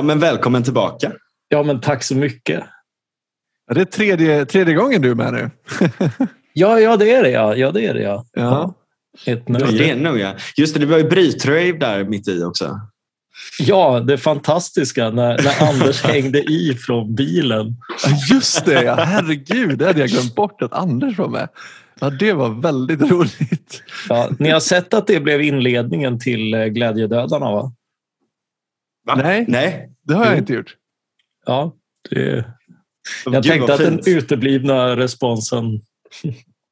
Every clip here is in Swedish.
Ja, men välkommen tillbaka. Ja, men tack så mycket. Ja, det är tredje, tredje gången du är med nu. Ja, ja det är det ja. Ja, det är det ja. Ja. Ett Ja, nöje. det är nog ja. Just det, det var ju brytrave där mitt i också. Ja, det fantastiska när, när Anders hängde i från bilen. Ja, Just det, ja. herregud. Det hade jag glömt bort att Anders var med. Ja, det var väldigt roligt. Ja, ni har sett att det blev inledningen till eh, Glädjedödarna, va? Va? Nej. Nej. Det har jag inte gjort. Ja. Det, jag Gud, tänkte att den uteblivna responsen...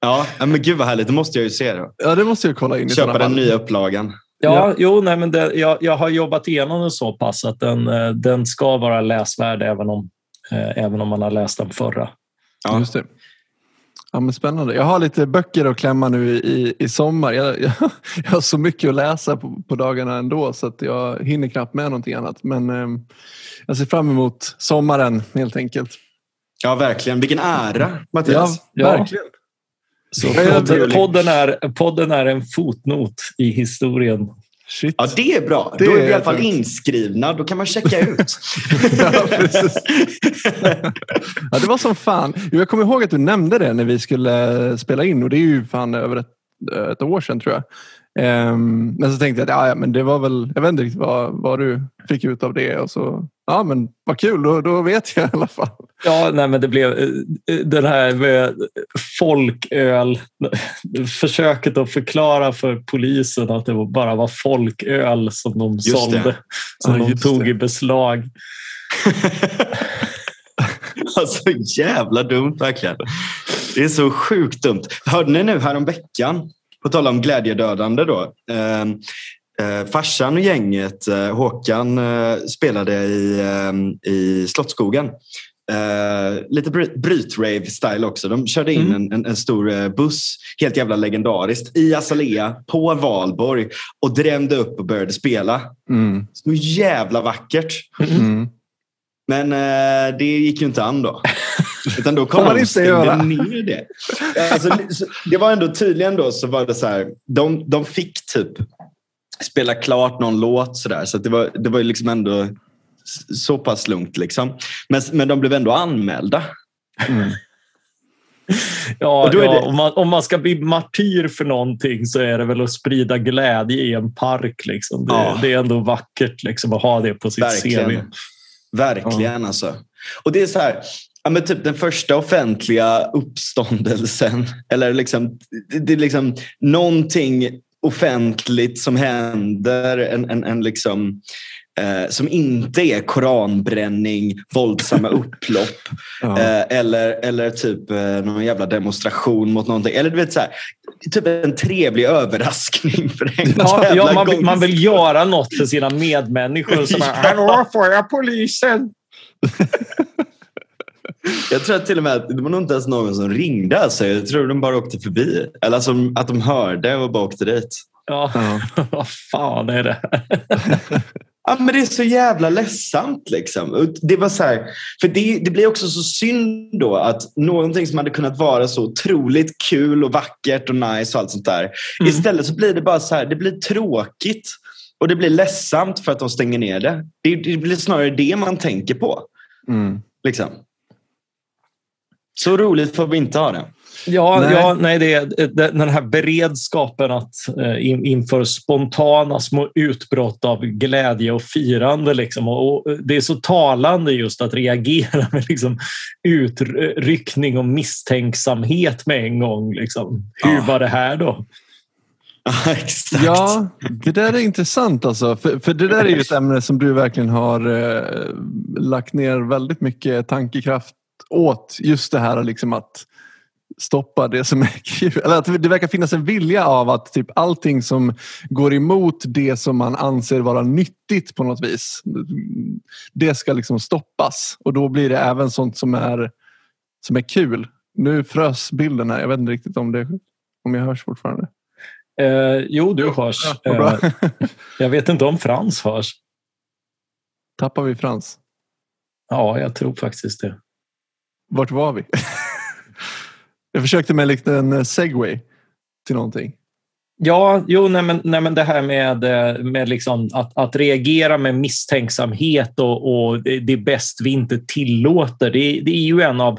Ja, men gud vad härligt. Det måste jag ju se då. Ja, det måste jag kolla in Köpa den nya upplagan. Ja, Ja. jo, nej, men det, jag, jag har jobbat igenom den så pass att den, eh, den ska vara läsvärd även om, eh, även om man har läst den förra. Ja. Just det. Ja, men spännande. Jag har lite böcker att klämma nu i, i sommar. Jag, jag, jag har så mycket att läsa på, på dagarna ändå så att jag hinner knappt med någonting annat. Men eh, jag ser fram emot sommaren helt enkelt. ja, verkligen. Vilken ära, Mattias. Ja. verkligen. Så Ja, podden, podden, är, podden är en fotnot i historien. Shit. Ja, det är bra. Det Då är vi i alla fall inskrivna. Då kan man checka ut. Ja. Ja, det var som fan. Jag kommer ihåg att du nämnde det när vi skulle spela in och det är ju fan över ett, ett år sedan tror jag. Ehm, men så tänkte jag att ja, ja, men det var väl, jag vet inte riktigt vad, vad du fick ut av det. Och så, ja men vad kul, då, då vet jag i alla fall. Ja, nej, men det blev eh, den här med folköl. Försöket att förklara för polisen att det bara var folköl som de Just sålde. det. Som Ja, de tog det. i beslag. alltså jävla dumt verkligen. Det är så sjukt dumt. Hörde ni nu häromveckan, på tal om glädjedödande då. Eh, farsan och gänget, eh, Håkan, eh, spelade i, eh, i Slottsskogen. Eh, lite bry- brytrave-style också. De körde in Mm. en, en, en stor eh, buss, helt jävla legendariskt, i Azalea på Valborg och drämde upp och började spela. Mm. Så jävla vackert. Mm. Men eh, det gick ju inte an då. Utan då kom man inte stängde göra. ner det. Alltså, så- det var ändå tydligen då så var det så här. De, de fick typ spela klart någon låt sådär. Så det var, det var ju liksom ändå så pass lugnt liksom. Men, men de blev ändå anmälda. Mm. Ja, Och ja det- om, man, om man ska bli martyr för någonting så är det väl att sprida glädje i en park. Liksom. Det, Ja. det är ändå vackert liksom, att ha det på sitt CV. Verkligen. Verkligen alltså. Och det är så här. Ja, men typ den första offentliga uppståndelsen. Eller liksom, det, det är liksom någonting offentligt som händer. En, en, en liksom, eh, som inte är koranbränning, våldsamma upplopp Ja. eh, eller, eller typ eh, någon jävla demonstration mot någonting. Eller du vet så här, typ en trevlig överraskning för en Ja, ja, man, vill, man vill göra något för sina medmänniskor. Som bara, Hallå, får jag polisen? Jag tror att till och med att det var nog inte ens någon som ringde. Alltså. Jag tror de bara åkte förbi. Eller som att de hörde och bara åkte dit. Ja, Ja. vad fan är det? Ja, men det är så jävla ledsamt. Liksom. Det, var så här, för det, det blir också så synd då att någonting som hade kunnat vara så otroligt kul och vackert och nice och allt sånt där. Mm. Istället så blir det bara så här, det blir tråkigt och det blir ledsamt för att de stänger ner det. Det, det blir snarare det man tänker på. Mm. Liksom. Så roligt får vi inte ha det. Ja, Nej. ja nej, det är den här beredskapen att eh, in, inför spontana små utbrott av glädje och firande. Liksom. Och, det är så talande just att reagera med liksom, utryckning och misstänksamhet med en gång. Liksom. Hur Ja. var det här då? Ja, exakt. Ja, det där är intressant. Alltså. För, för det där är ju ett ämne som du verkligen har eh, lagt ner väldigt mycket tankekraft åt. Just det här liksom att stoppa det som är kul. Eller att det verkar finnas en vilja av att typ allting som går emot det som man anser vara nyttigt på något vis. Det ska liksom stoppas och då blir det även sånt som är, som är kul. Nu frös bilden här. Jag vet inte riktigt om, det, om jag hörs fortfarande. Eh, jo, du hörs. Ja. Eh, jag vet inte om Frans hörs. Tappar vi Frans? Ja, jag tror faktiskt det. Vart var vi? jag försökte med en liten eh, segway till någonting. Ja, jo, nej men, nej men det här med, eh, med liksom att, att reagera med misstänksamhet och, och det är bäst vi inte tillåter. Det, det är ju en av,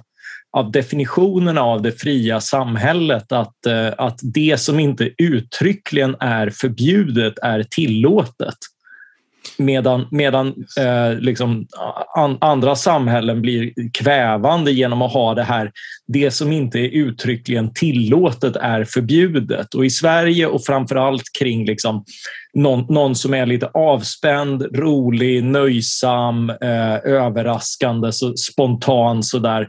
av definitionerna av det fria samhället att, eh, att det som inte uttryckligen är förbjudet är tillåtet. Medan, medan eh, liksom, an, andra samhällen blir kvävande genom att ha det här, det som inte är uttryckligen tillåtet är förbjudet. Och i Sverige och framförallt kring liksom, någon, någon som är lite avspänd, rolig, nöjsam, eh, överraskande, så, spontan sådär,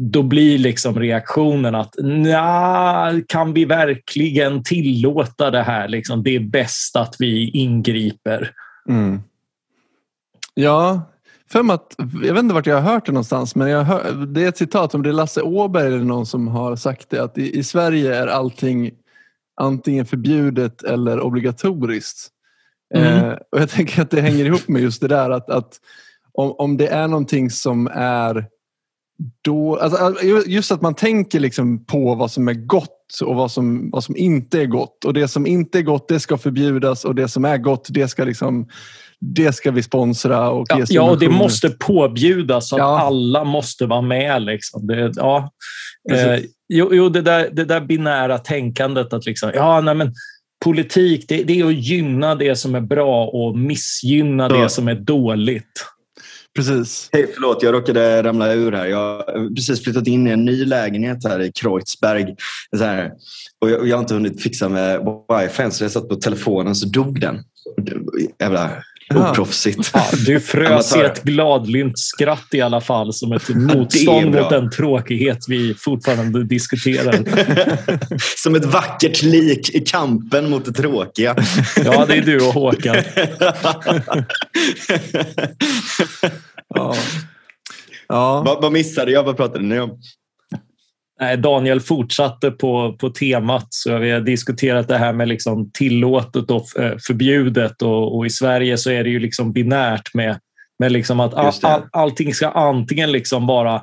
då blir liksom reaktionen att Nja, kan vi verkligen tillåta det här? Liksom, det är bäst att vi ingriper. Mm. Ja, för att, jag vet inte vart jag har hört det någonstans men jag hör, det är ett citat om det är Lasse Åberg eller någon som har sagt det att i, i Sverige är allting antingen förbjudet eller obligatoriskt. Mm. Eh, och Jag tänker att det hänger ihop med just det där att, att om, om det är någonting som är då, alltså, just att man tänker liksom på vad som är gott och vad som, vad som inte är gott. Och det som inte är gott det ska förbjudas och det som är gott det ska liksom det ska vi sponsra. Och ja, ja, och det måste påbjudas så att ja. alla måste vara med. Liksom. Det, ja. Eh, jo, jo, det, där, det där binära tänkandet att liksom, ja, nej, men politik det, det är att gynna det som är bra och missgynna ja. det som är dåligt. Precis. Hej, förlåt, jag råkade ramla ur här. Jag har precis flyttat in i en ny lägenhet här i Kreuzberg. Så här, och jag, jag, har inte hunnit fixa med wifi så jag satt på telefonen så dog den. Jävla oproffsigt. Ja, du frös i ett gladlynt skratt i alla fall som ett motstånd mot den tråkighet vi fortfarande diskuterar. som ett vackert lik i kampen mot det tråkiga. ja, det är du och Håkan. ja. Ja. Vad, vad missade jag? Vad pratade ni om? Daniel fortsatte på, på temat. Så vi har diskuterat det här med liksom tillåtet och eh, förbjudet och, och, i Sverige så är det ju liksom binärt med, med liksom att all, all, allting ska antingen liksom bara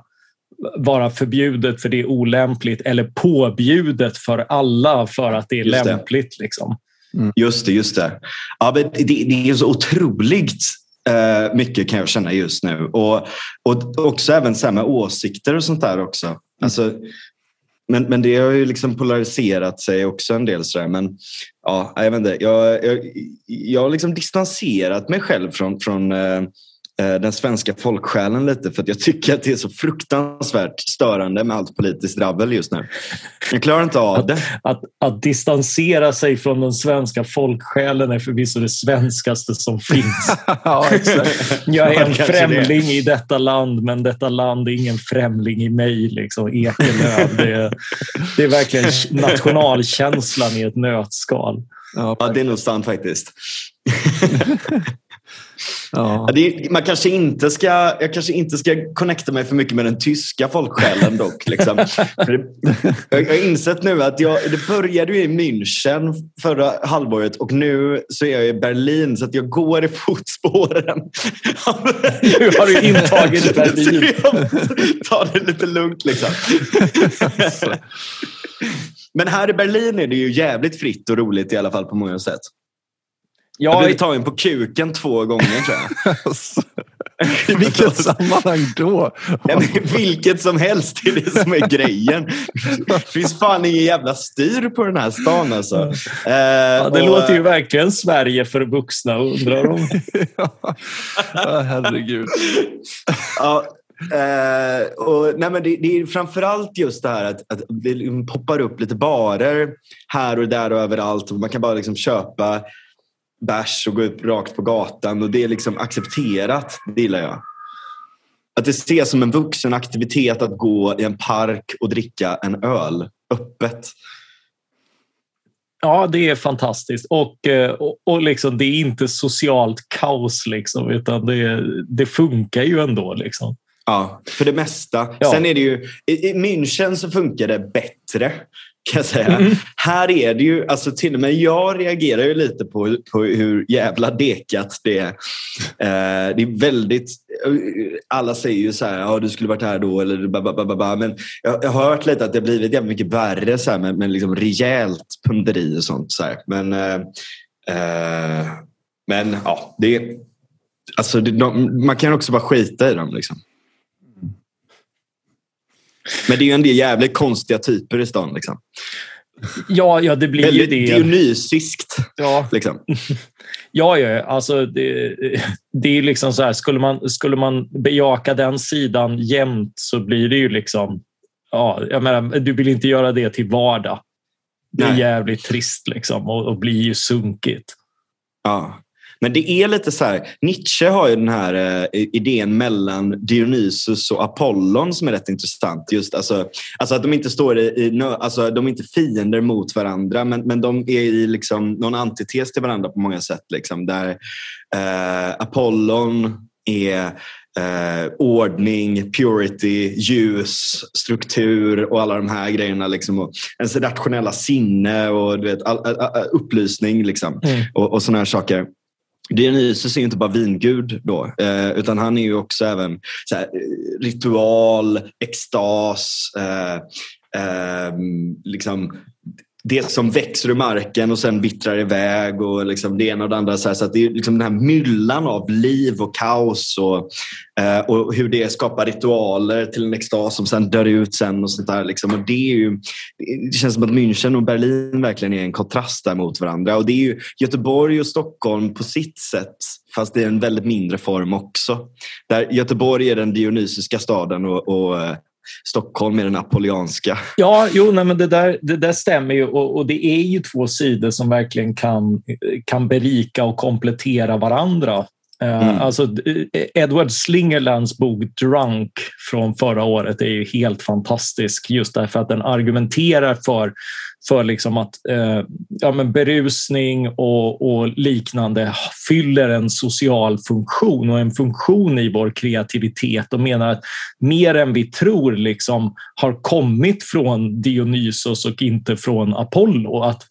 vara förbjudet för det är olämpligt eller påbjudet för alla för att det är just lämpligt. Det. Liksom. Mm. Just det, just det. Ja, det, det är så otroligt uh, mycket kan jag känna just nu. Och, och också även så med åsikter och sånt där också. Alltså, men, men det har ju liksom polariserat sig också en del. Sådär. Men ja, jag vet inte. Jag, jag, jag har liksom distanserat mig själv från, från Eh, den svenska folksjälen lite för att jag tycker att det är så fruktansvärt störande med allt politiskt drabbel just nu. Jag klarar inte av det. Att, att, att distansera sig från den svenska folksjälen är förvisso det svenskaste som finns. ja, jag är en främling det. i detta land men detta land är ingen främling i mig. Liksom. Ekelöv. Det, är, det är verkligen nationalkänslan i ett nötskal. Ja, det är nog sant faktiskt. Ja. Är, man kanske inte ska, jag kanske inte ska connecta mig för mycket med den tyska folksjälen dock. Liksom. jag har insett nu att jag, det började i München förra halvåret och nu så är jag i Berlin så att jag går i fotspåren. nu har du intagit Berlin. Ta det lite lugnt liksom. Men här i Berlin är det ju jävligt fritt och roligt i alla fall på många sätt. Jag har blivit tagen på kuken två gånger tror jag. I vilket sammanhang då? Ja, vilket som helst, det är det som är grejen. Det finns fan ingen jävla styr på den här stan alltså. Ja, det och, låter ju verkligen Sverige för vuxna, undrar om. ja, herregud. ja, Uh, och, nej, men det, det, är framförallt just det här att, att det liksom poppar upp lite barer här och där och överallt. Och man kan bara liksom köpa bärs och gå upp rakt på gatan och det är liksom accepterat. Det gillar jag. Att det ses som en vuxen aktivitet att gå i en park och dricka en öl öppet. Ja, det är fantastiskt. Och, eh, och, och liksom, det är inte socialt kaos, liksom, utan det, det funkar ju ändå. Liksom. Ja, för det mesta. Ja. Sen är det ju, i, i München så funkar det bättre kan jag säga. Mm. Här är det ju, alltså till och med jag reagerar ju lite på, på hur jävla dekat det är. Eh, det är väldigt alla säger ju så här, ja du skulle varit här då eller babababa. Men jag, jag har hört lite att det blivit jävligt mycket värre så här, med, med liksom rejält punderi och sånt. Så här. Men, eh, eh, men ja, det, alltså, det, de, man kan också bara skita i dem. Liksom. Men det är ju en del jävligt konstiga typer i stan. Liksom. Ja, ja, det blir Väldigt ju det. dionysiskt. Ja, Liksom. ja, ja alltså det, det är liksom så här, skulle man, skulle man bejaka den sidan jämt så blir det ju liksom, ja, jag menar, du vill inte göra det till vardag. Det är Nej. jävligt trist liksom och, och blir ju sunkigt. Ja. Men det är lite så här, Nietzsche har ju den här eh, idén mellan Dionysus och Apollon som är rätt intressant. Just alltså, alltså att de inte står i, i alltså de är inte fiender mot varandra men, men de är i liksom någon antites till varandra på många sätt. Liksom, där eh, Apollon är eh, ordning, purity, ljus, struktur och alla de här grejerna. Liksom, och ens rationella sinne och du vet, all, all, all, upplysning liksom, Mm. och, och sådana här saker. Dionysus är ju inte bara vingud då, eh, utan han är ju också även så här, eh, ritual, extas, eh, eh, liksom det som växer ur marken och sen vittrar iväg och liksom det ena och det andra. Så, här, så att det är liksom den här myllan av liv och kaos och, eh, och hur det skapar ritualer till en extas som sen dör ut sen och sånt där. Liksom. Och det, är ju, det känns som att München och Berlin verkligen är en kontrast där mot varandra. Och det är ju Göteborg och Stockholm på sitt sätt, fast i en väldigt mindre form också. Där Göteborg är den dionysiska staden och, och eh, Stockholm är den apollonianska. Ja, jo, nej, men det, där, det där stämmer ju och, och det är ju två sidor som verkligen kan, kan berika och komplettera varandra. Eh, Mm. Alltså, eh, Edward Slingerlands bok Drunk från förra året är ju helt fantastisk just därför att den argumenterar för, för liksom att eh, ja, men berusning och, och liknande fyller en social funktion och en funktion i vår kreativitet och menar att mer än vi tror liksom har kommit från Dionysos och inte från Apollo. Att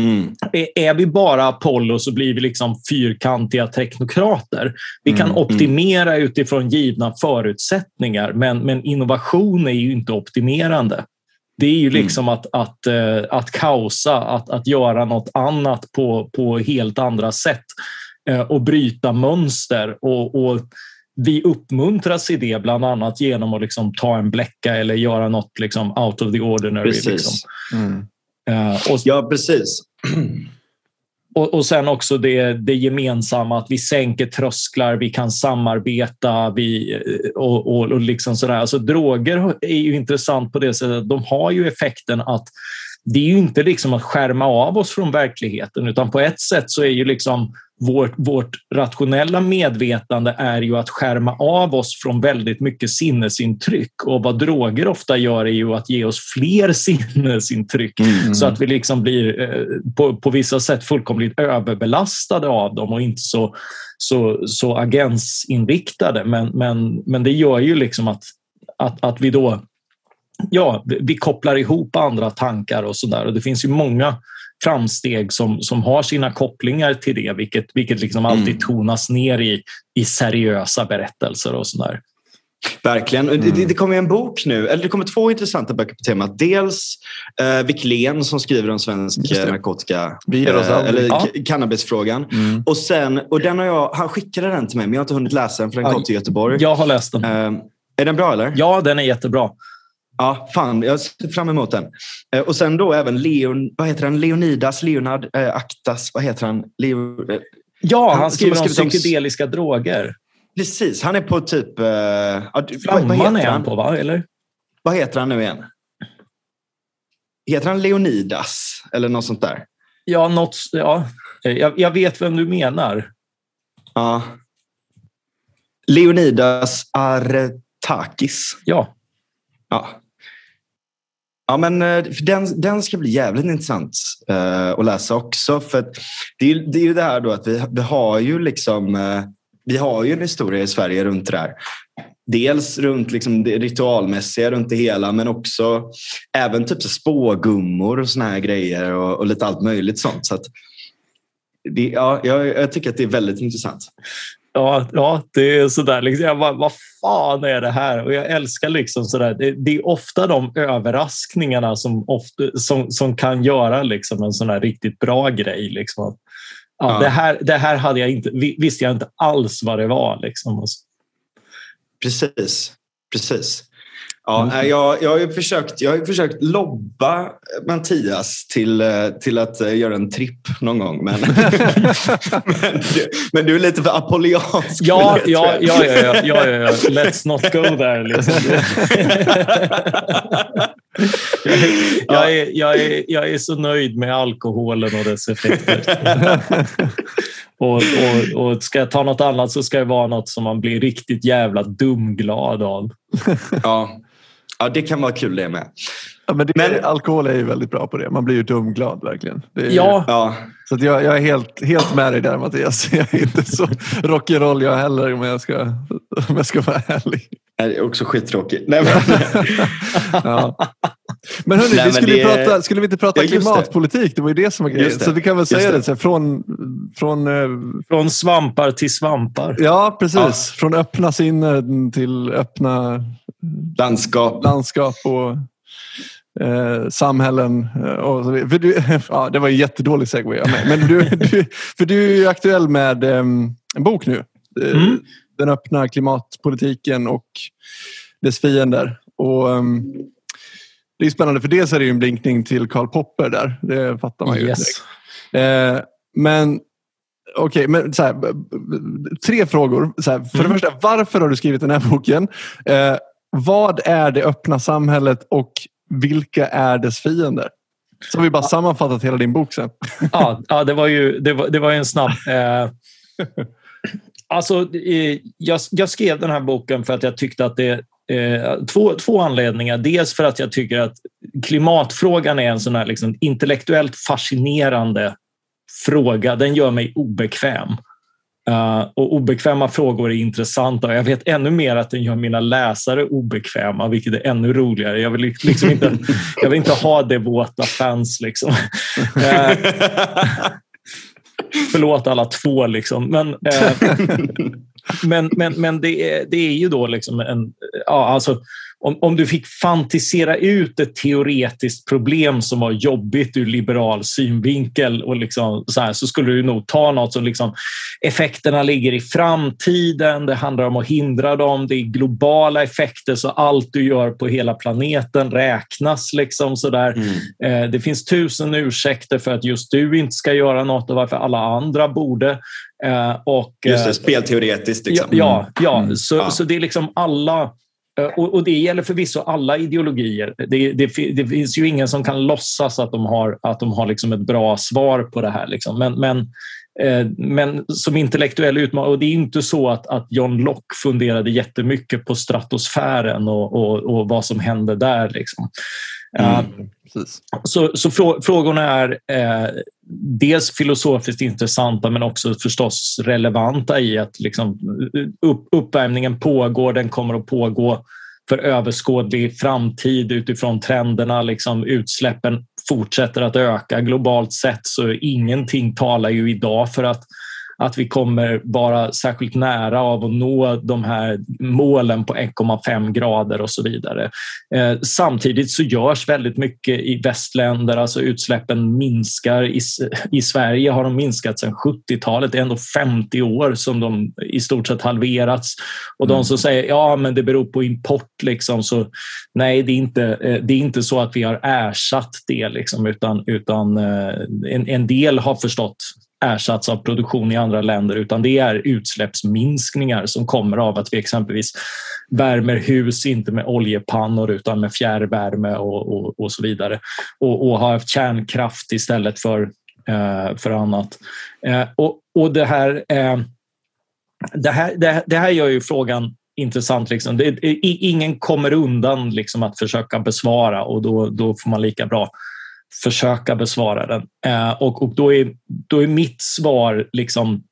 Mm. är vi bara Apollo så blir vi liksom fyrkantiga teknokrater. Vi kan Mm, optimera utifrån givna förutsättningar, men, men innovation är ju inte optimerande. Det är ju Mm. liksom att, att, eh, att kaosa, att, att göra något annat på, på helt andra sätt eh, och bryta mönster. Och, och vi uppmuntras i det bland annat genom att liksom ta en bläcka eller göra något liksom out of the ordinary. Precis. Liksom. Mm. Eh, och, Ja, precis. och, och sen också det, det gemensamma, att vi sänker trösklar, vi kan samarbeta vi, och, och, och liksom sådär. Alltså, droger är ju intressant på det sättet att de har ju effekten att det är ju inte liksom att skärma av oss från verkligheten utan på ett sätt så är ju liksom vårt, vårt rationella medvetande är ju att skärma av oss från väldigt mycket sinnesintryck och vad droger ofta gör är ju att ge oss fler sinnesintryck Mm. så att vi liksom blir eh, på, på vissa sätt fullkomligt överbelastade av dem och inte så, så, så agentsinriktade. Men, men, men det gör ju liksom att, att, att vi då ja, vi kopplar ihop andra tankar och sådär. Och det finns ju många framsteg som, som har sina kopplingar till det, vilket, vilket liksom alltid Mm. tonas ner i, i seriösa berättelser och sådär. Verkligen. Och Det, det- kommer ju en bok nu, eller det kommer två intressanta böcker på temat. Dels eh, Wiklén som skriver om svensk eh, narkotika, eh, eller Ja. cannabisfrågan. Mm. Och sen, och den har jag, han skickade den till mig men jag har inte hunnit läsa den för den kom till Göteborg. Jag har läst den. Eh, är den bra eller? Ja, den är jättebra. Ja, fan. Jag ser fram emot den. Eh, och sen då även Leon, vad heter han? Leonidas, Leonard, eh, Aktas, vad heter han? Leo, eh, Ja, Han han skriver om psykedeliska droger. precis, han är på typ... Eh, ja, Flamman heter är han? han på, va? Eller? vad heter han nu igen? Heter han Leonidas eller något sånt där? Ja, något, ja. Jag, jag vet vem du menar. Ja. Leonidas Artakis. Ja, Ja. Ja, men eh, den, den ska bli jävligt intressant eh, att läsa också. För att det, är, ju- det är ju det här då att vi, vi har ju liksom eh, vi har ju en historia i Sverige runt det här. Dels runt liksom det ritualmässiga runt det hela men också även typ spågummor och såna här grejer och, och lite allt möjligt sånt. Så att det, ja, jag, jag tycker att det är väldigt intressant. Ja, ja, det är sådär. Liksom, jag bara, vad fan är det här? Och jag älskar liksom sådär. Det, det är ofta de överraskningarna som, ofta, som, som kan göra liksom en sån här riktigt bra grej. Liksom. Ja, ja. Det, här, det här hade jag inte, visste jag inte alls vad det var. Liksom. Precis. Precis. Ja, mm. jag, jag, har försökt, jag har försökt lobba Mattias till, eh, till att eh, göra en tripp någon gång. Men, men, du, men, du, är lite för apollyansk. Ja, ja, ja, ja, ja, ja, ja, Let's not go there. Liksom. jag, jag, är, jag, är, jag är så nöjd med alkoholen och dess effekter. och, och, och ska jag ta något annat så ska det vara något som man blir riktigt jävla dumglad av. ja. Ja, det kan vara kul det med. Ja, men, det, men alkohol är ju väldigt bra på det. Man blir ju dumglad verkligen. Är, ja. ja. Så jag, jag, är helt, helt med dig där Mattias. Jag är inte så rock'n'roll jag heller om jag ska, om jag ska vara ärlig. Jag är också skittråkig. Nej, men... ja. Men hörni, Nej, vi skulle, det... prata, skulle vi inte prata ja, klimatpolitik? Det. det var ju det som var grejen. Så vi kan väl säga det. Så från, från, eh, från svampar till svampar. Ja, precis. Ja. Från öppna sinnen till öppna landskap, landskap och eh, samhällen. Eh, och så, för du, ja, det var en jättedålig segway Men du, du, för du är ju aktuell med eh, en bok nu. Eh, mm. Den öppna klimatpolitiken och dess fiender. Och, um, det är spännande för dels är det ju en blinkning till Karl Popper där. Det fattar man ju. Yes. Eh, men okej, okay, men så här, tre frågor. Så här, för mm. det första, varför har du skrivit den här boken? Vad är det öppna samhället och vilka är dess fiender? Så har vi bara sammanfattat hela din bok sen. Ja, ja det var ju det var, det var en snabb... Eh, alltså, jag, jag, skrev den här boken för att jag tyckte att det Eh, två, två anledningar. Dels för att jag tycker att klimatfrågan är en sån här liksom intellektuellt fascinerande fråga. Den gör mig obekväm. Uh, och obekväma frågor är intressanta. Jag vet ännu mer att den gör mina läsare obekväma, vilket är ännu roligare. Jag vill, liksom inte, jag vill inte ha devota fans. Liksom. Uh, förlåt alla två, liksom. men, uh, men, men, men det, är, det är ju då liksom en... Ja, alltså, om, om du fick fantisera ut ett teoretiskt problem som var jobbigt ur liberal synvinkel och liksom så, här, så skulle du nog ta något som liksom, effekterna ligger i framtiden, det handlar om att hindra dem, det är globala effekter så allt du gör på hela planeten räknas. Liksom, så där. Mm. Eh, det finns tusen ursäkter för att just du inte ska göra något och varför alla andra borde. Eh, och, just det, spelteoretiskt. Liksom. Ja, ja, mm. Så, ja. så det är liksom alla Eh, och, och, det gäller förvisso alla ideologier. Det, det, det, finns ju ingen som kan låtsas att de har, att de har liksom ett bra svar på det här. Liksom. Men, men, eh, men som intellektuell utmaning, och det är inte så att, att John Locke funderade jättemycket på stratosfären och, och, och vad som hände där. Liksom. Mm. Uh, så, så frå, frågorna är eh, dels filosofiskt intressanta men också förstås relevanta i att liksom, upp, uppvärmningen pågår, den kommer att pågå för överskådlig framtid utifrån trenderna. Liksom, utsläppen fortsätter att öka globalt sett så ingenting talar ju idag för att att vi kommer vara särskilt nära av att nå de här målen på 1,5 grader och så vidare. Eh, samtidigt så görs väldigt mycket i västländer, alltså utsläppen minskar. I, i Sverige har de minskat sedan 70-talet, det är ändå 50 år som de i stort sett halverats. Och de mm. som säger ja men det beror på import, liksom, så nej det är inte, eh, det är inte så att vi har ersatt det, liksom, utan, utan eh, en, en del har förstått ersatts av produktion i andra länder utan det är utsläppsminskningar som kommer av att vi exempelvis värmer hus, inte med oljepannor utan med fjärrvärme och, och, och så vidare och, och, har haft kärnkraft istället för, eh, för annat. Eh, och, och det här, eh, det, här, det, det här gör ju frågan intressant. Liksom. Det, ingen kommer undan liksom, att försöka besvara och då, då får man lika bra försöka besvara den. Eh, och, och då, är, då är mitt svar, liksom,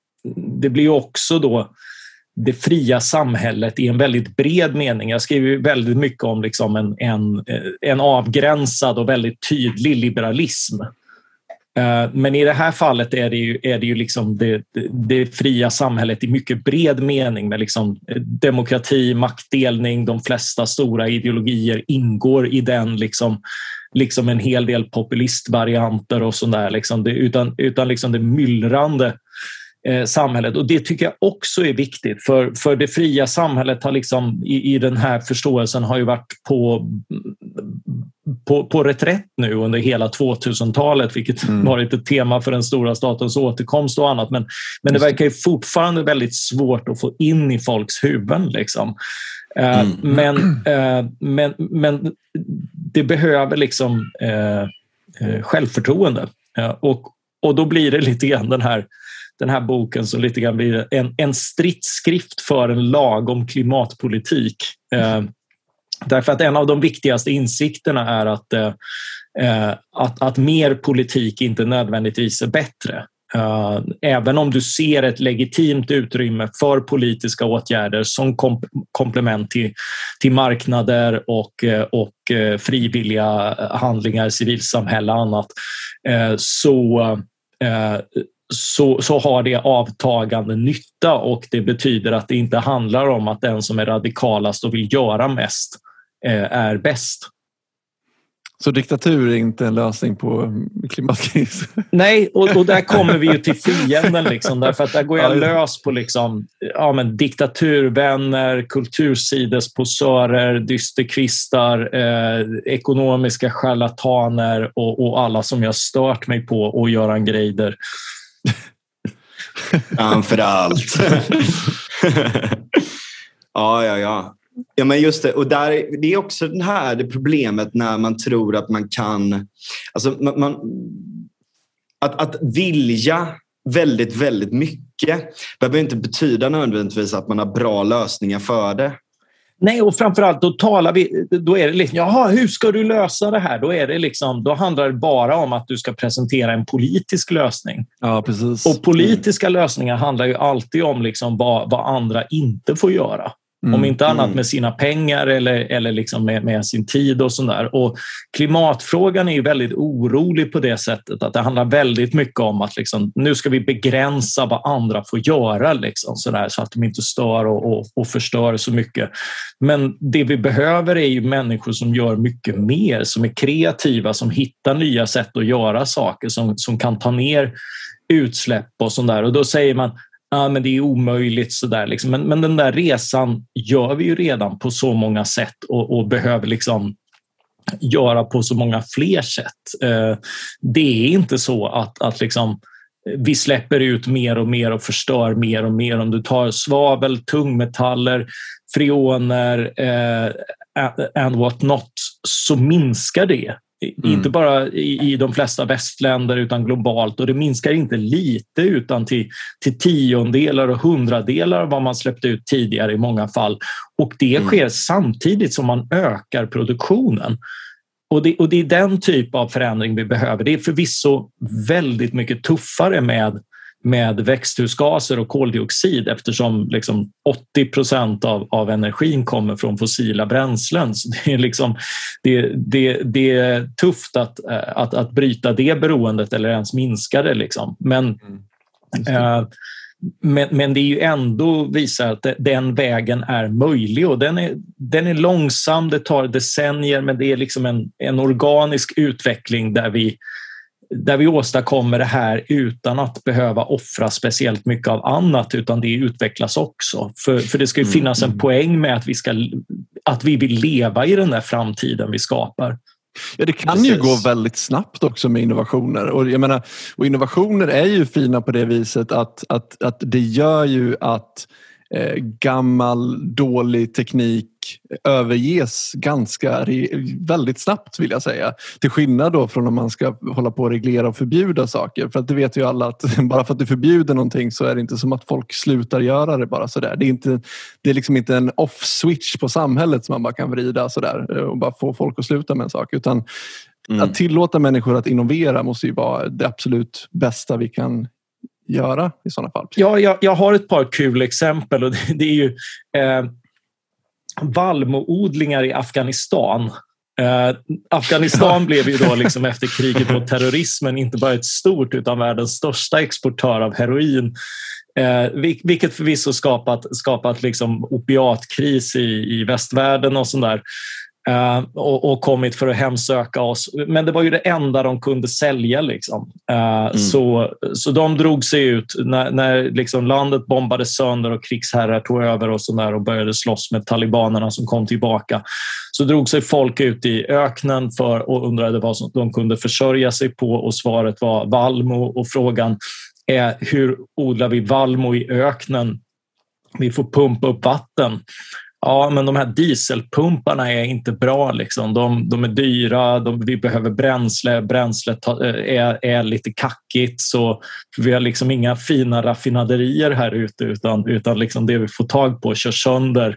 det blir också då det fria samhället i en väldigt bred mening. Jag skriver väldigt mycket om liksom en, en, eh, en avgränsad och väldigt tydlig liberalism. Eh, men i det här fallet är det ju, är det, ju liksom det, det, fria samhället i mycket bred mening med liksom eh, demokrati, maktdelning, de flesta stora ideologier ingår i den. Liksom, liksom en hel del populistvarianter och sådär. Liksom utan utan liksom det myllrande eh, samhället. Och Det tycker jag också är viktigt, för, för det fria samhället har liksom, i, i den här förståelsen har ju varit på, på, på reträtt nu under hela 2000-talet, vilket mm. varit ett tema för den stora statens återkomst och annat. Men, men det verkar ju fortfarande väldigt svårt att få in i folks huvuden. Liksom. Eh, mm. Men, eh, men, men det behöver liksom eh, självförtroende. Och, och då blir det lite grann den här den här boken som lite grann blir en, en stridsskrift för en lagom klimatpolitik. Eh, därför att en av de viktigaste insikterna är att, eh, att, att mer politik inte nödvändigtvis är bättre. Eh, även om du ser ett legitimt utrymme för politiska åtgärder som kom komplement till, till marknader och, eh, och eh, frivilliga handlingar, civilsamhälle och annat, så, så, så har det avtagande nytta och det betyder att det inte handlar om att den som är radikalast och vill göra mest är bäst. Så diktatur är inte en lösning på klimatkris? Nej, och, och där kommer vi ju till fienden. Liksom, därför att där går jag lös på liksom, ja, men diktaturvänner, kultursidesposörer, dysterkvistar, eh, ekonomiska charlataner och, och, alla som jag stört mig på och Göran Greider. Framför allt. ja, ja, ja. Ja, men just det. Och där, det är också det här det problemet när man tror att man kan... Alltså man, man, att, att vilja väldigt, väldigt mycket behöver inte betyda nödvändigtvis att man har bra lösningar för det. Nej, och framförallt då talar vi, då är det liksom, jaha, hur ska du lösa det här? Då, är det liksom, då handlar det bara om att du ska presentera en politisk lösning. Ja, precis. Och politiska lösningar handlar ju alltid om liksom vad, vad andra inte får göra. Mm, om inte annat mm. med sina pengar eller, eller liksom med, med sin tid och sådär. Och klimatfrågan är ju väldigt orolig på det sättet att det handlar väldigt mycket om att liksom, nu ska vi begränsa vad andra får göra liksom, sådär, så att de inte stör och, och, och, förstör så mycket. Men det vi behöver är ju människor som gör mycket mer, som är kreativa, som hittar nya sätt att göra saker, som, som kan ta ner utsläpp och sånt där. Och då säger man ja, men det är omöjligt. Sådär, liksom. men, men den där resan gör vi ju redan på så många sätt och, och behöver liksom göra på så många fler sätt. Eh, det är inte så att, att liksom, eh, vi släpper ut mer och mer och förstör mer och mer. Om du tar svavel, tungmetaller, freoner eh, and what not så minskar det Mm. Inte bara i, i, de flesta västländer utan globalt och det minskar inte lite utan till, till tiondelar och hundradelar av vad man släppte ut tidigare i många fall. Och det mm. sker samtidigt som man ökar produktionen. Och det, och det är den typ av förändring vi behöver. Det är förvisso väldigt mycket tuffare med med växthusgaser och koldioxid eftersom liksom 80 procent av, av energin kommer från fossila bränslen. Så det, är liksom, det, det, det är tufft att, att, att bryta det beroendet eller ens minska det. Liksom. Men, mm. eh, men, men, det är ju ändå visar att den vägen är möjlig och den är, den är långsam, det tar decennier men det är liksom en, en organisk utveckling där vi där vi åstadkommer det här utan att behöva offra speciellt mycket av annat utan det utvecklas också. För, för det ska ju mm, finnas en mm. poäng med att vi, ska, att vi vill leva i den där framtiden vi skapar. Ja, det kan Precis. ju gå väldigt snabbt också med innovationer. Och, jag menar, och innovationer är ju fina på det viset att, att, att det gör ju att eh, gammal dålig teknik överges ganska väldigt snabbt vill jag säga. Till skillnad då från om man ska hålla på och reglera och förbjuda saker. För att det vet ju alla att bara för att du förbjuder någonting så är det inte som att folk slutar göra det bara sådär. Det är, inte, det är liksom inte en off-switch på samhället som man bara kan vrida sådär och bara få folk att sluta med en sak. Utan mm. att tillåta människor att innovera måste ju vara det absolut bästa vi kan göra i sådana fall? Ja, jag, jag har ett par kul exempel. Och det, det är ju eh, vallmoodlingar i Afghanistan Eh, Afghanistan blev ju då liksom efter kriget mot terrorismen inte bara ett stort utan världens största exportör av heroin. Eh, vilket förvisso skapat, skapat liksom opiatkris i, i västvärlden och sådär. Uh, och, och, kommit för att hemsöka oss. Men det var ju det enda de kunde sälja. Liksom. Uh, mm. så, så de drog sig ut när, när liksom landet bombades sönder och krigsherrar tog över och, så där och började slåss med talibanerna som kom tillbaka. Så drog sig folk ut i öknen för och undrade vad som de kunde försörja sig på och svaret var vallmo och frågan är hur odlar vi vallmo i öknen? Vi får pumpa upp vatten. Ja, men de här dieselpumparna är inte bra. Liksom. De, de är dyra, de, vi behöver bränsle, bränslet eh, är, är lite kackigt. Så vi har liksom inga fina raffinaderier här ute utan, utan liksom det vi får tag på kör sönder,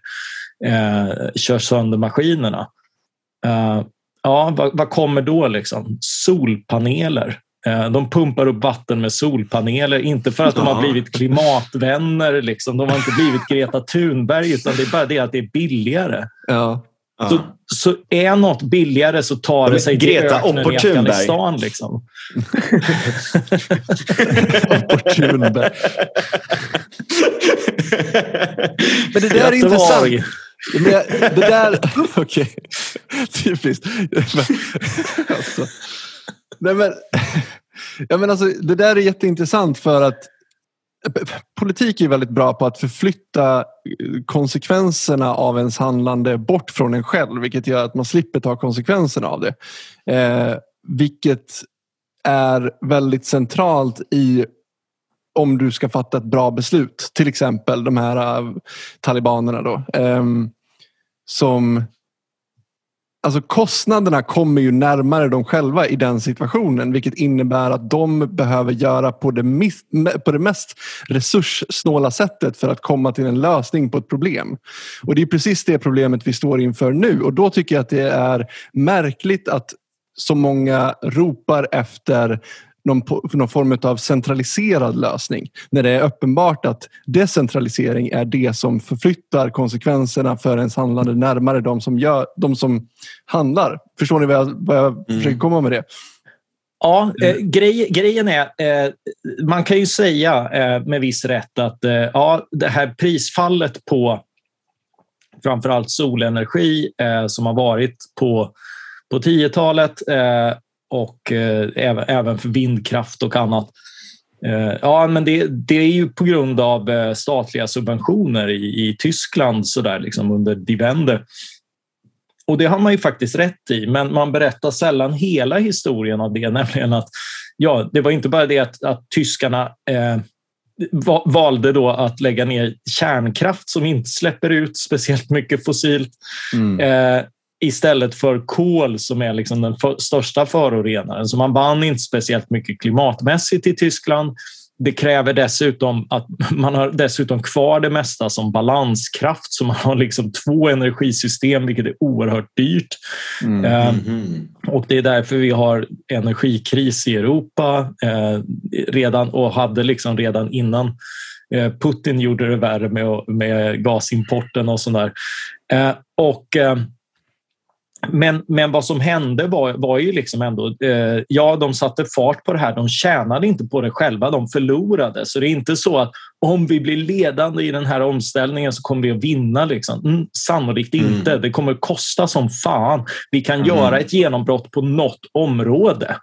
eh, kör sönder maskinerna. Eh, ja, vad, vad, kommer då? Liksom? Solpaneler. Eh, de pumpar upp vatten med solpaneler, inte för att de har blivit klimatvänner. Liksom. De har inte blivit Greta Thunberg, utan det är bara det att det är billigare. Ja. Så, så är något billigare så tar det sig Greta till öknen i Afghanistan. Liksom. Opportunberg. Men det där är intressant. Men det där... Okej, okay. typiskt. alltså. Nej, men, ja, men alltså, det där är jätteintressant för att politik är väldigt bra på att förflytta konsekvenserna av ens handlande bort från en själv vilket gör att man slipper ta konsekvenserna av det. Eh, vilket är väldigt centralt i om du ska fatta ett bra beslut. Till exempel de här uh, talibanerna då. Eh, som Alltså kostnaderna kommer ju närmare dem själva i den situationen vilket innebär att de behöver göra på det, på det mest resurssnåla sättet för att komma till en lösning på ett problem. Och Det är precis det problemet vi står inför nu och då tycker jag att det är märkligt att så många ropar efter någon, någon form av centraliserad lösning. När det är uppenbart att decentralisering är det som förflyttar konsekvenserna för ens handlande närmare de som, gör, de som handlar. Förstår ni vad jag, vad jag mm. försöker komma med det? Ja, eh, grej, grejen är, eh, man kan ju säga eh, med viss rätt att eh, ja, det här prisfallet på framförallt solenergi eh, som har varit på, på 10-talet eh, och eh, även för vindkraft och annat. Eh, ja, men det, det, är ju på grund av eh, statliga subventioner i, i Tyskland så där, liksom under Die Och det har man ju faktiskt rätt i, men man berättar sällan hela historien av det, nämligen att ja, det var inte bara det att, att tyskarna eh, valde då att lägga ner kärnkraft som inte släpper ut speciellt mycket fossilt. Mm. Eh, istället för kol som är liksom den för, största förorenaren. Så man vann inte speciellt mycket klimatmässigt i Tyskland. Det kräver dessutom att man har dessutom kvar det mesta som balanskraft, så man har liksom två energisystem, vilket är oerhört dyrt. Mm, eh, mm, och det är därför vi har energikris i Europa eh, redan och hade liksom redan innan eh, Putin gjorde det värre med, med gasimporten och sådär. Eh, och eh, men, men vad som hände var, var ju liksom ändå, eh, ja de satte fart på det här, de tjänade inte på det själva, de förlorade. Så det är inte så att om vi blir ledande i den här omställningen så kommer vi att vinna. Liksom. Mm, sannolikt mm. inte, det kommer kosta som fan. Vi kan mm. göra ett genombrott på något område.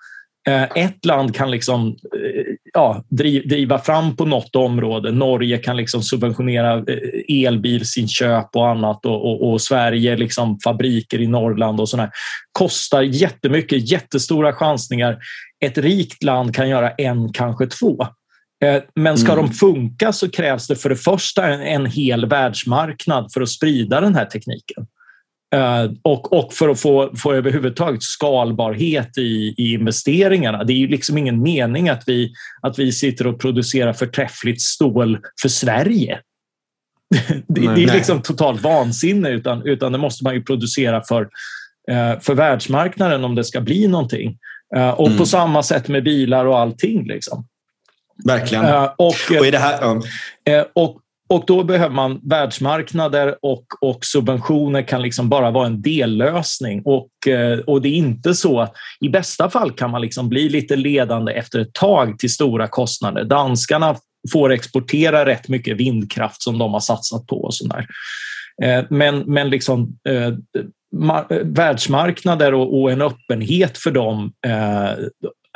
Eh, ett land kan liksom, eh, ja, driva fram på något område. Norge kan liksom subventionera eh, elbilsinköp och annat och, och, och Sverige liksom fabriker i Norrland och sådär. Kostar jättemycket, jättestora chansningar. Ett rikt land kan göra en, kanske två. Men ska mm. de funka så krävs det för det första en, en hel världsmarknad för att sprida den här tekniken. Uh, och, och för att få, få överhuvudtaget skalbarhet i, i investeringarna. Det är ju liksom ingen mening att vi, att vi sitter och producerar förträffligt stål för Sverige. det, nej, det, är liksom totalt vansinne utan, utan det måste man ju producera för, uh, för världsmarknaden om det ska bli någonting. Uh, och mm. på samma sätt med bilar och allting. Liksom. Verkligen. och, och, det här, och och då behöver man världsmarknader och, och subventioner kan liksom bara vara en dellösning. Och, eh, och det är inte så att i bästa fall kan man liksom bli lite ledande efter ett tag till stora kostnader. Danskarna får exportera rätt mycket vindkraft som de har satsat på. Och sådär. Eh, men, men liksom, eh, världsmarknader och, och, en öppenhet för dem eh,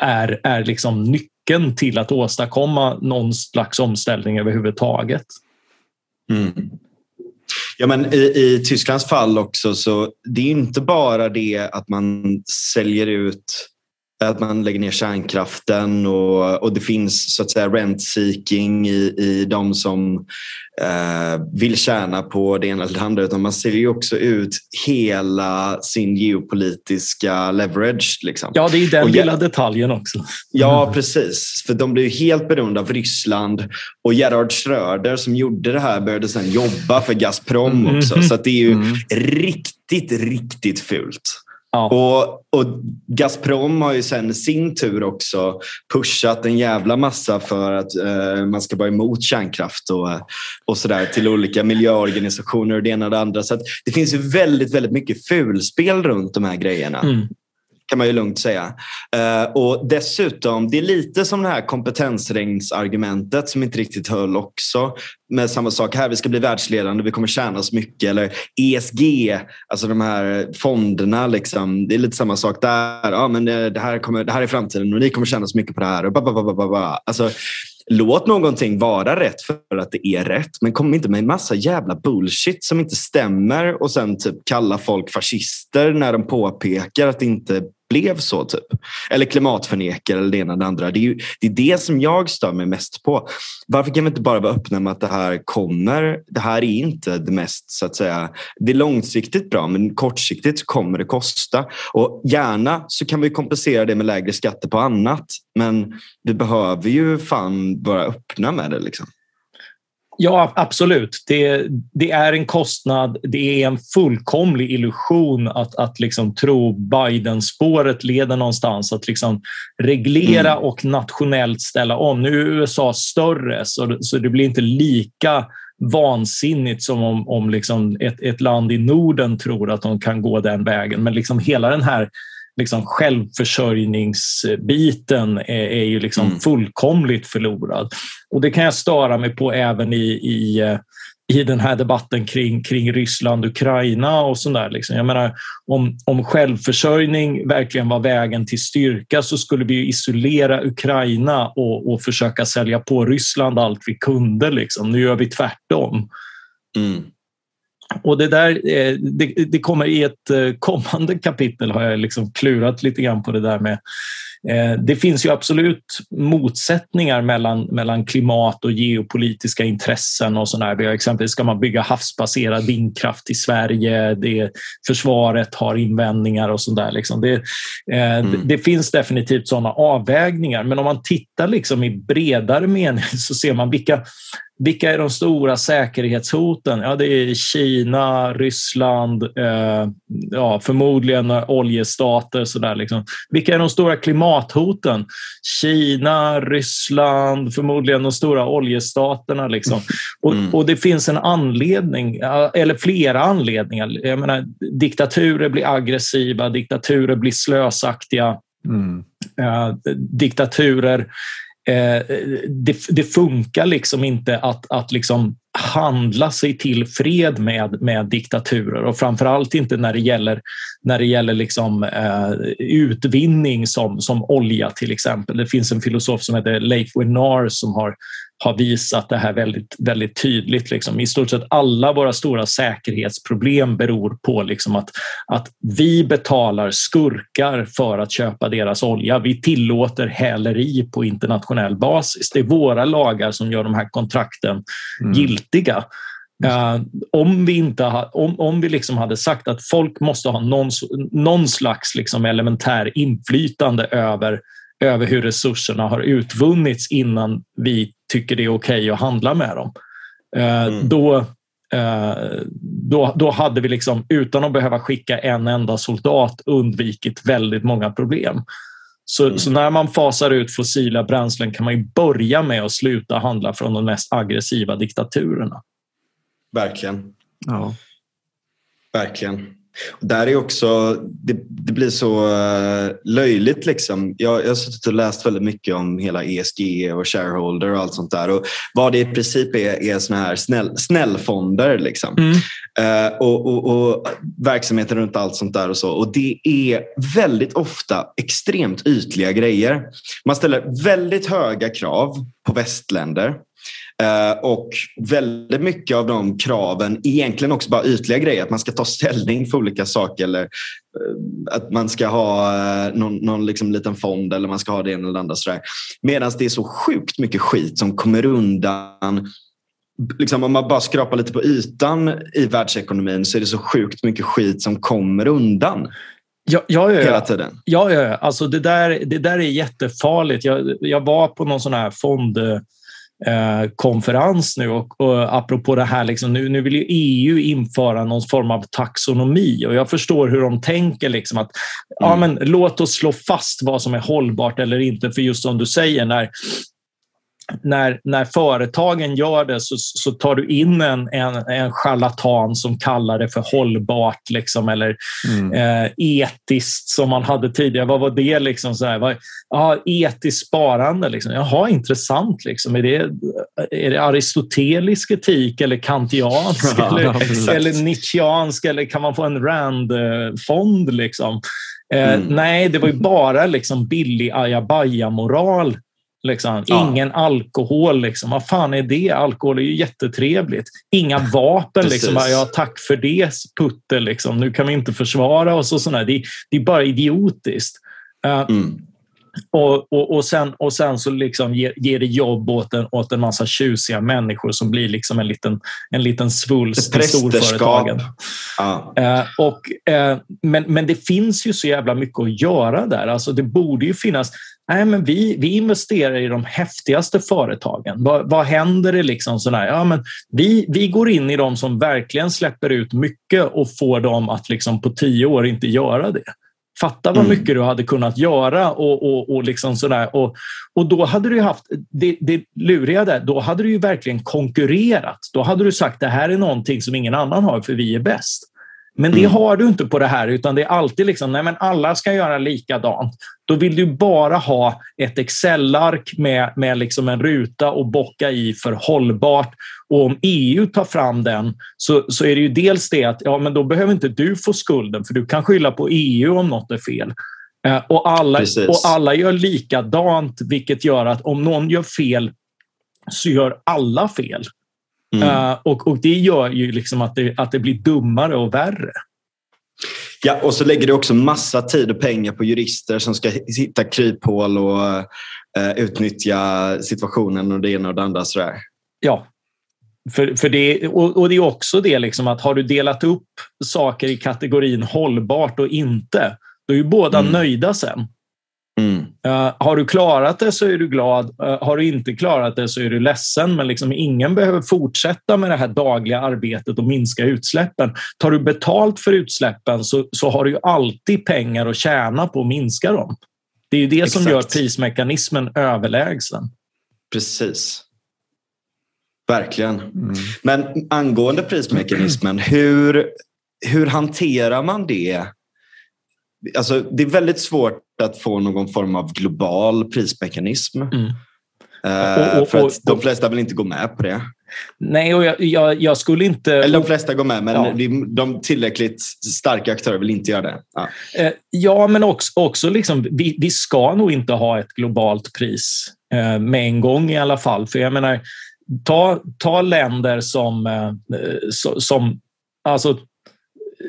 är, är liksom nyckeln till att åstadkomma någon slags omställning överhuvudtaget. Mm. Ja, men i, I Tysklands fall också, så det är inte bara det att man säljer ut att man lägger ner kärnkraften och, och det finns så att säga rent-seeking i, i de som eh, vill tjäna på det ena eller det andra utan man ser ju också ut hela sin geopolitiska leverage. Liksom. Ja, det är den och, lilla detaljen också. Ja, precis. För de blir helt beroende av Ryssland och Gerhard Schröder som gjorde det här började sedan jobba för Gazprom mm. också. Så det är ju mm. riktigt, riktigt fult. Ja. Och, och, Gazprom har ju sen sin tur också pushat en jävla massa för att eh, man ska vara emot kärnkraft och, och sådär till olika miljöorganisationer och det ena och det andra. Så det finns ju väldigt, väldigt mycket fulspel runt de här grejerna. Mm kan man ju lugnt säga. Eh, och dessutom, det är lite som det här kompetensregnsargumentet som inte riktigt höll också. Med samma sak här, vi ska bli världsledande, vi kommer tjäna så mycket. Eller ESG, alltså de här fonderna. Liksom. Det är lite samma sak där. Ja, men eh, det, här kommer, det här är framtiden och ni kommer tjäna så mycket på det här. Och ba, Alltså, låt någonting vara rätt för att det är rätt. Men kom inte med en massa jävla bullshit som inte stämmer och sen typ kalla folk fascister när de påpekar att det inte blev så. typ. Eller klimatförnekare eller det ena eller det andra. Det är, ju, det är det som jag stör mig mest på. Varför kan vi inte bara vara öppna med att det här kommer? Det här är inte det mest, så att säga, det är långsiktigt bra men kortsiktigt så kommer det kosta. Och gärna så kan vi kompensera det med lägre skatter på annat. Men vi behöver ju fan vara öppna med det. Liksom. Ja, absolut. Det, det, är en kostnad. Det är en fullkomlig illusion att, att liksom tro Biden-spåret leder någonstans. Att liksom reglera mm. och nationellt ställa om. Nu är USA större, så, så det blir inte lika vansinnigt som om, om liksom ett, ett land i Norden tror att de kan gå den vägen. Men liksom hela den här liksom självförsörjningsbiten är, är ju liksom mm. fullkomligt förlorad. Och det kan jag störa mig på även i, i, i den här debatten kring, kring Ryssland, Ukraina och sådär. Liksom. Jag menar, om, om självförsörjning verkligen var vägen till styrka så skulle vi isolera Ukraina och, och försöka sälja på Ryssland allt vi kunde. Liksom. Nu gör vi tvärtom. Mm. Och det där eh, det, det, kommer i ett eh, kommande kapitel har jag liksom klurat lite grann på det där med eh, det finns ju absolut motsättningar mellan, mellan klimat och geopolitiska intressen och sådär. Vi har exempelvis ska man bygga havsbaserad vindkraft i Sverige? Det, försvaret har invändningar och sådär. Liksom. Det, mm. det, det, finns definitivt sådana avvägningar, men om man tittar liksom i bredare mening så ser man vilka, vilka är de stora säkerhetshoten? Ja, det är Kina, Ryssland, eh, ja, förmodligen oljestater. Så där, liksom. Vilka är de stora klimathoten? Kina, Ryssland, förmodligen de stora oljestaterna. Liksom. Och, mm. och, det finns en anledning, eller flera anledningar. Jag menar, diktaturer blir aggressiva, diktaturer blir slösaktiga. Mm. Eh, diktaturer Eh, Eh, det, det, funkar liksom inte att, att liksom handla sig till fred med, med diktaturer och framförallt inte när det gäller, när det gäller liksom, eh, utvinning som, som olja till exempel. Det finns en filosof som heter Leif Winnar som har har visat det här väldigt, väldigt tydligt. Liksom. I stort sett alla våra stora säkerhetsproblem beror på liksom att, att vi betalar skurkar för att köpa deras olja. Vi tillåter häleri på internationell basis. Det är våra lagar som gör de här kontrakten mm. giltiga. Uh, om vi, inte ha, om, om vi liksom hade sagt att folk måste ha någon, någon slags liksom elementär inflytande över över hur resurserna har utvunnits innan vi tycker det är okej okay att handla med dem. Eh, mm. Då, eh, då, då hade vi liksom, utan att behöva skicka en enda soldat undvikit väldigt många problem. Så, mm. så, när man fasar ut fossila bränslen kan man ju börja med att sluta handla från de mest aggressiva diktaturerna. Verkligen. Ja. Verkligen. Där är också, det, det blir så uh, löjligt. Liksom. Jag, jag har suttit och läst väldigt mycket om hela ESG och shareholder och allt sånt där. Och vad det i princip är, är såna här snäll, snällfonder. Liksom. Mm. Uh, och, och, och, verksamheter runt allt sånt där. Och så. Och det är väldigt ofta extremt ytliga grejer. Man ställer väldigt höga krav på västländer. Eh, och väldigt mycket av de kraven, egentligen också bara ytliga grejer, att man ska ta ställning för olika saker eller eh, att man ska ha eh, någon, någon liksom liten fond eller man ska ha det ena eller andra. Medan det är så sjukt mycket skit som kommer undan Liksom om man bara skrapar lite på ytan i världsekonomin så är det så sjukt mycket skit som kommer undan. Ja, ja, ja, hela tiden. Ja, ja. Alltså det, där, det där är jättefarligt. Jag, jag var på någon sån här fond Eh, konferens nu och, och apropå det här, liksom, nu, nu vill ju EU införa någon form av taxonomi och jag förstår hur de tänker liksom att mm. ja, men, låt oss slå fast vad som är hållbart eller inte. För just som du säger, när när, när företagen gör det så, så tar du in en, en, en charlatan som kallar det för hållbart liksom, eller mm. eh, etiskt som man hade tidigare. Vad var det? Liksom, så här, vad, ja, etiskt sparande. Liksom. Jaha, intressant. Liksom. Är, det, är det aristotelisk etik eller kantiansk ja, eller, eller nietzscheansk eller kan man få en Rand-fond? Liksom? Eh, mm. Nej, det var ju bara liksom billig ajabaja-moral Liksom. Ja. Ingen alkohol. Liksom. Vad fan är det? Alkohol är ju jättetrevligt. Inga vapen. liksom. Ja, tack för det, Putte. Liksom. Nu kan vi inte försvara oss. Och sådär. Det, det är bara idiotiskt. Uh, mm. Och, och, och, sen, och sen så liksom ger, ger det jobb åt en, åt en massa tjusiga människor som blir liksom en liten, en liten svulst i storföretagen. Ja. Uh, och, uh, men, men det finns ju så jävla mycket att göra där. Alltså det borde ju finnas Nej, men vi, vi investerar i de häftigaste företagen. Vad, vad händer det? Liksom sådär? Ja, men vi, vi går in i de som verkligen släpper ut mycket och får dem att liksom på tio år inte göra det. Fatta vad mm. mycket mm. du hade kunnat göra och, och, och, liksom sådär. Och, och då hade du haft, det, det luriga där, då hade du ju verkligen konkurrerat. Då hade du sagt det här är någonting som ingen annan har för vi är bäst. Men det mm. har du inte på det här, utan det är alltid liksom, nej men alla ska göra likadant. Då vill du bara ha ett Excel-ark med, med liksom en ruta och bocka i för hållbart. Och om EU tar fram den så, så är det ju dels det att ja, men då behöver inte du få skulden, för du kan skylla på EU om något är fel. Eh, och, alla, och alla gör likadant, vilket gör att om någon gör fel så gör alla fel. Mm. Uh, och, och det gör ju liksom att det, att det blir dummare och värre. Ja, och så lägger du också massa tid och pengar på jurister som ska hitta kryphål och uh, utnyttja situationen och det ena och det andra. Sådär. Ja, för, för det, och, och, det är också det liksom att har du delat upp saker i kategorin hållbart och inte, då är ju båda mm. nöjda sen. Mm. Uh, har du klarat det så är du glad. Uh, har du inte klarat det så är du ledsen. Men liksom ingen behöver fortsätta med det här dagliga arbetet och minska utsläppen. Tar du betalt för utsläppen så, så har du ju alltid pengar att tjäna på att minska dem. Det är ju det Exakt. som gör prismekanismen överlägsen. Precis. Verkligen. Mm. Men angående prismekanismen, hur, hur hanterar man det alltså, det är väldigt svårt att få någon form av global prismekanism. Mm. Uh, och, och, för att de flesta vill inte gå med på det. Nej, och jag, jag, jag skulle inte... Eller de flesta går med, men ja. de, de tillräckligt starka aktörer vill inte göra det. Ja, uh, ja men också, också liksom, vi, vi ska nog inte ha ett globalt pris uh, med en gång i alla fall. För jag menar, ta, ta länder som, som alltså,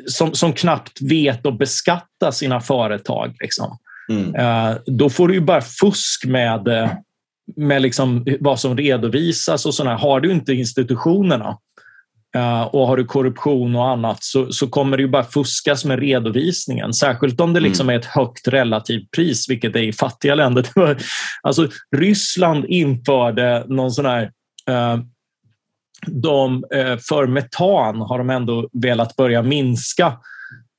som, som knappt vet att beskatta sina företag. Liksom. Mm. Uh, då får du ju bara fusk med, eh, med liksom vad som redovisas och sådär. Har du inte institutionerna uh, och har du korruption och annat så, så kommer det ju bara fuskas med redovisningen. Särskilt om det liksom mm. är ett högt relativt pris, vilket det är i fattiga länder. alltså, Ryssland införde någon sån här de, eh, för metan har de ändå velat börja minska.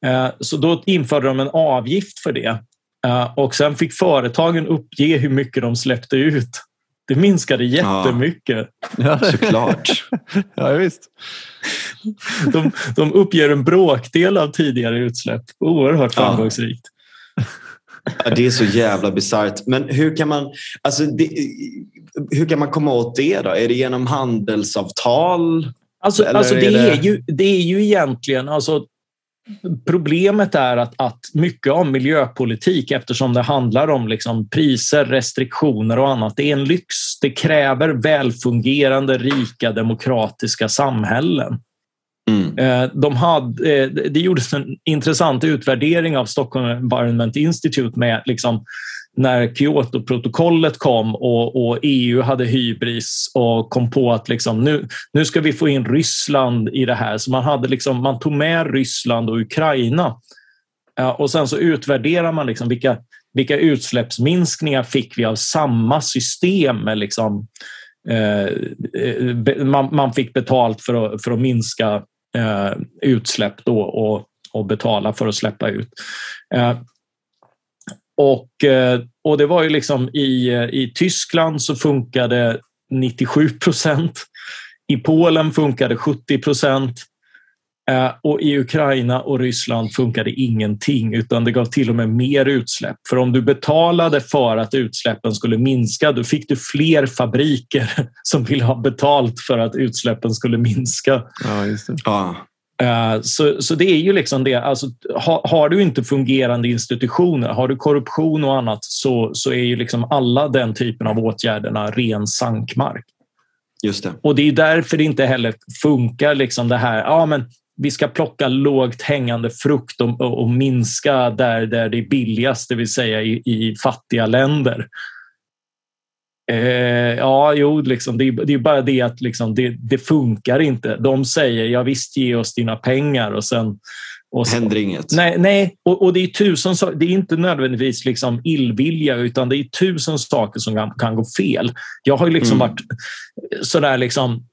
Eh, så då införde de en avgift för det. Och sen fick företagen uppge hur mycket de släppte ut. Det minskade jättemycket. Ja, såklart. ja, visst. De, de uppger en bråkdel av tidigare utsläpp. Oerhört framgångsrikt. Ja, det är så jävla bisarrt. Men hur kan man alltså det, hur kan man komma åt det då? Är det genom handelsavtal? Alltså, alltså det, är det... Är ju, det är ju egentligen alltså, Problemet är att, att mycket av miljöpolitik, eftersom det handlar om liksom priser, restriktioner och annat, det är en lyx. Det kräver välfungerande, rika, demokratiska samhällen. Mm. Eh, de hade, eh, det gjordes en intressant utvärdering av Stockholm Environment Institute med liksom när Kyotoprotokollet kom och, och, EU hade hybris och kom på att liksom, nu, nu ska vi få in Ryssland i det här. Så man, hade liksom, man tog med Ryssland och Ukraina. Och sen så utvärderar man liksom vilka, vilka utsläppsminskningar fick vi av samma system. Med liksom, eh, man, man, fick betalt för att, för att minska eh, utsläpp då och, och betala för att släppa ut. Eh, och, eh, och det var ju liksom i, i Tyskland så funkade 97 procent. I Polen funkade 70 procent. Eh, och i Ukraina och Ryssland funkade ingenting utan det gav till och med mer utsläpp. För om du betalade för att utsläppen skulle minska då fick du fler fabriker som ville ha betalt för att utsläppen skulle minska. Ja, just det. Ja. Eh, så, så det är ju liksom det. Alltså, har, har, du inte fungerande institutioner, har du korruption och annat så, så är ju liksom alla den typen av åtgärderna ren sankmark. Just det. Och det är därför det inte heller funkar liksom det här. Ja, men vi ska plocka lågt hängande frukt och, och, och minska där, där det är billigast, det vill säga i, i fattiga länder. Eh, ja, jo, liksom, det, det, är bara det att liksom, det, det, funkar inte. De säger ja visst, ge oss dina pengar och sen... Och så, händer inget. Nej, nej och, och, det är tusen Det är inte nödvändigtvis liksom illvilja utan det är tusen saker som kan, kan gå fel. Jag har liksom mm. varit sådär liksom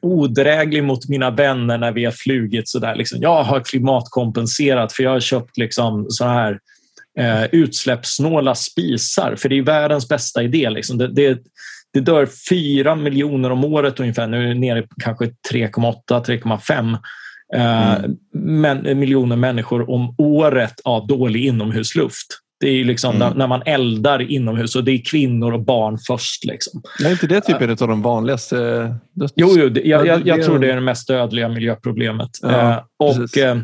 odräglig mot mina vänner när vi har flugit. Sådär, liksom. Jag har klimatkompenserat för jag har köpt liksom, så här eh, utsläppssnåla spisar, för det är världens bästa idé. Liksom. Det, det, det dör fyra miljoner om året ungefär, nu är det nere på kanske 3,8-3,5 eh, mm. miljoner människor om året av dålig inomhusluft. Det är liksom mm. när man eldar inomhus och det är kvinnor och barn först. Liksom. är inte det typ ett av de vanligaste döds... Jo, jo jag, jag, jag, tror det är det mest dödliga miljöproblemet. Ja, eh, och, eh,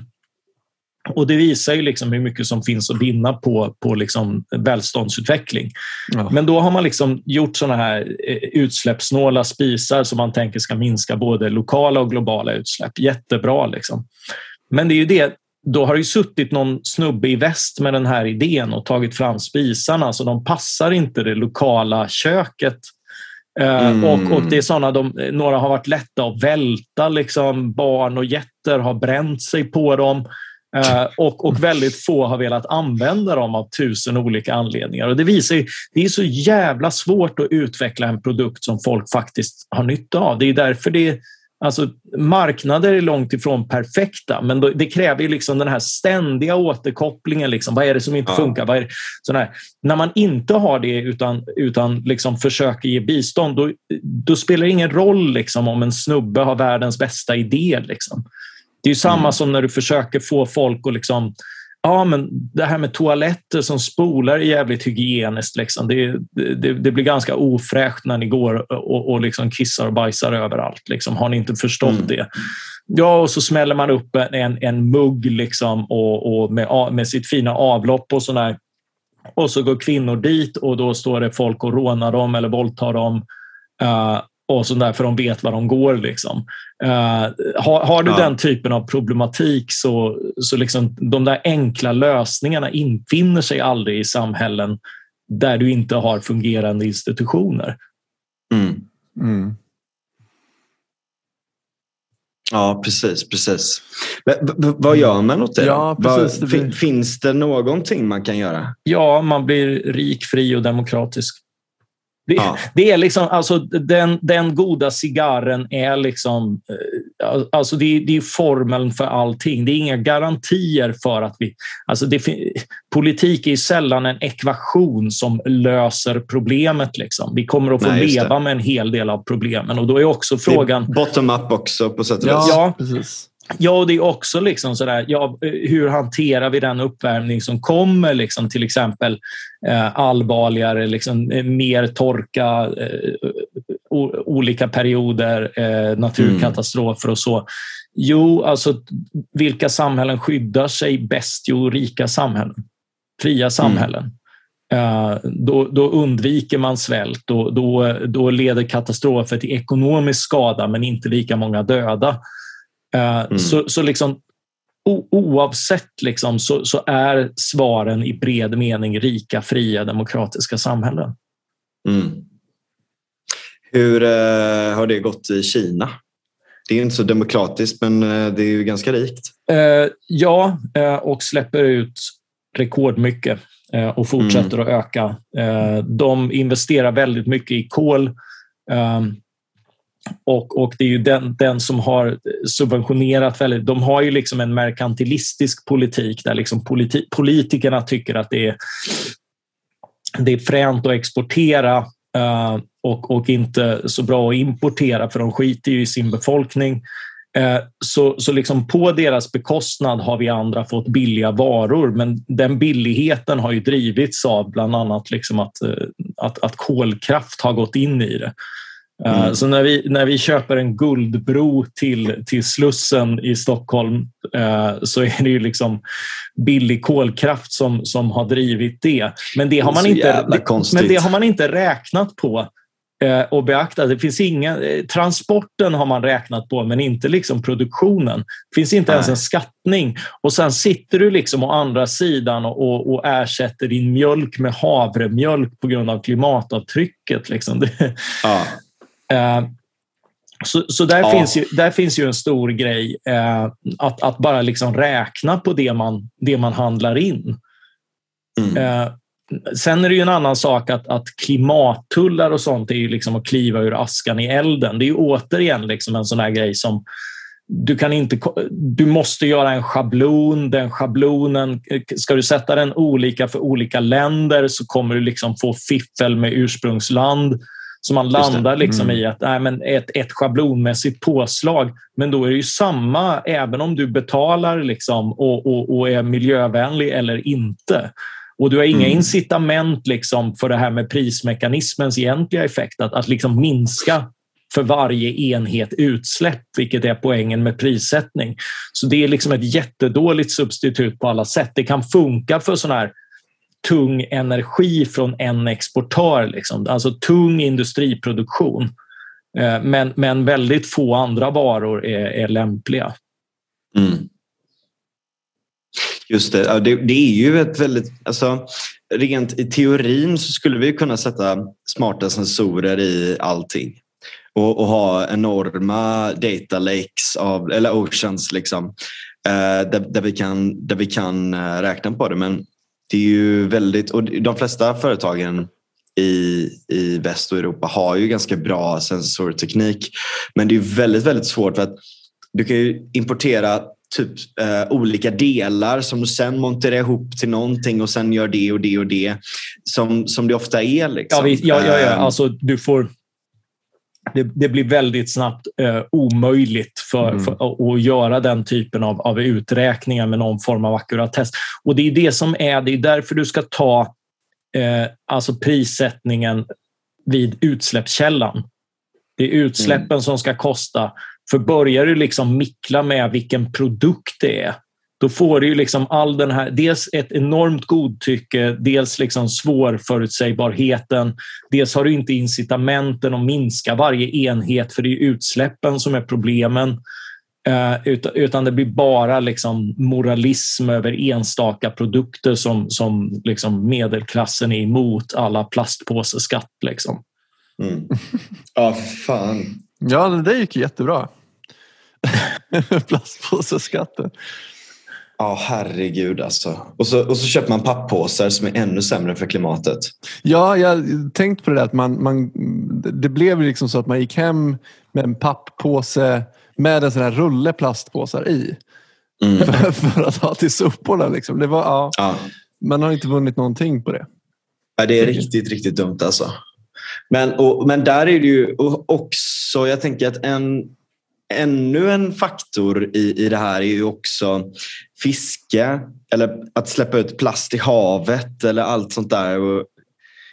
och det visar ju liksom hur mycket som finns att vinna på, på liksom välståndsutveckling. Ja. Men då har man liksom gjort såna här eh, utsläppssnåla spisar som man tänker ska minska både lokala och globala utsläpp. Jättebra. Liksom. Men det är ju det, då har det ju suttit någon snubbe i väst med den här idén och tagit fram spisarna så de passar inte det lokala köket. Eh, mm. Och, och, det är såna, de, några har varit lätta att välta, liksom, barn och jätter har bränt sig på dem. Uh, och, och väldigt få har velat använda dem av tusen olika anledningar. Och det visar ju, det är så jävla svårt att utveckla en produkt som folk faktiskt har nytta av. Det är därför det Alltså, marknader är långt ifrån perfekta, men det kräver liksom den här ständiga återkopplingen. Liksom. Vad är det som inte ja. funkar? Vad är. När man inte har det utan, utan liksom försöker ge bistånd, då, då spelar det ingen roll liksom, om en snubbe har världens bästa idé. Liksom. Det är samma mm. som när du försöker få folk att liksom Ja, men det här med toaletter som spolar är jävligt hygieniskt. Liksom. Det, det, det, blir ganska ofräscht när ni går och, och liksom kissar och bajsar överallt. Liksom. Har ni inte förstått mm. det? Ja, och så smäller man upp en, en mugg liksom, och, och med, med sitt fina avlopp och sådär. Och så går kvinnor dit och då står det folk och rånar dem eller våldtar dem. Uh, och så där, för de vet var de går. Liksom. Uh, har, har, du ja. den typen av problematik så, så liksom, de där enkla lösningarna infinner sig aldrig i samhällen där du inte har fungerande institutioner. Mm. Mm. Ja, precis. precis. Men, vad gör man åt det? Ja, precis, vad, det Finns det någonting man kan göra? Ja, man blir rik, fri och demokratisk. Det, ja. det är liksom, alltså, den, den goda cigarren är liksom... Eh, alltså det, det är formeln för allting. Det är inga garantier för att vi... Alltså det, politik är sällan en ekvation som löser problemet. Liksom. Vi kommer att få Nej, leva med en hel del av problemen och då är också frågan... Bottom-up också på sätt och vis. Ja, ja, precis. Ja, och det är också liksom sådär, ja, hur hanterar vi den uppvärmning som kommer? Liksom, till exempel eh, allvarligare, liksom, eh, mer torka, eh, olika perioder, eh, naturkatastrofer och så. Jo, alltså vilka samhällen skyddar sig bäst? Jo, rika samhällen. Fria samhällen. Mm. Uh, då, då, undviker man svält. Då, då, då leder katastrofer till ekonomisk skada men inte lika många döda. Eh, mm. Så, så liksom, oavsett liksom, så, så, är svaren i bred mening rika, fria, demokratiska samhällen. Mm. Hur uh, har det gått i Kina? Det är inte så demokratiskt, men uh, det är ju ganska rikt. Uh, ja, och släpper ut rekordmycket och fortsätter mm. att öka. De investerar väldigt mycket i kol. Och, och det är ju den, den som har subventionerat väldigt. De har ju liksom en merkantilistisk politik där liksom politi, politikerna tycker att det är, det är fränt att exportera uh, och, och inte så bra att importera för de skiter ju i sin befolkning. Eh, så, så liksom på deras bekostnad har vi andra fått billiga varor men den billigheten har ju drivits av bland annat liksom att, eh, att, att kolkraft har gått in i det. Eh, mm. Så när vi, när vi köper en guldbro till, till Slussen i Stockholm uh, så är det ju liksom billig kolkraft som, som har drivit det. Men det har man, inte, men det har man inte räknat på uh, och beaktat. Det finns inga, transporten har man räknat på men inte liksom produktionen. Det finns inte Nej. ens en skattning. Och sen sitter du liksom å andra sidan och, och ersätter din mjölk med havremjölk på grund av klimatavtrycket. Liksom. Det, ja. Eh, så, så där, ja. finns ju, där finns ju en stor grej, eh, att, att bara liksom räkna på det man, det man handlar in. Mm. Eh, sen är det ju en annan sak att, att klimattullar och sånt är ju liksom att kliva ur askan i elden. Det är ju återigen liksom en sån här grej som du, kan inte, du måste göra en schablon. Den schablonen, ska du sätta den olika för olika länder så kommer du liksom få fiffel med ursprungsland. Så man landar liksom mm. i att nej, men ett, ett schablonmässigt påslag. Men då är det ju samma även om du betalar liksom och, och, och är miljövänlig eller inte. Och du har inga mm. incitament liksom för det här med prismekanismens egentliga effekt, att, att liksom minska för varje enhet utsläpp, vilket är poängen med prissättning. Så det är liksom ett jättedåligt substitut på alla sätt. Det kan funka för sådana här tung energi från en exportör, liksom. alltså tung industriproduktion. Eh, men, men väldigt få andra varor är, är lämpliga. Mm. Just det. det, det är ju ett väldigt... Alltså, rent i teorin så skulle vi kunna sätta smarta sensorer i allting och, och ha enorma data lakes av, eller oceans liksom, eh, där, där, vi kan, där vi kan eh, räkna på det. Men det är ju väldigt, och de flesta företagen i, i väst och Europa har ju ganska bra sensorteknik. Men det är väldigt, väldigt svårt för att du kan ju importera typ eh, olika delar som du sen monterar ihop till någonting och sen gör det och det och det. Som, som det ofta är. Liksom. Ja, visst, ja, ja, ja. Ehm. Alltså, du får det, det, blir väldigt snabbt eh, omöjligt för, mm. för, att göra den typen av, av uträkningar med någon form av akkuratess. Och det är det som är, det är därför du ska ta eh, alltså prissättningen vid utsläppskällan. Det är utsläppen mm. som ska kosta. För börjar du liksom mickla med vilken produkt det är, då får du ju liksom all den här, dels ett enormt godtycke, dels liksom svårförutsägbarheten, dels har du inte incitamenten att minska varje enhet för det är utsläppen som är problemen. Uh, utan, det blir bara liksom moralism över enstaka produkter som, som liksom medelklassen är emot alla plastpåseskatt. Liksom. Mm. Ja, fan. Ja, det gick jättebra. plastpåseskatten. Ja, herregud alltså. Och så, och så köper man papppåsar som är ännu sämre för klimatet. Ja, jag har tänkt på det där att man, man, det blev liksom så att man gick hem med en papppåse med en sån här rulle plastpåsar i. Mm. För, för att ha till soporna. Liksom. Det var, ja, Ja. man har inte vunnit någonting på det. Ja, det är riktigt, riktigt dumt alltså. Men, och, men där är det ju också, jag tänker att en, ännu en faktor i, i det här är ju också fiske eller att släppa ut plast i havet eller allt sånt där. Och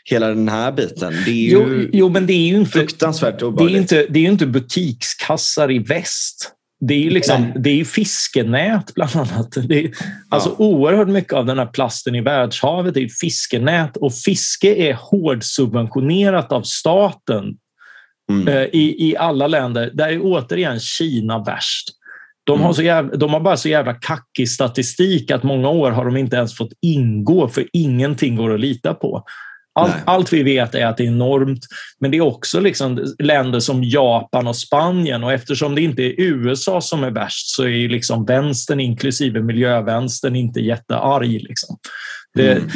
hela den här biten. Det är ju Jo, jo, men det är ju inte, fruktansvärt det är obehagligt. inte, det är ju inte butikskassar i väst. Det är ju liksom, det är fiskenät bland annat. Det är, alltså oerhört mycket av den här plasten i världshavet är fiskenät och fiske är hårdsubventionerat av staten Mm. eh, i, i alla länder. Där är återigen Kina värst. De har, så jävla, de har bara så jävla kackig statistik att många år har de inte ens fått ingå för ingenting går att lita på. Allt, allt vi vet är att det är enormt, men det är också liksom länder som Japan och Spanien och eftersom det inte är USA som är värst så är liksom vänstern, inklusive miljövänstern, inte jättearg. Liksom. Det, Mm.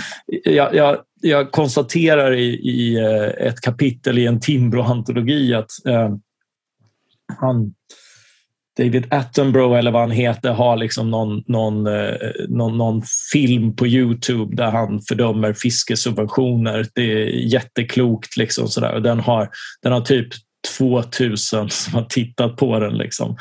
jag, jag, jag konstaterar i, i eh, ett kapitel i en Timbro-antologi att eh, han, David Attenborough eller vad han heter har liksom någon, någon, eh, någon, någon film på Youtube där han fördömer fiskesubventioner. Det är jätteklokt. Liksom sådär. Den, har, den har typ 2000 som har tittat på den. Liksom.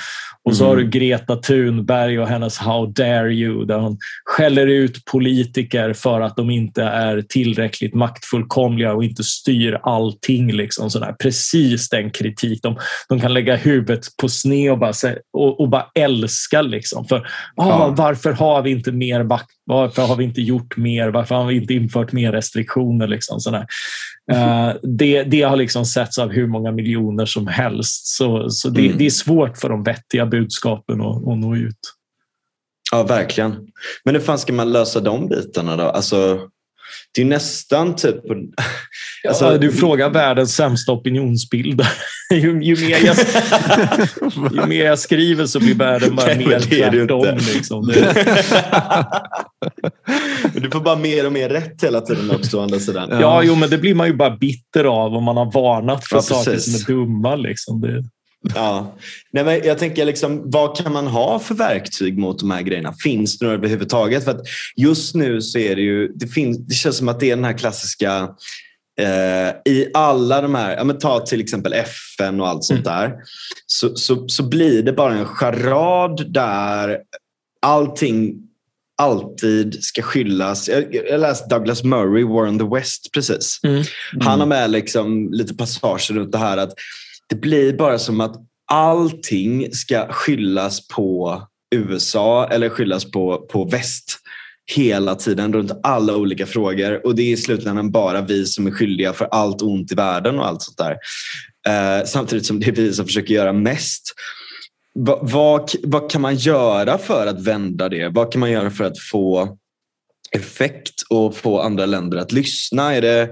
Och så Mm. har du Greta Thunberg och hennes How dare you där hon skäller ut politiker för att de inte är tillräckligt maktfullkomliga och inte styr allting. Liksom, sådär. Precis den kritik. De, de kan lägga huvudet på sned och bara, och, och bara älska. Liksom. För, ah. Varför har vi inte mer makt? Varför har vi inte gjort mer? Varför har vi inte infört mer restriktioner? Liksom, sådär. Eh, det, det har liksom setts av hur många miljoner som helst. Så, så det, Mm. det är svårt för de vettiga budskapen att, att nå ut. Ja, verkligen. Men hur fan ska man lösa de bitarna då? Alltså, det är nästan typ... Alltså- ja, du frågar världens sämsta opinionsbildare. ju, ju, mer jag, ju mer jag skriver så blir världen bara Nej, mer tvärtom. Liksom. Du får bara mer och mer rätt hela tiden också å andra sidan. Ja. ja, jo, men det blir man ju bara bitter av om man har varnat för Ja, saker som är dumma. Liksom. Det, Ja. Nej, men jag tänker, liksom, vad kan man ha för verktyg mot de här grejerna? Finns det några överhuvudtaget? För att just nu så är det ju, det, finns, det känns som att det är den här klassiska eh, i alla de här, ja, men ta till exempel FN och allt sånt där, så, så, så blir det bara en charad där allting alltid ska skyllas. Jag, jag läste Douglas Murray, War on the West, precis. Mm. Han har med liksom lite passager runt det här att det blir bara som att allting ska skyllas på USA eller skyllas på, på väst hela tiden runt alla olika frågor och det är i slutändan bara vi som är skyldiga för allt ont i världen och allt sånt där. Eh, samtidigt som det är vi som försöker göra mest. Va, vad, vad kan man göra för att vända det? Vad kan man göra för att få effekt och få andra länder att lyssna? Är det,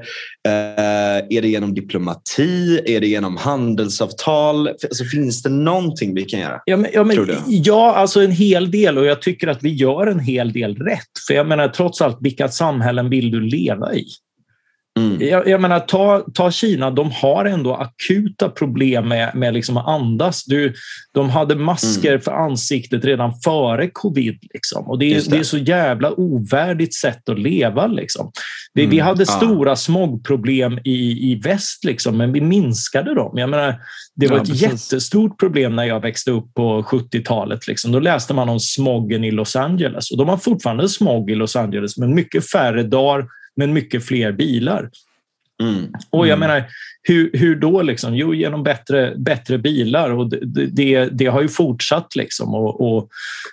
eh, är det genom diplomati? Är det genom handelsavtal? Alltså, finns det någonting vi kan göra? Ja, men, ja, men, ja, alltså en hel del och jag tycker att vi gör en hel del rätt. För jag menar trots allt, vilka samhällen vill du leva i? Mm. Jag, jag menar, ta, ta Kina, de har ändå akuta problem med, med liksom att andas. Du, de hade masker för ansiktet redan före covid. Liksom. Och det, är, det. det. är så jävla ovärdigt sätt att leva. Liksom. Vi, Mm, vi hade ja. stora smogproblem i, i väst, liksom, men vi minskade dem. Jag menar, det var Ja, ett precis. jättestort problem när jag växte upp på 70-talet. Liksom. Då läste man om smoggen i Los Angeles. Och de har fortfarande smog i Los Angeles, men mycket färre dagar, men mycket fler bilar. Mm. Och jag Mm. menar, hur, hur då? Liksom? Jo, genom bättre, bättre bilar. Och det, det, det har ju fortsatt. Liksom. Och, och,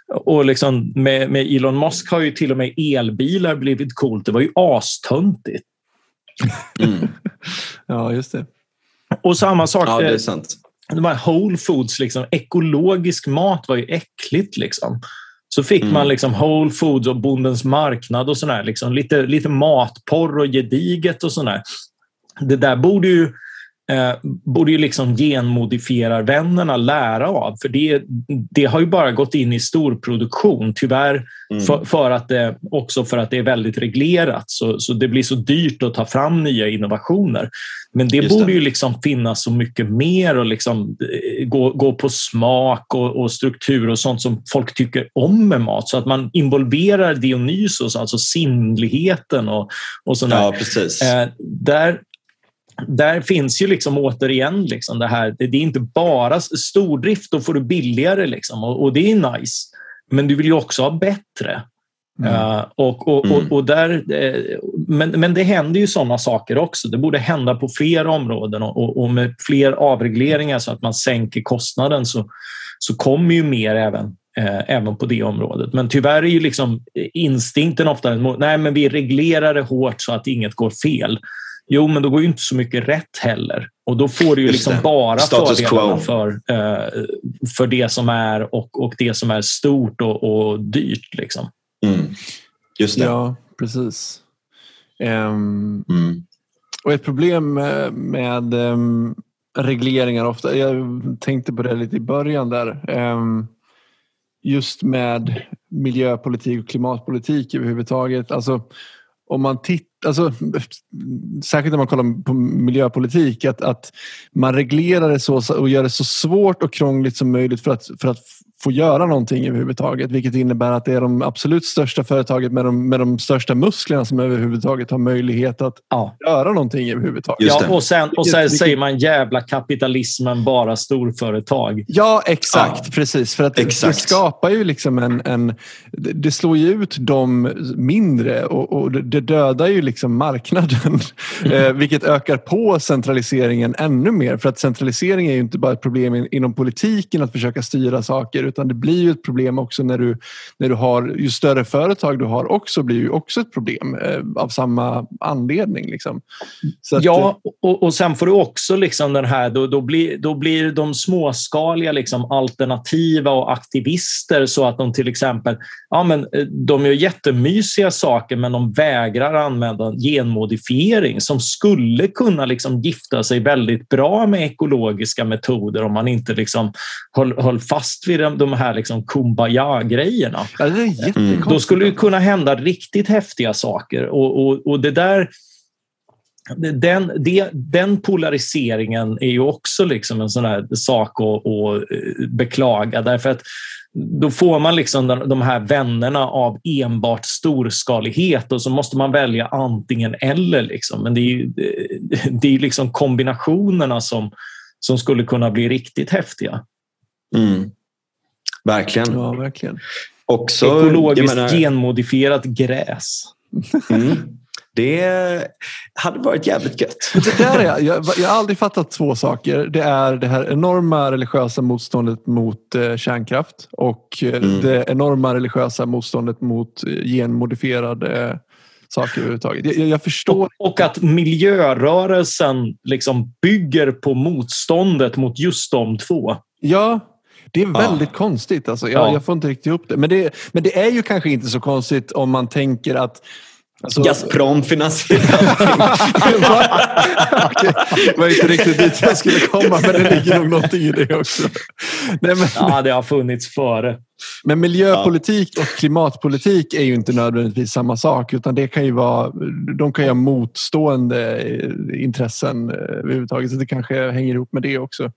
och liksom med, med Elon Musk har ju till och med elbilar blivit coolt. Det var ju astöntigt. Mm. Ja, just det. Och samma sak, Ja, det är eh, sant. de här Whole Foods, liksom, ekologisk mat var ju äckligt. Liksom. Så fick Mm. man liksom Whole Foods och Bondens marknad och sådär. Liksom, lite, lite matporr och gediget och sådär. Det där borde ju eh, borde ju liksom genmodifierarvännerna lära av. För det, det har ju bara gått in i storproduktion, tyvärr mm. för, för, att det, också för att det är väldigt reglerat. Så, så det blir så dyrt att ta fram nya innovationer. Men det Just borde det. ju liksom finnas så mycket mer och liksom eh, gå, gå på smak och, och, struktur och sånt som folk tycker om med mat. Så att man involverar Dionysos, alltså sinnligheten och, och sådär. Ja, precis. Eh, där, där finns ju liksom återigen liksom det här, det är inte bara stordrift, då får du billigare liksom, och, och det är nice. Men du vill ju också ha bättre. Mm. Uh, och, och, mm. och, och, där, uh, men, men det händer ju sådana saker också. Det borde hända på fler områden och, och, med fler avregleringar så att man sänker kostnaden så, så kommer ju mer även, uh, även på det området. Men tyvärr är ju liksom instinkten ofta nej men vi reglerar det hårt så att inget går fel. Jo, men då går ju inte så mycket rätt heller. Och då får du ju liksom bara Status fördelarna för, eh, för det som är och, och det som är stort och, och dyrt. Liksom. Mm. Just det. Ja, precis. Um, mm. Och ett problem med, med um, regleringar ofta, jag tänkte på det lite i början där. Um, just med miljöpolitik och klimatpolitik överhuvudtaget. Alltså, om man tittar alltså, särskilt när man kollar på miljöpolitik, att, att man reglerar det så och gör det så svårt och krångligt som möjligt för att, för att få göra någonting överhuvudtaget. Vilket innebär att det är de absolut största företaget med de, med de största musklerna som överhuvudtaget har möjlighet att ja. göra någonting överhuvudtaget. Ja, och sen, och sen vilket, säger man jävla kapitalismen, bara storföretag. Ja, exakt. Ja. Precis. För att exakt. det skapar ju liksom en, en... Det slår ju ut de mindre och, och det dödar ju liksom marknaden. Mm. vilket ökar på centraliseringen ännu mer. För att centralisering är ju inte bara ett problem inom politiken att försöka styra saker utan det blir ju ett problem också när du, när du har, ju större företag du har också blir ju också ett problem eh, av samma anledning. Liksom. Att, ja, och, och sen får du också liksom den här, då, då, blir, då blir de småskaliga liksom alternativa och aktivister så att de till exempel, ja men eh, de gör jättemysiga saker men de vägrar använda genmodifiering som skulle kunna liksom gifta sig väldigt bra med ekologiska metoder om man inte liksom höll, höll fast vid de, de här liksom kumbaya-grejerna. Ja, mm. Då skulle det kunna hända riktigt häftiga saker. Och, och, och det där den, det, den polariseringen är ju också liksom en sån här sak att, att eh, beklaga därför att då får man liksom de här vännerna av enbart storskalighet och så måste man välja antingen eller. Liksom. Men det är ju det är liksom kombinationerna som, som skulle kunna bli riktigt häftiga. Mm. Verkligen. Ja, verkligen. Också, Ekologiskt menar, genmodifierat gräs. Mm. Det hade varit jävligt gött. Det där är, jag, jag har aldrig fattat två saker. Det är det här enorma religiösa motståndet mot eh, kärnkraft och eh, mm. det enorma religiösa motståndet mot eh, genmodifierade saker överhuvudtaget. Jag, jag förstår. Och, och, att miljörörelsen liksom bygger på motståndet mot just de två. Ja, det är väldigt ja. konstigt. Alltså. Jag, ja. jag, får inte riktigt ihop det. Men, det. men det är ju kanske inte så konstigt om man tänker att Alltså, Gazprom finansierar okay. Det var inte riktigt dit jag skulle komma, men det ligger nog någonting i det också. Nej, men, ja, det har funnits före. Men miljöpolitik och klimatpolitik är ju inte nödvändigtvis samma sak, utan det kan ju vara, de kan ju ha motstående intressen eh, överhuvudtaget, så det kanske hänger ihop med det också.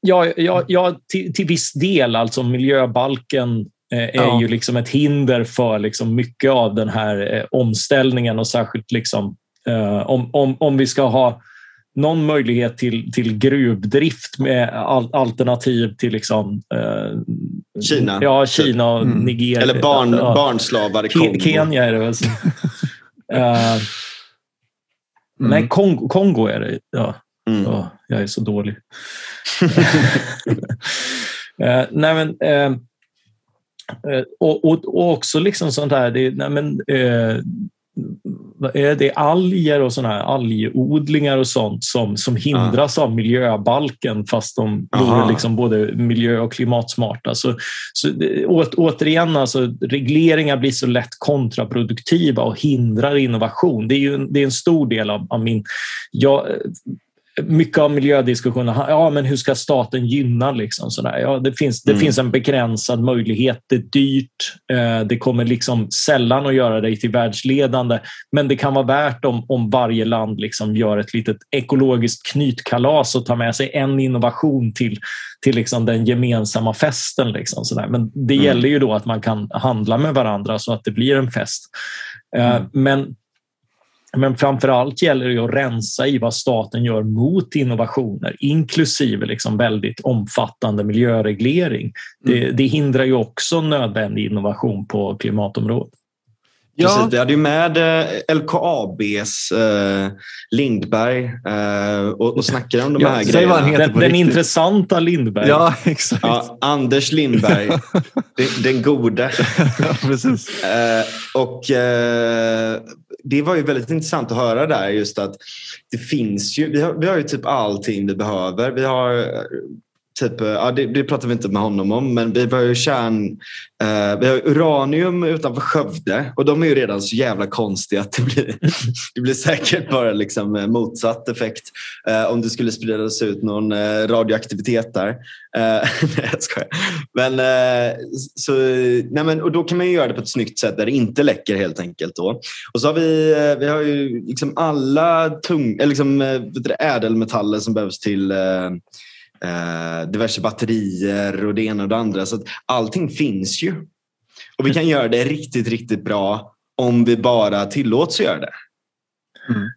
Ja, ja, ja till, till viss del. Alltså miljöbalken eh, är ja. ju liksom ett hinder för liksom mycket av den här eh, omställningen och särskilt liksom, eh, om, om, om vi ska ha någon möjlighet till, till gruvdrift med al alternativ till liksom, eh, Kina. Ja, Kina och mm. Nigeria. Eller barn, ja. barnslavar i Kongo. Kenya är det väl. uh, mm. Nej, Kongo, Kongo är det. Ja. Mm. Oh, jag är så dålig. uh, nej, men, uh, och, och, och, också liksom sånt här, det, nej, men, är det alger och såna här algodlingar och sånt som, som hindras ah. av miljöbalken fast de vore liksom både miljö och klimatsmarta. Så, så å, återigen, alltså, regleringar blir så lätt kontraproduktiva och hindrar innovation. Det är ju en, det är en stor del av, av min... Jag, mycket av miljödiskussionen, ja men hur ska staten gynna? Liksom, sådär. Ja, det, finns, det mm. finns en begränsad möjlighet, det är dyrt, eh, det kommer liksom sällan att göra dig till världsledande, men det kan vara värt om, om varje land liksom gör ett litet ekologiskt knytkalas och tar med sig en innovation till, till liksom den gemensamma festen. Liksom, sådär. Men det mm. gäller ju då att man kan handla med varandra så att det blir en fest. Eh, mm. Men men framför allt gäller det att rensa i vad staten gör mot innovationer, inklusive liksom väldigt omfattande miljöreglering. Det, mm. det hindrar ju också nödvändig innovation på klimatområdet. Ja. Precis, vi hade ju med eh, LKABs eh, Lindberg eh, och, och snackade om de ja, här grejerna. Den, den intressanta Lindberg. Ja, exakt. Ja, Anders Lindberg, den, den gode. ja, precis. Eh, och eh, det var ju väldigt intressant att höra där just att det finns ju, vi har, vi har ju typ allting vi behöver. Vi har typ, eh, ja, det, det pratar vi inte med honom om, men vi har ju kärn, eh, vi har uranium utanför Skövde och de är ju redan så jävla konstiga att det blir, det blir säkert bara liksom eh, motsatt effekt eh, om det skulle spridas ut någon eh, radioaktivitet där. Eh, nej, jag skojar. Men, eh, så, nej, men, och då kan man ju göra det på ett snyggt sätt där det inte läcker helt enkelt. Då. Och så har vi, vi har ju liksom alla tung, liksom, ädelmetaller som behövs till eh, diverse batterier och det ena och det andra. Så att allting finns ju. Och vi kan göra det riktigt, riktigt bra om vi bara tillåts göra det. Mm.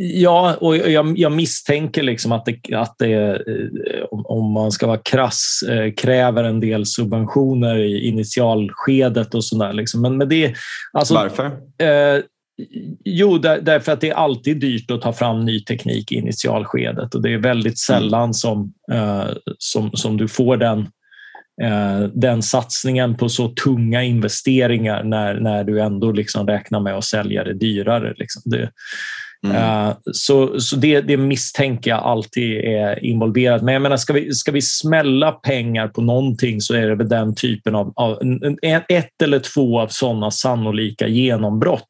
Ja, och jag, jag, misstänker liksom att det, att det eh, om man ska vara krass, eh, kräver en del subventioner i initialskedet och sådär. Liksom. Men, men det, alltså, Varför? Eh, Jo, där, därför att det är alltid dyrt att ta fram ny teknik i initialskedet och det är väldigt mm. sällan som, eh, som, som du får den, eh, den satsningen på så tunga investeringar när, när du ändå liksom räknar med att sälja det dyrare. Liksom. Det, Mm. Uh, så så det, det misstänker jag alltid är involverat. Men jag menar, ska vi, ska vi smälla pengar på någonting så är det väl den typen av, av ett eller två av sådana sannolika genombrott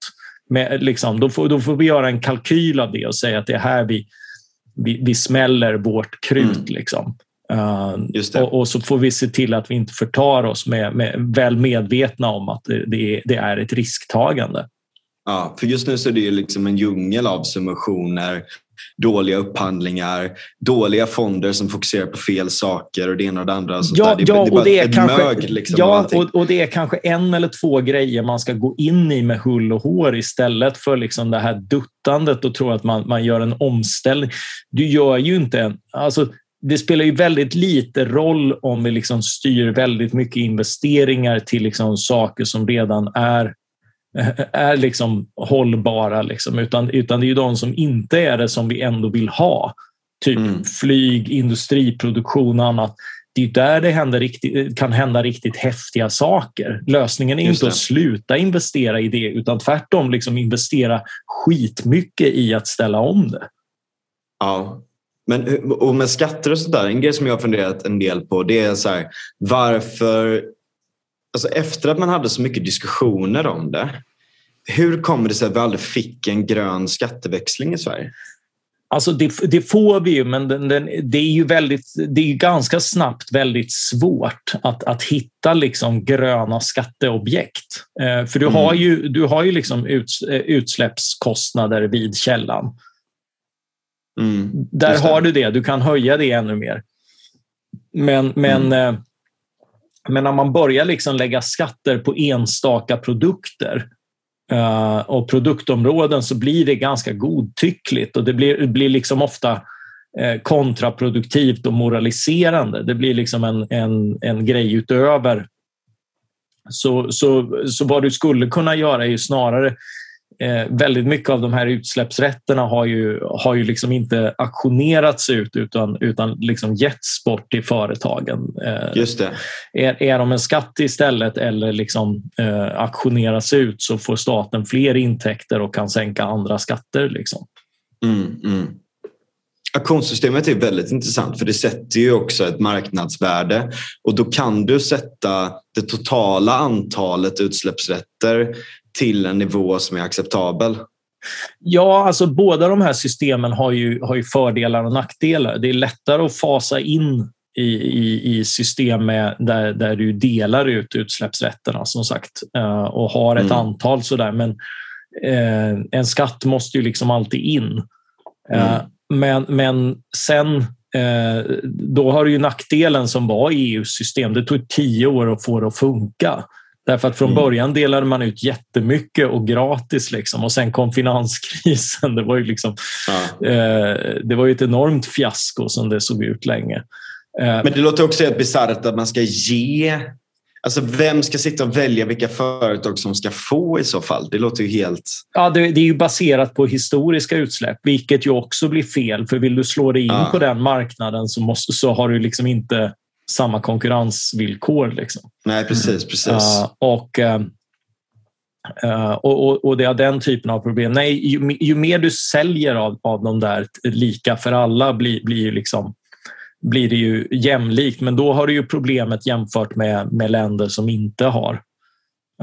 med, liksom, då, får, då får vi göra en kalkyl av det och säga att det är här vi, vi, vi smäller vårt krut. Mm. Liksom. Uh, och, och, så får vi se till att vi inte förtar oss med, med väl medvetna om att det, det, det, är ett risktagande. Ja, för just nu så är det ju liksom en djungel av subventioner dåliga upphandlingar, dåliga fonder som fokuserar på fel saker och det ena och det andra. ja, det, ja, det, och det är kanske, mög, liksom, ja och, och, det är kanske en eller två grejer man ska gå in i med hull och hår istället för liksom det här duttandet och tro att man, man gör en omställning. Du gör ju inte en... Alltså, det spelar ju väldigt lite roll om vi liksom styr väldigt mycket investeringar till liksom saker som redan är är liksom hållbara, liksom, utan, utan det är ju de som inte är det som vi ändå vill ha. Typ mm. flyg, industriproduktion och annat. Det är där det händer riktigt, kan hända riktigt häftiga saker. Lösningen är Just inte det. att sluta investera i det utan tvärtom liksom investera skitmycket i att ställa om det. Ja, men och med skatter och sådär, en grej som jag har funderat en del på det är så här, varför alltså efter att man hade så mycket diskussioner om det, hur kommer det sig att vi aldrig fick en grön skatteväxling i Sverige? Alltså det, det får vi ju, men den, den, det är ju väldigt, det är ganska snabbt väldigt svårt att, att hitta liksom gröna skatteobjekt. Eh, för du mm. har ju, du har ju liksom uts, eh, utsläppskostnader vid källan. Mm. Där har du det, du kan höja det ännu mer. Men, men mm. eh, men när man börjar liksom lägga skatter på enstaka produkter uh, och produktområden så blir det ganska godtyckligt och det blir, blir liksom ofta eh, kontraproduktivt och moraliserande. Det blir liksom en, en, en grej utöver. Så, så, så vad du skulle kunna göra är ju snarare eh, väldigt mycket av de här utsläppsrätterna har ju, har ju liksom inte auktionerats ut utan, utan liksom getts bort till företagen. Eh, Just det. Är, är de en skatt istället eller liksom, eh, auktioneras ut så får staten fler intäkter och kan sänka andra skatter. Liksom. Mm, mm. Auktionssystemet är väldigt intressant för det sätter ju också ett marknadsvärde och då kan du sätta det totala antalet utsläppsrätter till en nivå som är acceptabel. Ja, alltså båda de här systemen har ju, har ju fördelar och nackdelar. Det är lättare att fasa in i, i, i system med, där, där du delar ut utsläppsrätterna som sagt eh, och har ett mm. antal sådär. Men eh, en skatt måste ju liksom alltid in. Eh, mm. Men, men sen då har du ju nackdelen som var EUs system. Det tog tio år att få det att funka. Därför att från mm. början delade man ut jättemycket och gratis liksom. och sen kom finanskrisen. Det var ju, liksom, ja. eh, det var ju ett enormt fiasko som det såg ut länge. Eh, Men det låter också helt bisarrt att man ska ge Alltså vem ska sitta och välja vilka företag som ska få i så fall? Det låter ju helt... Ja, det, det är ju baserat på historiska utsläpp, vilket ju också blir fel. För vill du slå dig in ja. på den marknaden så, måste, så har du liksom inte samma konkurrensvillkor. Liksom. Nej, precis. precis. Uh, och, uh, och, och, det är den typen av problem. Nej, ju, ju, mer du säljer av, av de där lika för alla blir, blir, liksom, blir det ju jämlikt. Men då har du ju problemet jämfört med, med länder som inte har.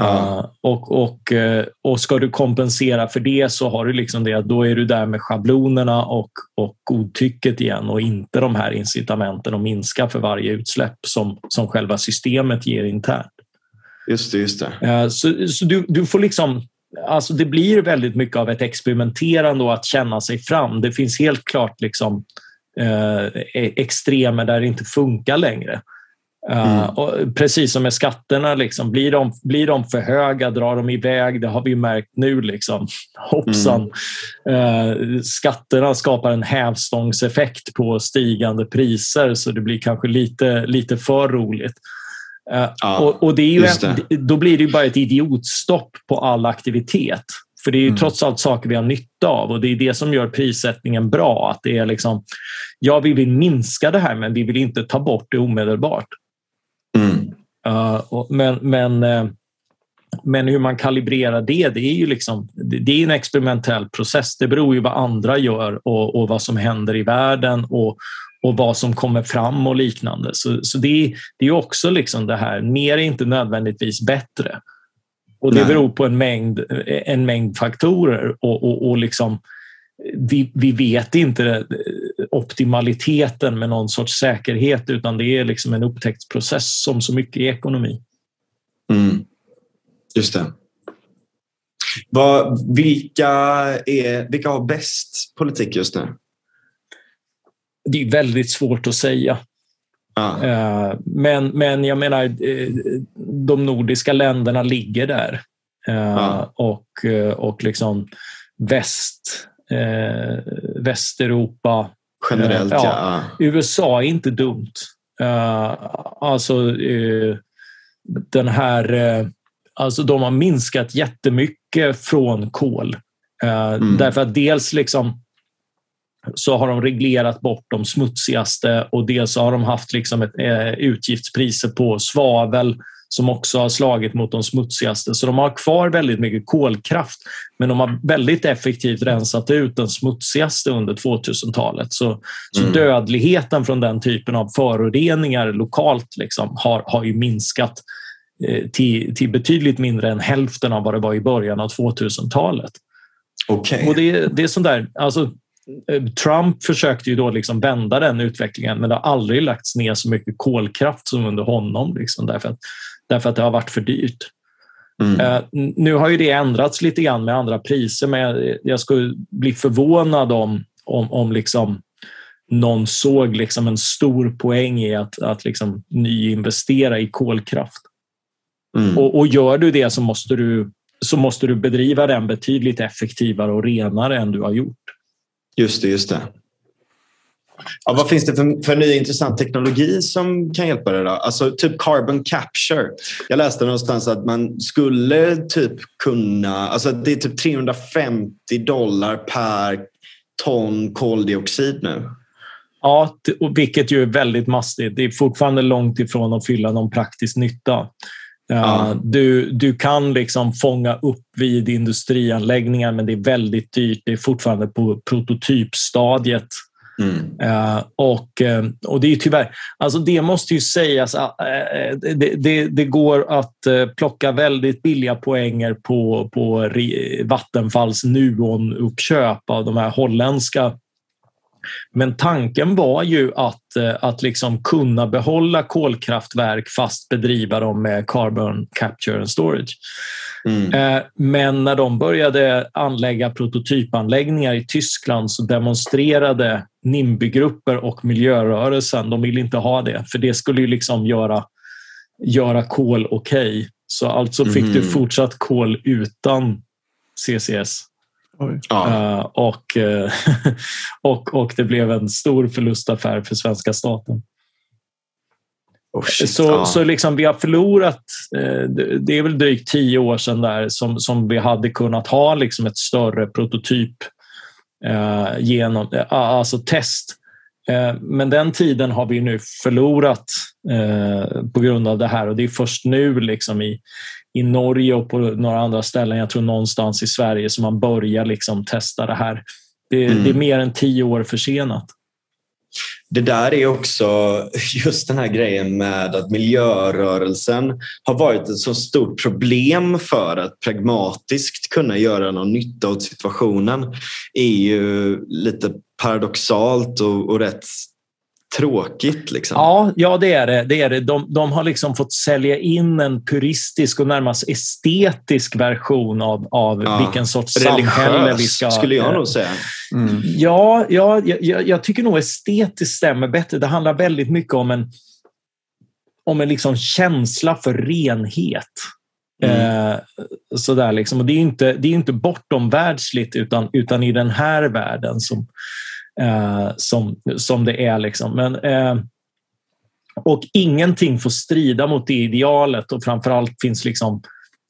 Uh, och, och, eh, och ska du kompensera för det så har du liksom det då är du där med schablonerna och, och godtycket igen och inte de här incitamenten att minska för varje utsläpp som, som själva systemet ger internt. Just det. Just det. Uh, så så du, du får liksom Alltså det blir väldigt mycket av ett experimenterande och att känna sig fram. Det finns helt klart liksom, eh, e-, extremer där det inte funkar längge. Mm. Uh, precis som med skatterna, liksom, blir, de, blir de för höga, drar de iväg? Det har vi märkt nu. Liksom. Hoppsan! Mm. Uh, skatterna skapar en hävstångseffekt på stigande priser så det blir kanske lite, lite för roligt. Uh, ja, och, och, det är en, Då blir det bara ett idiotstopp på all aktivitet. För det är ju mm. trots allt saker vi har nytta av och det är det som gör prissättningen bra. Att det är liksom, ja, vi vill minska det här men vi vill inte ta bort det omedelbart. Mm. Uh, men, men, uh, men hur man kalibrerar det, det är ju liksom, det är en experimentell process. Det beror ju vad andra gör och, och vad som händer i världen och, och vad som kommer fram och liknande. Så, så det, det är också liksom det här, mer är inte nödvändigtvis bättre. Och det Nej. beror på en mängd, en mängd faktorer och, och, och liksom, vi, vi vet inte optimaliteten med någon sorts säkerhet utan det är liksom en upptäcktsprocess som så mycket i ekonomi. Mm. Just det. Vad, vilka, är, vilka har bäst politik just nu? Det är väldigt svårt att säga. Ah. Men, men jag menar, eh, de nordiska länderna ligger där. Ah. Och, och liksom väst, Västeuropa, Generellt, ja. ja. USA är inte dumt. Uh, alltså, uh, den här... Alltså, de har minskat jättemycket från kol. Mm. Därför att dels liksom så har de reglerat bort de smutsigaste och dels har de haft liksom ett, utgiftspriser på svavel som också har slagit mot de smutsigaste. Så de har kvar väldigt mycket kolkraft men de har väldigt effektivt rensat ut den smutsigaste under 2000-talet. Så, så mm. dödligheten från den typen av föroreningar lokalt liksom, har, har ju minskat eh, till, till betydligt mindre än hälften av vad det var i början av 2000-talet. Okay. Och det, det är sånt där, alltså, eh, Trump försökte ju då liksom vända den utvecklingen men det har aldrig lagts ner så mycket kolkraft som under honom. Liksom, därför att därför att det har varit för dyrt. Mm. Uh, nu har ju det ändrats lite grann med andra priser men jag, jag skulle bli förvånad om, om, om liksom någon såg liksom en stor poäng i att, att liksom nyinvestera i kolkraft. Mm. Och, och, gör du det så måste du, så måste du bedriva den betydligt effektivare och renare än du har gjort. Just det, just det. Ja, vad finns det för, för ny intressant teknologi som kan hjälpa dig? Då? Alltså typ carbon capture. Jag läste någonstans att man skulle typ kunna... Alltså det är typ 350 dollar per ton koldioxid nu. Ja, vilket ju är väldigt mastigt. Det är fortfarande långt ifrån att fylla någon praktisk nytta. Ja. Du, du kan liksom fånga upp vid industrianläggningar men det är väldigt dyrt. Det är fortfarande på prototypstadiet. Mm. Eh, och, eh, och det är tyvärr, alltså det måste ju sägas, uh, det, det, det, går att plocka väldigt billiga poänger på, på Vattenfalls Nuon-uppköp av de här holländska men tanken var ju att, att liksom kunna behålla kolkraftverk fast bedriva dem med carbon capture and storage. Mm. Men när de började anlägga prototypanläggningar i Tyskland så demonstrerade NIMBY-grupper och miljörörelsen, de ville inte ha det, för det skulle ju liksom göra, göra kol okej. Okay. Så alltså fick mm. du fortsatt kol utan CCS. Uh, och, uh, och, och det blev en stor förlustaffär för svenska staten. Oh shit, så, ja. så liksom vi har förlorat, uh, det är väl drygt tio år sedan där som, som vi hade kunnat ha liksom ett större prototyp eh, genom, eh, alltså test. Eh, men den tiden har vi nu förlorat eh, på grund av det här och det är först nu liksom i, i Norge och på några andra ställen, jag tror någonstans i Sverige, som man börjar liksom testa det här. Det, mm. det är mer än tio år försenat det där är också just den här grejen med att miljörörelsen har varit ett så stort problem för att pragmatiskt kunna göra någon nytta åt situationen. Är ju lite paradoxalt och, och rätt tråkigt. Liksom. Ja, ja, det är det. det, är det. De, de har liksom fått sälja in en puristisk och närmast estetisk version av, av ja, vilken sorts samhälle vi ska... skulle jag nog säga. Mm. Ja, ja jag, jag, tycker nog estetiskt stämmer bättre. Det handlar väldigt mycket om en, om en liksom känsla för renhet. Mm. Eh, sådär liksom. och det är inte, det är inte bortom världsligt utan, utan i den här världen som, eh, som, som det är. Liksom. Men, eh, och ingenting får strida mot det idealet och framförallt finns liksom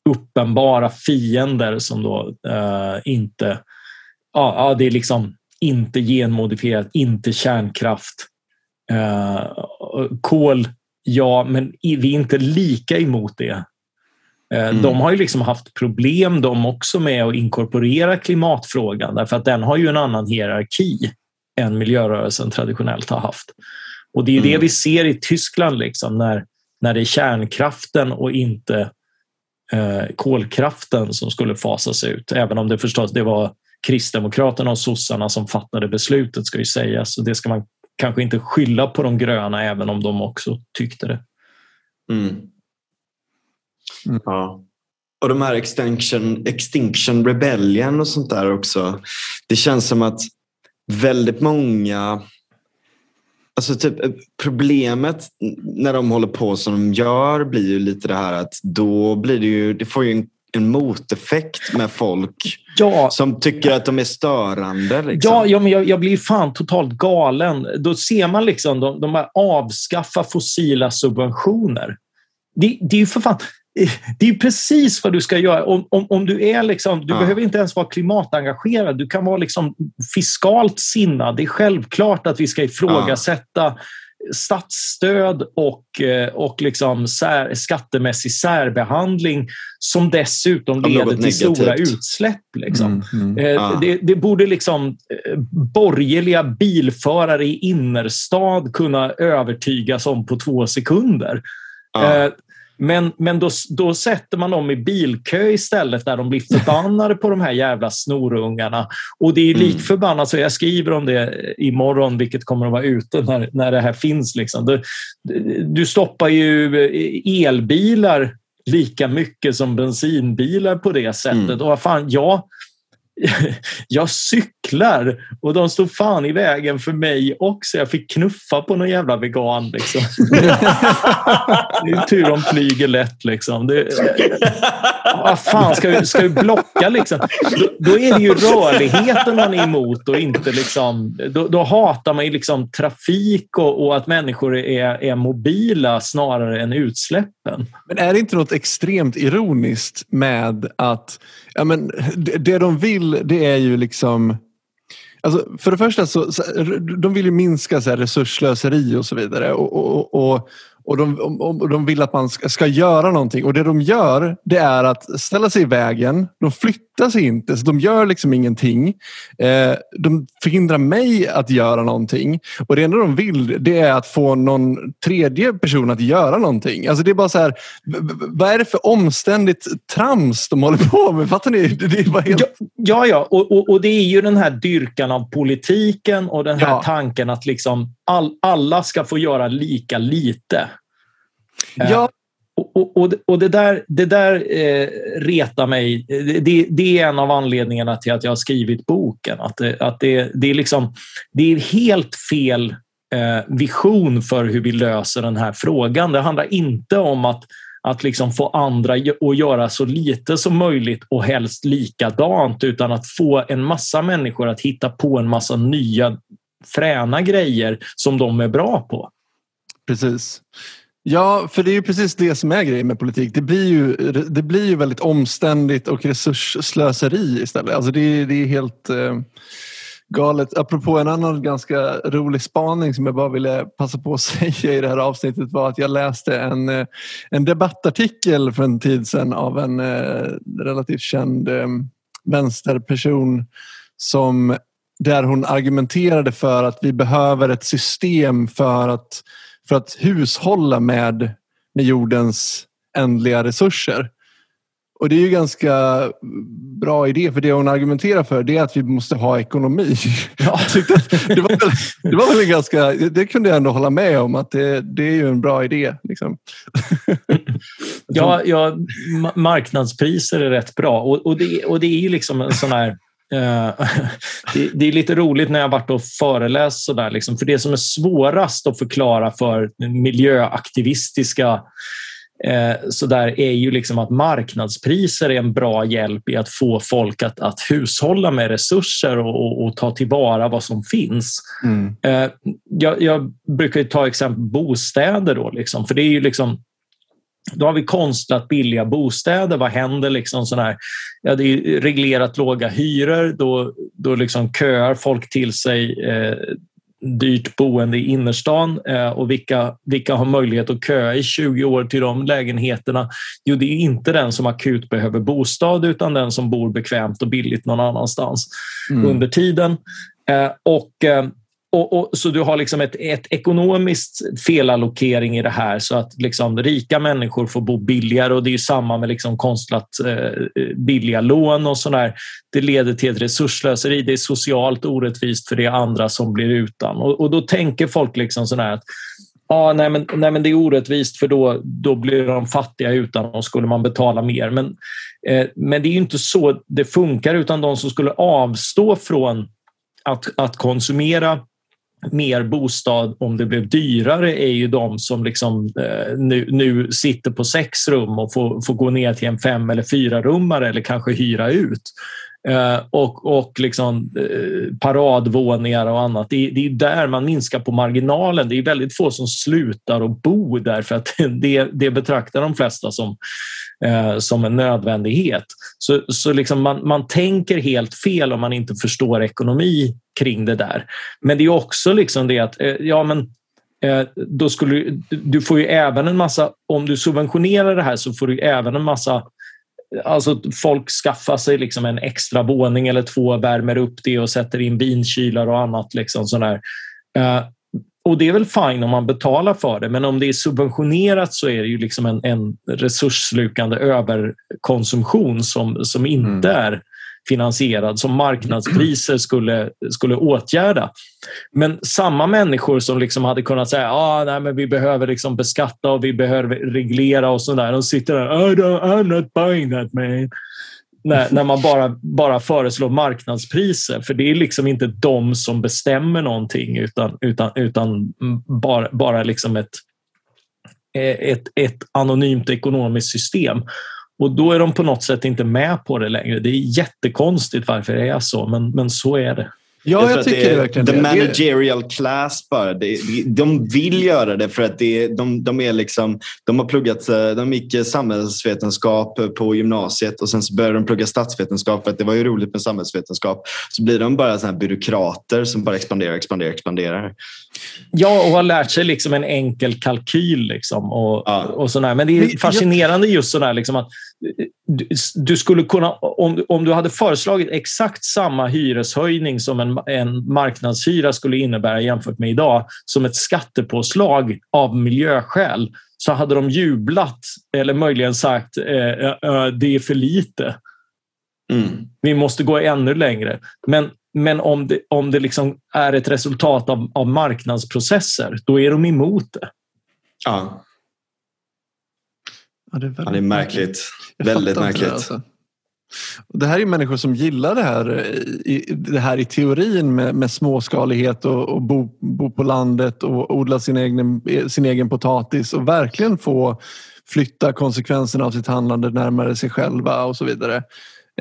uppenbara fiender som då eh, inte... Ja, ja, det är liksom inte genmodifierat, inte kärnkraft. Eh, kol, ja, men vi är inte lika emot det. Eh, mm. De har ju liksom haft problem de också med att inkorporera klimatfrågan därför att den har ju en annan hierarki än miljörörelsen traditionellt har haft. Och det är mm. det vi ser i Tyskland liksom, när, när det är kärnkraften och inte eh, kolkraften som skulle fasas ut. Även om det förstås det var Kristdemokraterna och sossarna som fattade beslutet ska ju sägas. Och det ska man kanske inte skylla på de gröna även om de också tyckte det. Mm. Mm. Ja. Och de här Extinction, Extinction Rebellion och sånt där också. Det känns som att väldigt många Alltså typ, problemet när de håller på som de gör blir ju lite det här att då blir det ju, det får ju en, en moteffekt med folk ja. som tycker att de är störande. Liksom. Ja, ja men jag, jag, blir fan totalt galen. Då ser man liksom, de, de avskaffa fossila subventioner. Det, det är ju för fan, det är precis vad du ska göra. Om, om, om du är liksom, du ja. behöver inte ens vara klimatengagerad. Du kan vara liksom fiskalt sinnad. Det är självklart att vi ska ifrågasätta ja. statsstöd och, eh, och liksom sär, skattemässig särbehandling som dessutom leder till negativt. stora utsläpp. Liksom. Mm, mm. Ja. Det, det, borde liksom eh, borgerliga bilförare i innerstad kunna övertygas om på två sekunder. Ja. Men, men då, då sätter man dem i bilkö istället där de blir förbannade på de här jävla snorungarna. Och det är mm. lik förbannat, så jag skriver om det imorgon, vilket kommer att vara ute när, när det här finns. Liksom. Du, du stoppar ju elbilar lika mycket som bensinbilar på det sättet. Mm. Och vad fan, ja, jag cyklar och de stod fan i vägen för mig också. Jag fick knuffa på någon jävla vegan. Liksom. det är tur de flyger lätt. Liksom. Det, vad fan, ska vi, ska vi blocka liksom? Då, då, är det ju rörligheten man är emot och inte liksom... Då, då hatar man ju liksom trafik och, och, att människor är, är mobila snarare än utsläppen. Men är det inte något extremt ironiskt med att ja, men, det, det de vill det är ju liksom Alltså, för det första så, så de vill ju minska så här resursslöseri och så vidare. Och, och, och, och de, och de vill att man ska, ska, göra någonting. Och det de gör det är att ställa sig i vägen. De flyttar sig inte, så de gör liksom ingenting. Eh, de förhindrar mig att göra någonting. Och det enda de vill det är att få någon tredje person att göra någonting. Alltså det är bara så här, vad är det för omständigt trams de håller på med? Fattar ni? Det är bara helt... Ja, ja, och, och, och, det är ju den här dyrkan av politiken och den här ja. tanken att liksom all, alla ska få göra lika lite. Ja. Och, och, och det där, det där eh, retar mig. Eh, det, det, är en av anledningarna till att jag har skrivit boken. Att, det, att det, det, är, liksom, det är helt fel eh, vision för hur vi löser den här frågan. Det handlar inte om att, att liksom få andra att göra så lite som möjligt och helst likadant utan att få en massa människor att hitta på en massa nya fräna grejer som de är bra på. Precis. Ja, för det är ju precis det som är grejen med politik. Det blir ju, det blir ju väldigt omständigt och resursslöseri istället. Alltså det, det är helt eh, galet. Apropå en annan ganska rolig spaning som jag bara ville passa på att säga i det här avsnittet var att jag läste en, eh, en debattartikel för en tid sedan av en eh, relativt känd eh, vänsterperson som där hon argumenterade för att vi behöver ett system för att för att hushålla med, med jordens ändliga resurser. Och det är ju ganska bra idé för det hon argumenterar för det är att vi måste ha ekonomi. Ja. det, var väl, det var väl ganska, det kunde jag ändå hålla med om att det, det är ju en bra idé. Liksom. ja, ja, marknadspriser är rätt bra och, och, det, och det är ju liksom en sån här det, är lite roligt när jag varit och föreläst sådär, liksom, för det som är svårast att förklara för miljöaktivistiska eh, så där är ju liksom att marknadspriser är en bra hjälp i att få folk att, att hushålla med resurser och, och, och ta tillvara vad som finns. Mm. Eh, jag, jag, brukar ta exempel bostäder då, liksom, för det är ju liksom då har vi konstlat billiga bostäder. Vad händer? Liksom sån här, ja, det är reglerat låga hyror. Då, då liksom köar folk till sig eh, dyrt boende i innerstan. Eh, och vilka, vilka har möjlighet att köa i 20 år till de lägenheterna? Jo, det är inte den som akut behöver bostad utan den som bor bekvämt och billigt någon annanstans mm. under tiden. Eh, och eh, och, och, så du har liksom ett, ett ekonomiskt felallokering i det här så att liksom rika människor får bo billigare och det är samma med liksom konstlat eh, billiga lån och sådär. Det leder till ett resurslöseri. Det är socialt orättvist för det är andra som blir utan. Och, och då tänker folk liksom sådär att ah, nej, men, nej, men det är orättvist för då, då blir de fattiga utan och skulle man betala mer. Men, eh, men det är inte så det funkar utan de som skulle avstå från att, att konsumera mer bostad om det blev dyrare är ju de som liksom, eh, nu, nu sitter på sex rum och får, får gå ner till en fem eller fyra rummare eller kanske hyra ut. Eh, och och liksom, eh, paradvåningar och annat. Det, det är där man minskar på marginalen. Det är väldigt få som slutar att bo där för att det, det betraktar de flesta som, eh, som en nödvändighet. Så, så liksom man, man tänker helt fel om man inte förstår ekonomi kring det där. Men det är också liksom det att eh, ja, men eh, då skulle du får ju även en massa, om du subventionerar det här så får du även en massa Alltså folk skaffar sig liksom en extra våning eller två, värmer upp det och sätter in binkylar och annat. Liksom sådär. Eh, och det är väl fine om man betalar för det, men om det är subventionerat så är det ju liksom en, en resursslukande överkonsumtion som, som inte mm. är finansierad som marknadspriser skulle, skulle åtgärda. Men samma människor som liksom hade kunnat säga att ah, vi behöver liksom beskatta och vi behöver reglera och sådär. De sitter där, I'm not buying that man. När, när man bara, bara föreslår marknadspriser. För det är liksom inte de som bestämmer någonting utan, utan, utan bara, bara liksom ett, ett, ett anonymt ekonomiskt system. Och då är de på något sätt inte med på det längre. Det är jättekonstigt varför det är så, men, men så är det. Ja, jag, att tycker det verkligen the det. Managerial class bara. Det, de vill göra det för att det, de, de är liksom, de har pluggat, eh, de gick samhällsvetenskap på gymnasiet och sen så började de plugga statsvetenskap för att det var ju roligt med samhällsvetenskap. Så blir de bara såna här byråkrater som bara expanderar, expanderar, expanderar. Ja, och har lärt sig liksom en enkel kalkyl. Liksom och, Ja. och sådär. Men det är fascinerande just sådär liksom att du, skulle kunna, om, om du hade föreslagit exakt samma hyreshöjning som en, en marknadshyra skulle innebära jämfört med idag, som ett skattepåslag av miljöskäl, så hade de jublat eller möjligen sagt eh, eh, eh, det är för lite. Mm. Vi måste gå ännu längre. Men, men om det, om det liksom är ett resultat av, av marknadsprocesser, då är de emot det. Ja, Ja, det är, väldigt ja, det är märkligt. Jag Väldigt inte det, märkligt. alltså. Det här är människor som gillar det här eh, i, det här i teorin med, med småskalighet och, och bo, bo på landet och odla sin egen, sin egen potatis och verkligen få flytta konsekvenserna av sitt handlande närmare sig själva och så vidare.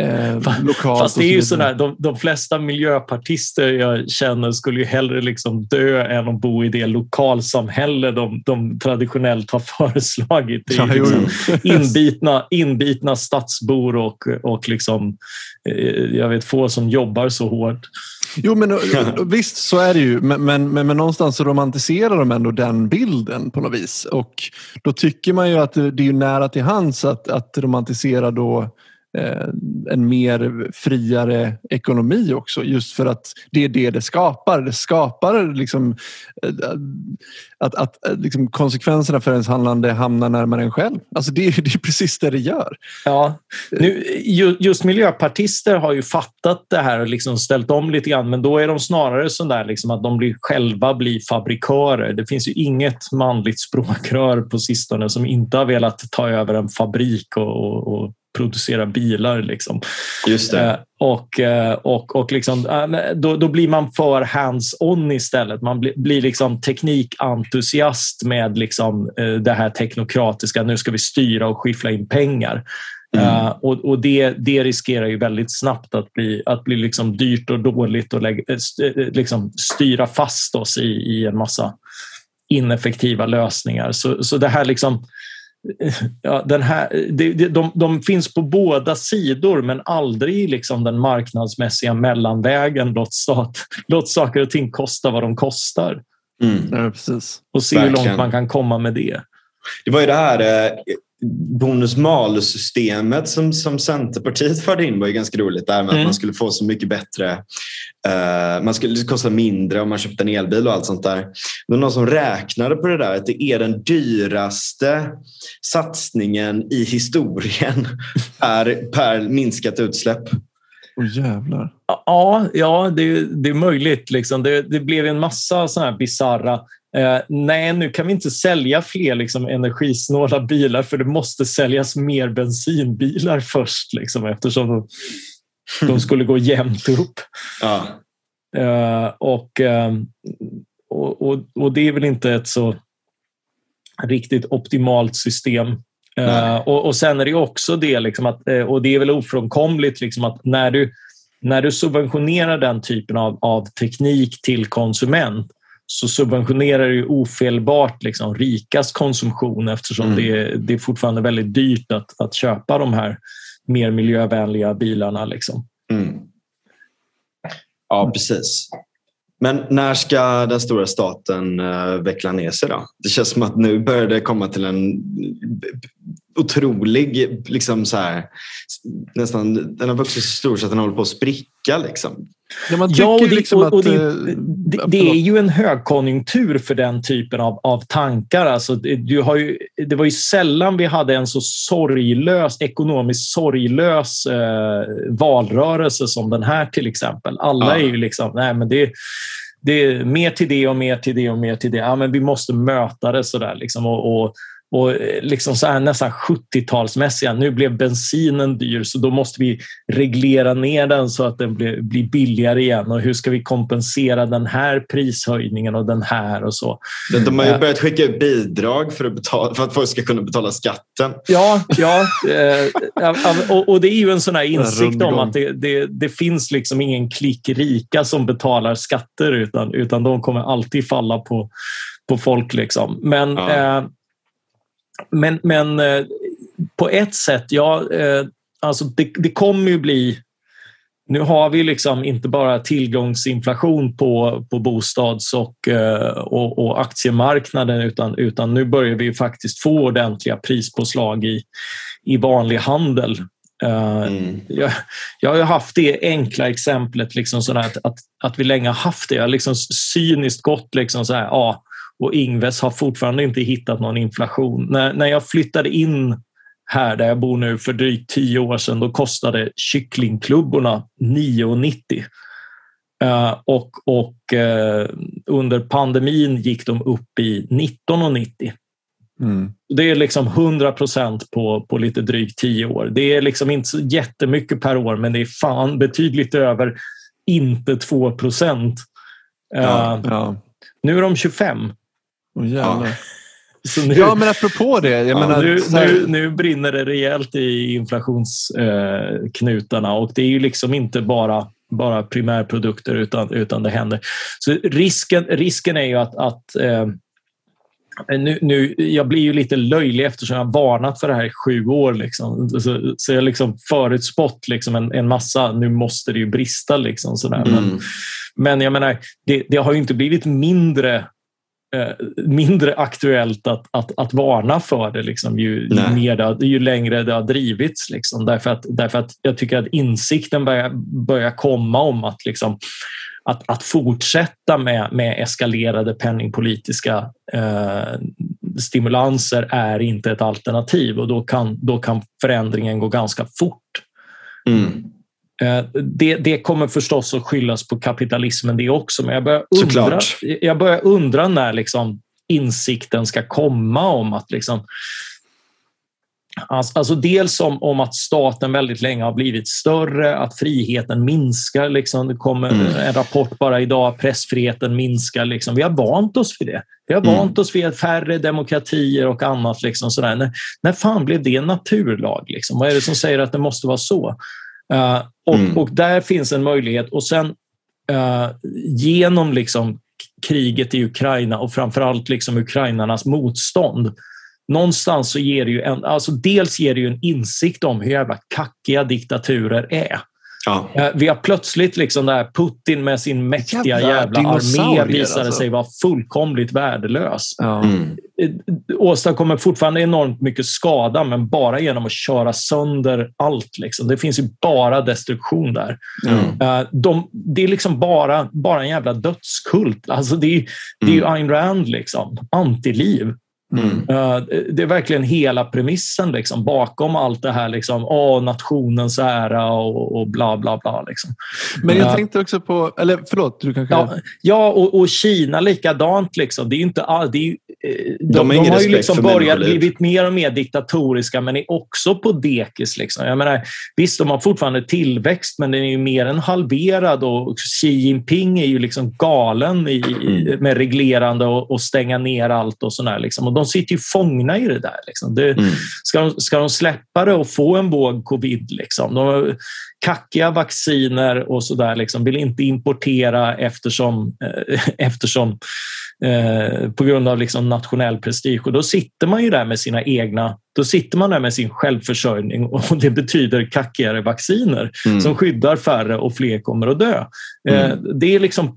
Eh, lokalt Fast det är ju sådär, de, de flesta miljöpartister jag känner skulle ju hellre liksom dö än att bo i det lokalsamhälle de, de traditionellt har föreslagit. Det är liksom inbitna, inbitna stadsbor och, och liksom, eh, jag vet få som jobbar så hårt. Jo, men och visst så är det ju. Men, men, men, men någonstans så romantiserar de ändå den bilden på något vis. Och då tycker man ju att det, är ju nära till hands att, att romantisera då eh, Eh, en mer friare ekonomi också. Just för att det är det det skapar. Det skapar liksom, eh, att, att eh, liksom konsekvenserna för ens handlande hamnar närmare en själv. Alltså det, är- det är precis det det gör. Ja, nu, just miljöpartister har ju fattat det här och liksom ställt om lite grann, men då är de snarare så där liksom att de blir, själva blir fabrikörer. Det finns ju inget manligt språkrör på sistone som inte har velat ta över en fabrik och, och, och producera bilar. Liksom. Just det. Eh, och eh, och, och liksom, eh, då, då blir man för hands-on istället. Man blir, blir liksom teknikentusiast med liksom, det här teknokratiska. Nu ska vi styra och skiffla in pengar. Mm. Eh, och och det, det riskerar ju väldigt snabbt att bli, att bli liksom dyrt och dåligt och lägga, st- liksom styra fast oss i, i en massa ineffektiva lösningar. Så, så det här liksom Ja, den här, det, de, de finns på båda sidor men aldrig liksom den marknadsmässiga mellanvägen. Låt, stat, låt saker och ting kosta vad de kostar Mm. Ja, precis. och se hur Verkligen. långt man kan komma med det. Det var ju det här eh, bonus-malus-systemet som, som Centerpartiet förde in var ju ganska roligt. Där med Mm. att man skulle få så mycket bättre, eh, man skulle kosta mindre om man köpte en elbil och allt sånt där. Var någon som räknade på det där att det är den dyraste satsningen i historien per, per minskat utsläpp. Åh jävlar. Ja, ja det, det är möjligt. Liksom. Det, det blev en massa såna här bizarra Eh, nej, nu kan vi inte sälja fler liksom, energisnåla bilar för det måste säljas mer bensinbilar först liksom, eftersom de, de skulle gå jämnt upp. Ja. Eh, och, eh, och, och, och det är väl inte ett så riktigt optimalt system. Eh, och, och sen är det också det, liksom att, eh, och det är väl ofrånkomligt liksom att när du, när du subventionerar den typen av, av teknik till konsument så subventionerar du ofelbart liksom rikas konsumtion eftersom Mm. det, det är fortfarande väldigt dyrt att, att köpa de här mer miljövänliga bilarna. Liksom. Mm. Ja, precis. Men när ska den stora staten uh, veckla ner sig då? Det känns som att nu börjar det komma till en otrolig, liksom så här, nästan, den har vuxit så stor så att den håller på att spricka. Liksom. Ja, Ja, och det, liksom och, och det, eh, det, ja, det är ju en högkonjunktur för den typen av, av tankar. Alltså, det, du har ju, det var ju sällan vi hade en så sorglös, ekonomiskt sorglös eh, valrörelse som den här till exempel. Alla Ja. är ju liksom, nej men det, det är mer till det och mer till det och mer till det. Ja, men vi måste möta det sådär liksom och, och och eh, liksom så här nästan 70-talsmässiga. Nu blev bensinen dyr så då måste vi reglera ner den så att den blir, blir billigare igen. Och hur ska vi kompensera den här prishöjningen och den här och så. De har ju börjat skicka ut bidrag för att, betala, för att folk ska kunna betala skatten. Ja, ja eh, och, och, det är ju en sån här insikt om att det, det, det, finns liksom ingen klick rika som betalar skatter utan, utan de kommer alltid falla på, på folk. Liksom. Men ja. eh, men, men eh, på ett sätt, ja, eh, alltså det, det kommer ju bli nu har vi liksom inte bara tillgångsinflation på, på bostads och, eh, och, och, aktiemarknaden utan, utan nu börjar vi faktiskt få ordentliga prispåslag i, i vanlig handel. Mm. Jag, jag har haft det enkla exemplet liksom så att, att, att vi länge har haft det. Jag har liksom cyniskt gått liksom så här, ja, och Ingves har fortfarande inte hittat någon inflation. När, när jag flyttade in här där jag bor nu för drygt tio år sedan, då kostade kycklingklubborna 9,90. Uh, och och uh, under pandemin gick de upp i 19,90. Mm. Det är liksom 100 procent på, på lite drygt tio år. Det är liksom inte så jättemycket per år, men det är fan betydligt över inte 2 procent. Uh, ja, ja. Nu är de 25. Oh, ja. Nu, ja, men apropå det. Jag ja, menar, nu, nu, nu, brinner det rejält i inflationsknutarna och det är ju liksom inte bara bara primärprodukter utan, utan det händer. Så risken, risken är ju att, att eh, nu, nu, jag blir ju lite löjlig eftersom jag har varnat för det här i sju år. Liksom. Så, så jag liksom förutspått liksom en, en massa, nu måste det ju brista. Liksom, sådär. Mm. Men, men jag menar, det, det har ju inte blivit mindre Eh, mindre aktuellt att, att, att varna för det liksom, ju, ju, mer det, ju längre det har drivits. Liksom. Därför, att, därför att jag tycker att insikten börjar, börjar komma om att, liksom, att, att fortsätta med, med eskalerade penningpolitiska eh, stimulanser är inte ett alternativ och då kan, då kan förändringen gå ganska fort. Mm. Eh, det, det, kommer förstås att skyllas på kapitalismen det också, men jag börjar undra, jag börjar undra när liksom insikten ska komma om att liksom, Alltså, alltså dels om, om att staten väldigt länge har blivit större, att friheten minskar. Liksom. Det kommer mm. en rapport bara idag, pressfriheten minskar. Liksom. Vi har vant oss vid det. Vi har mm. vant oss vid färre demokratier och annat. Liksom, sådär. När, när fan blev det en naturlag? Liksom? Vad är det som säger att det måste vara så? Uh, och, mm. och, där finns en möjlighet. Och sen uh, genom liksom kriget i Ukraina och framförallt liksom ukrainarnas motstånd någonstans så ger det ju en, alltså dels ger det ju en insikt om hur jävla kackiga diktaturer är. Ja. Eh, vi har plötsligt liksom där Putin med sin mäktiga jävla, jävla armé visade alltså. sig vara fullkomligt värdelös. Ja. Mm. Eh, åstadkommer fortfarande enormt mycket skada, men bara genom att köra sönder allt. Liksom. Det finns ju bara destruktion där. Mm. De, det är liksom bara, bara en jävla dödskult. Alltså det, är, det är ju mm. Ayn Rand, liksom. antiliv. Mm. Eh, det är verkligen hela premissen liksom, bakom allt det här. Liksom, åh, nationens ära och, och bla bla bla. Liksom. Men jag tänkte också på, eller förlåt, du kanske... Ja, ja och, och Kina likadant. Liksom. Det är inte, det är, eh, de, de, de har ju liksom börjat blivit mer och mer diktatoriska men är också på dekis. Liksom. Jag menar, visst, de har fortfarande tillväxt men den är ju mer än halverad och Xi Jinping är ju liksom galen i, mm. med reglerande och, och, stänga ner allt och sådär. Liksom. Och de sitter ju fångna i det där. Liksom. Det, mm. ska, de, ska de släppa det och få en våg covid? Liksom? De kackiga vacciner och sådär. Liksom, vill inte importera eftersom, eh, eftersom eh, på grund av liksom nationell prestige. Och då sitter man ju där med sina egna då sitter man där med sin självförsörjning och det betyder kackigare vacciner mm. som skyddar färre och fler kommer att dö. Eh, mm. Det är liksom,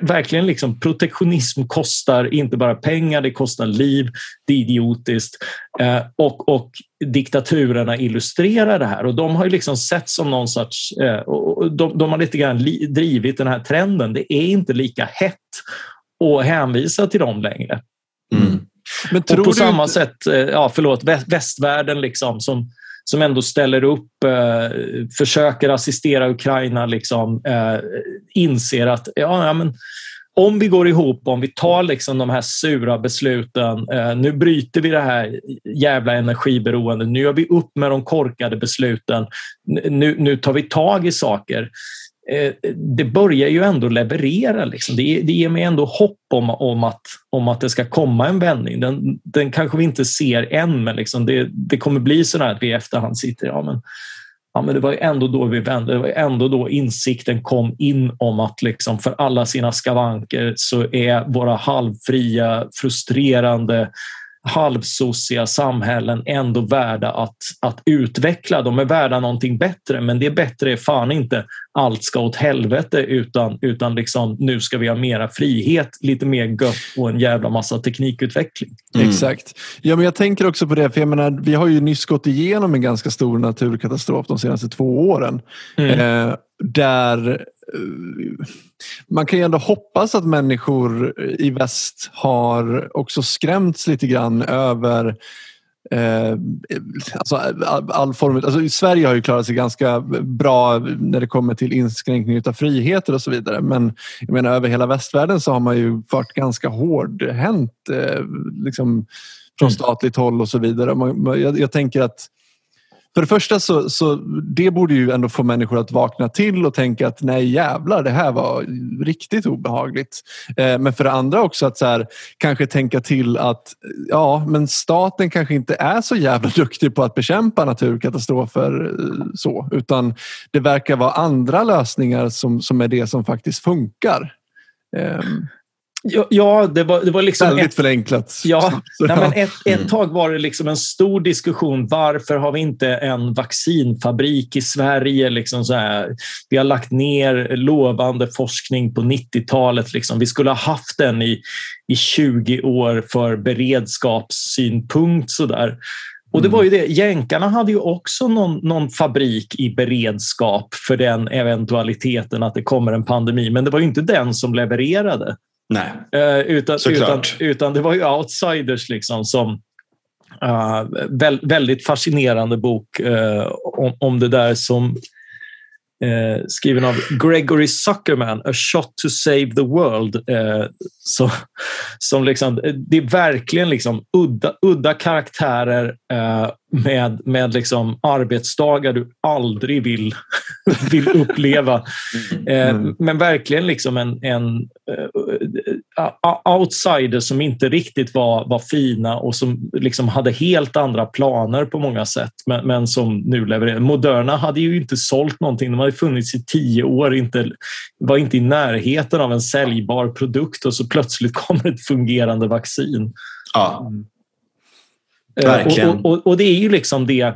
verkligen liksom, protektionism kostar inte bara pengar, det kostar liv, det är idiotiskt. Eh, och, och diktaturerna illustrerar det här och de har ju liksom sett som någon sorts... Eh, de, de har lite grann drivit den här trenden. Det är inte lika hett att hänvisa till dem längre. Mm. Men tror och på samma inte... sätt, eh, ja, förlåt, västvärlden liksom, som, som ändå ställer upp, eh, försöker assistera Ukraina, liksom, eh, inser att ja, ja, men om vi går ihop, om vi tar liksom de här sura besluten, eh, nu bryter vi det här jävla energiberoendet, nu gör vi upp med de korkade besluten, nu, nu tar vi tag i saker. Eh, det börjar ju ändå leverera. Liksom. Det, det ger mig ändå hopp om, om, att, om att det ska komma en vändning. Den, den kanske vi inte ser än, men liksom det, det kommer bli så att vi i efterhand sitter, ja men ja, men det var ju ändå då vi vände. Det var ändå då insikten kom in om att liksom för alla sina skavanker så är våra halvfria, frustrerande halvsociga samhällen ändå värda att, att utveckla. De är värda någonting bättre, men det bättre är fan inte allt ska åt helvete utan, utan liksom, nu ska vi ha mera frihet, lite mer gött och en jävla massa teknikutveckling. Mm. Exakt. Ja, men jag tänker också på det, för jag menar, vi har ju nyss gått igenom en ganska stor naturkatastrof de senaste två åren. Mm. Eh, där man kan ju ändå hoppas att människor i väst har också skrämts lite grann över Eh, alltså all form, alltså Sverige har ju klarat sig ganska bra när det kommer till inskränkning av friheter och så vidare. Men jag menar, över hela västvärlden så har man ju varit ganska hårdhänt eh, liksom, från mm. statligt håll och så vidare. Man, jag, jag tänker att för det första så, så det borde ju ändå få människor att vakna till och tänka att nej jävlar, det här var riktigt obehagligt. Eh, men för det andra också att så här, kanske tänka till att ja, men staten kanske inte är så jävla duktig på att bekämpa naturkatastrofer eh, så, utan det verkar vara andra lösningar som, som är det som faktiskt funkar. Eh, Ja, det var, det var liksom... Väldigt ett, förenklat. Ja, nej, men ett, ett mm. tag var det liksom en stor diskussion. Varför har vi inte en vaccinfabrik i Sverige? Liksom så här, vi har lagt ner lovande forskning på 90-talet. Liksom. Vi skulle ha haft den i, i 20 år för beredskapssynpunkt. Så där. Och det var ju det, jänkarna hade ju också någon, någon, fabrik i beredskap för den eventualiteten att det kommer en pandemi, men det var ju inte den som levererade. Nej, uh, utan, utan, utan, det var ju outsiders liksom som uh, vä väldigt fascinerande bok uh, om, om det där som eh, skriven av Gregory Zuckerman, A shot to save the world. Eh, så, som liksom, det är verkligen liksom udda, udda karaktärer eh, med, med liksom arbetsdagar du aldrig vill, vill uppleva. Mm. Mm. Men verkligen liksom en, en uh, outsider som inte riktigt var, var fina och som liksom hade helt andra planer på många sätt, men, men som nu levererar. Moderna hade ju inte sålt någonting. De hade funnits i tio år, inte, var inte i närheten av en säljbar produkt och så plötsligt kommer ett fungerande vaccin. Ja. Mm. Verkligen. Och, och, och, det är ju liksom det,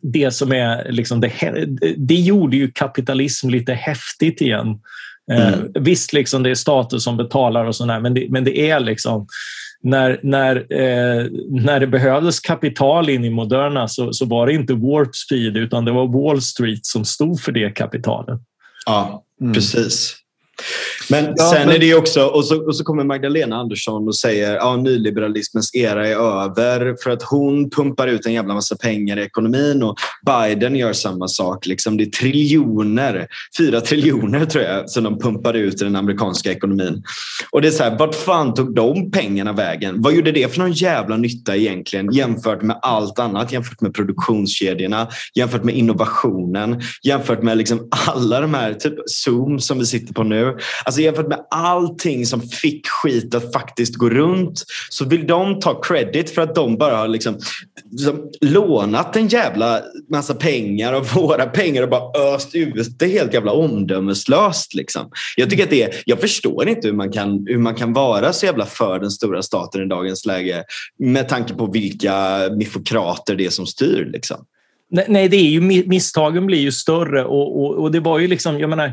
det som är liksom det, det gjorde ju kapitalism lite häftigt igen. Eh, mm. Eh, visst, liksom det är staten som betalar och sådär, men det, men det är liksom när, när, eh, när det behövdes kapital in i Moderna så, så var det inte Warp Speed utan det var Wall Street som stod för det kapitalet. Ja, mm. precis. Men ja, sen men... är det också, och så, och så kommer Magdalena Andersson och säger att ja, nyliberalismens era är över för att hon pumpar ut en jävla massa pengar i ekonomin och Biden gör samma sak. Liksom. Det är triljoner, fyra triljoner tror jag, som de pumpar ut i den amerikanska ekonomin. Och det är så här, vart fan tog de pengarna vägen? Vad gjorde det för någon jävla nytta egentligen jämfört med allt annat? Jämfört med produktionskedjorna, jämfört med innovationen, jämfört med liksom alla de här, typ Zoom som vi sitter på nu. Alltså jämfört med allting som fick skit att faktiskt gå runt så vill de ta credit för att de bara har liksom, liksom lånat en jävla massa pengar av våra pengar och bara öst ut det helt jävla omdömeslöst. Liksom. Jag tycker att det är, jag förstår inte hur man, kan, hur man kan vara så jävla för den stora staten i dagens läge med tanke på vilka mifokrater det är som styr. Liksom. Nej, det är ju, misstagen blir ju större och, och, och det var ju liksom, jag menar,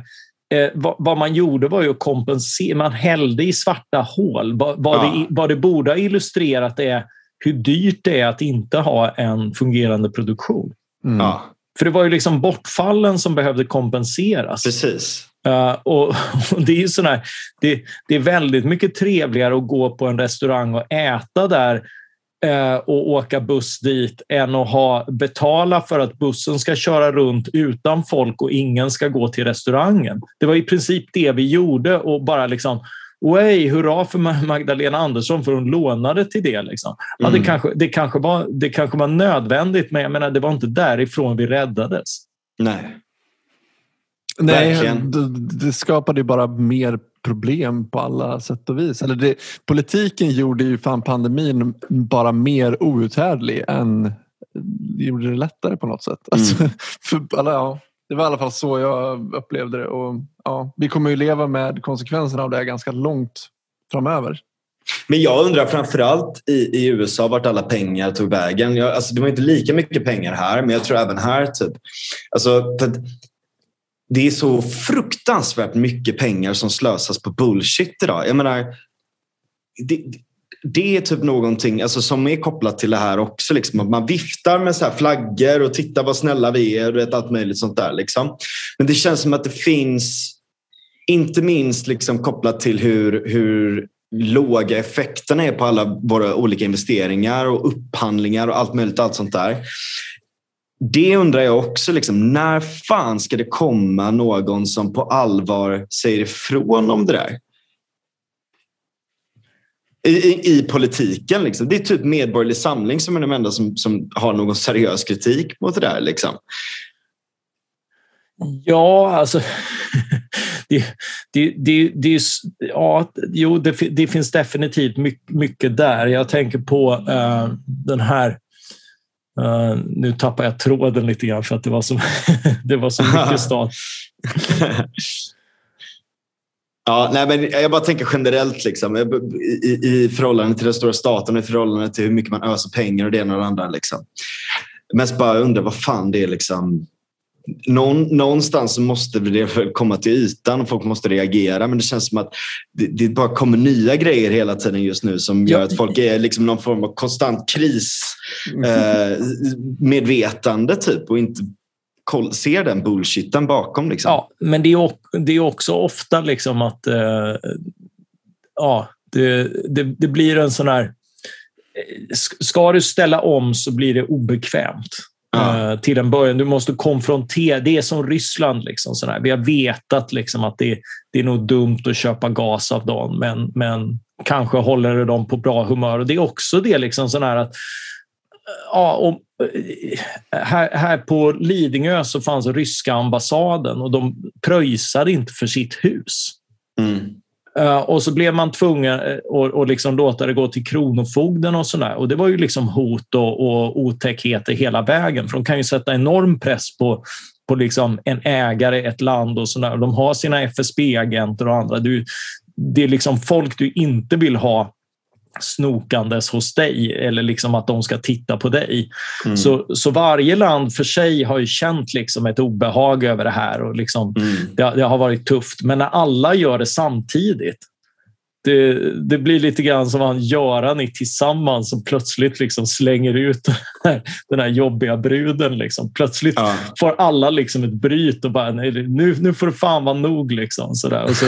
Eh, vad, vad, man gjorde var ju att kompensera. Man hällde i svarta hål. Vad, vad, ja. det, vad det borde ha illustrerat är hur dyrt det är att inte ha en fungerande produktion. Mm. Ja. För det var ju liksom bortfallen som behövde kompenseras. Precis. Uh, och, och, det, är sådär, det, det, är väldigt mycket trevligare att gå på en restaurang och äta där och åka buss dit än att ha, betala för att bussen ska köra runt utan folk och ingen ska gå till restaurangen. Det var i princip det vi gjorde och bara liksom Way, hurra för Magdalena Andersson för hon lånade till det. Liksom. Ja, det, mm. kanske, det, kanske var, det kanske var nödvändigt, men jag menar, det var inte därifrån vi räddades. Nej. Nej, det, det skapade bara mer problem på alla sätt och vis. Eller det, politiken gjorde ju fan pandemin bara mer outhärdlig än gjorde det lättare på något sätt. Alltså, mm. för alla, ja, det var i alla fall så jag upplevde det. Och, ja, vi kommer ju leva med konsekvenserna av det ganska långt framöver. Men jag undrar framförallt i, i USA vart alla pengar tog vägen. Jag, alltså, det var inte lika mycket pengar här, men jag tror även här. typ. Alltså, det är så fruktansvärt mycket pengar som slösas på bullshit idag. Jag menar, det, det är typ någonting alltså, som är kopplat till det här också. Liksom, att man viftar med så här flaggor och tittar vad snälla vi är och vet, allt möjligt sånt där. Liksom. Men det känns som att det finns, inte minst liksom, kopplat till hur, hur låga effekterna är på alla våra olika investeringar och upphandlingar och allt möjligt allt sånt där. Det undrar jag också. Liksom, när fan ska det komma någon som på allvar säger ifrån om det där? I, i, i politiken. Liksom. Det är typ Medborgerlig Samling som är de enda som, som har någon seriös kritik mot det där. Liksom. Ja, alltså... Det, det, det, det, ja, jo, det, det finns definitivt mycket, mycket där. Jag tänker på uh, den här Uh, nu tappar jag tråden lite grann för att det var så, det var så mycket stat. ja, nej, men jag bara tänker generellt liksom, i, i förhållande till den stora staten och i förhållande till hur mycket man öser pengar och det ena och det andra. Liksom. Mest bara undrar vad fan det är liksom, någon, någonstans måste det komma till ytan och folk måste reagera. Men det känns som att det, det bara kommer nya grejer hela tiden just nu som gör att folk är liksom någon form av konstant krismedvetande eh, typ och inte ser den bullshiten bakom. Liksom. Ja, men det är, det är också ofta liksom att eh, ja, det, det, det blir en sån här... Eh, ska du ställa om så blir det obekvämt ja. Eh, till en början. Du måste konfrontera. Det är som Ryssland. Liksom, sådär. Vi har vetat liksom, att det, det är nog dumt att köpa gas av dem, men, men kanske håller det dem på bra humör. Och Det är också det liksom, sådär att ja, och, eh, här, här på Lidingö så fanns ryska ambassaden och de pröjsade inte för sitt hus. Mm. Eh, och så blev man tvungen eh, att liksom låta det gå till Kronofogden och sådär. Och det var ju liksom hot och, och otäckheter hela vägen. För de kan ju sätta enorm press på, på liksom en ägare, ett land och sådär. De har sina FSB-agenter och andra. Du, det är liksom folk du inte vill ha snokandes hos dig eller liksom att de ska titta på dig. Mm. Så, så varje land för sig har ju känt liksom ett obehag över det här och liksom, mm. det, det, har varit tufft. Men när alla gör det samtidigt det, det, blir lite grann som han Göran i Tillsammans som plötsligt liksom slänger ut den här, den här jobbiga bruden. Liksom. Plötsligt ja. får alla liksom ett bryt och bara nej, nu, nu får det fan vara nog. Liksom, sådär. Och så,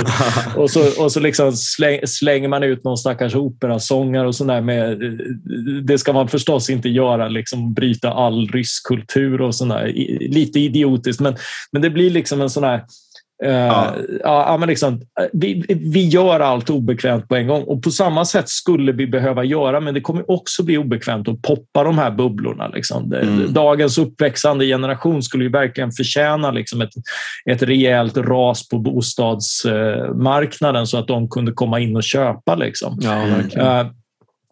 och så, och så liksom släng, slänger man ut någon stackars operasångare och sådär. Med, det ska man förstås inte göra, liksom, bryta all rysk kultur och sådär. Lite idiotiskt, men, men det blir liksom en sån här Eh, ja. ja, men liksom, vi, vi gör allt obekvämt på en gång och på samma sätt skulle vi behöva göra, men det kommer också bli obekvämt att poppa de här bubblorna. Liksom. Mm. Dagens uppväxande generation skulle ju verkligen förtjäna liksom ett, ett rejält ras på bostadsmarknaden så att de kunde komma in och köpa. Liksom. Ja, uh,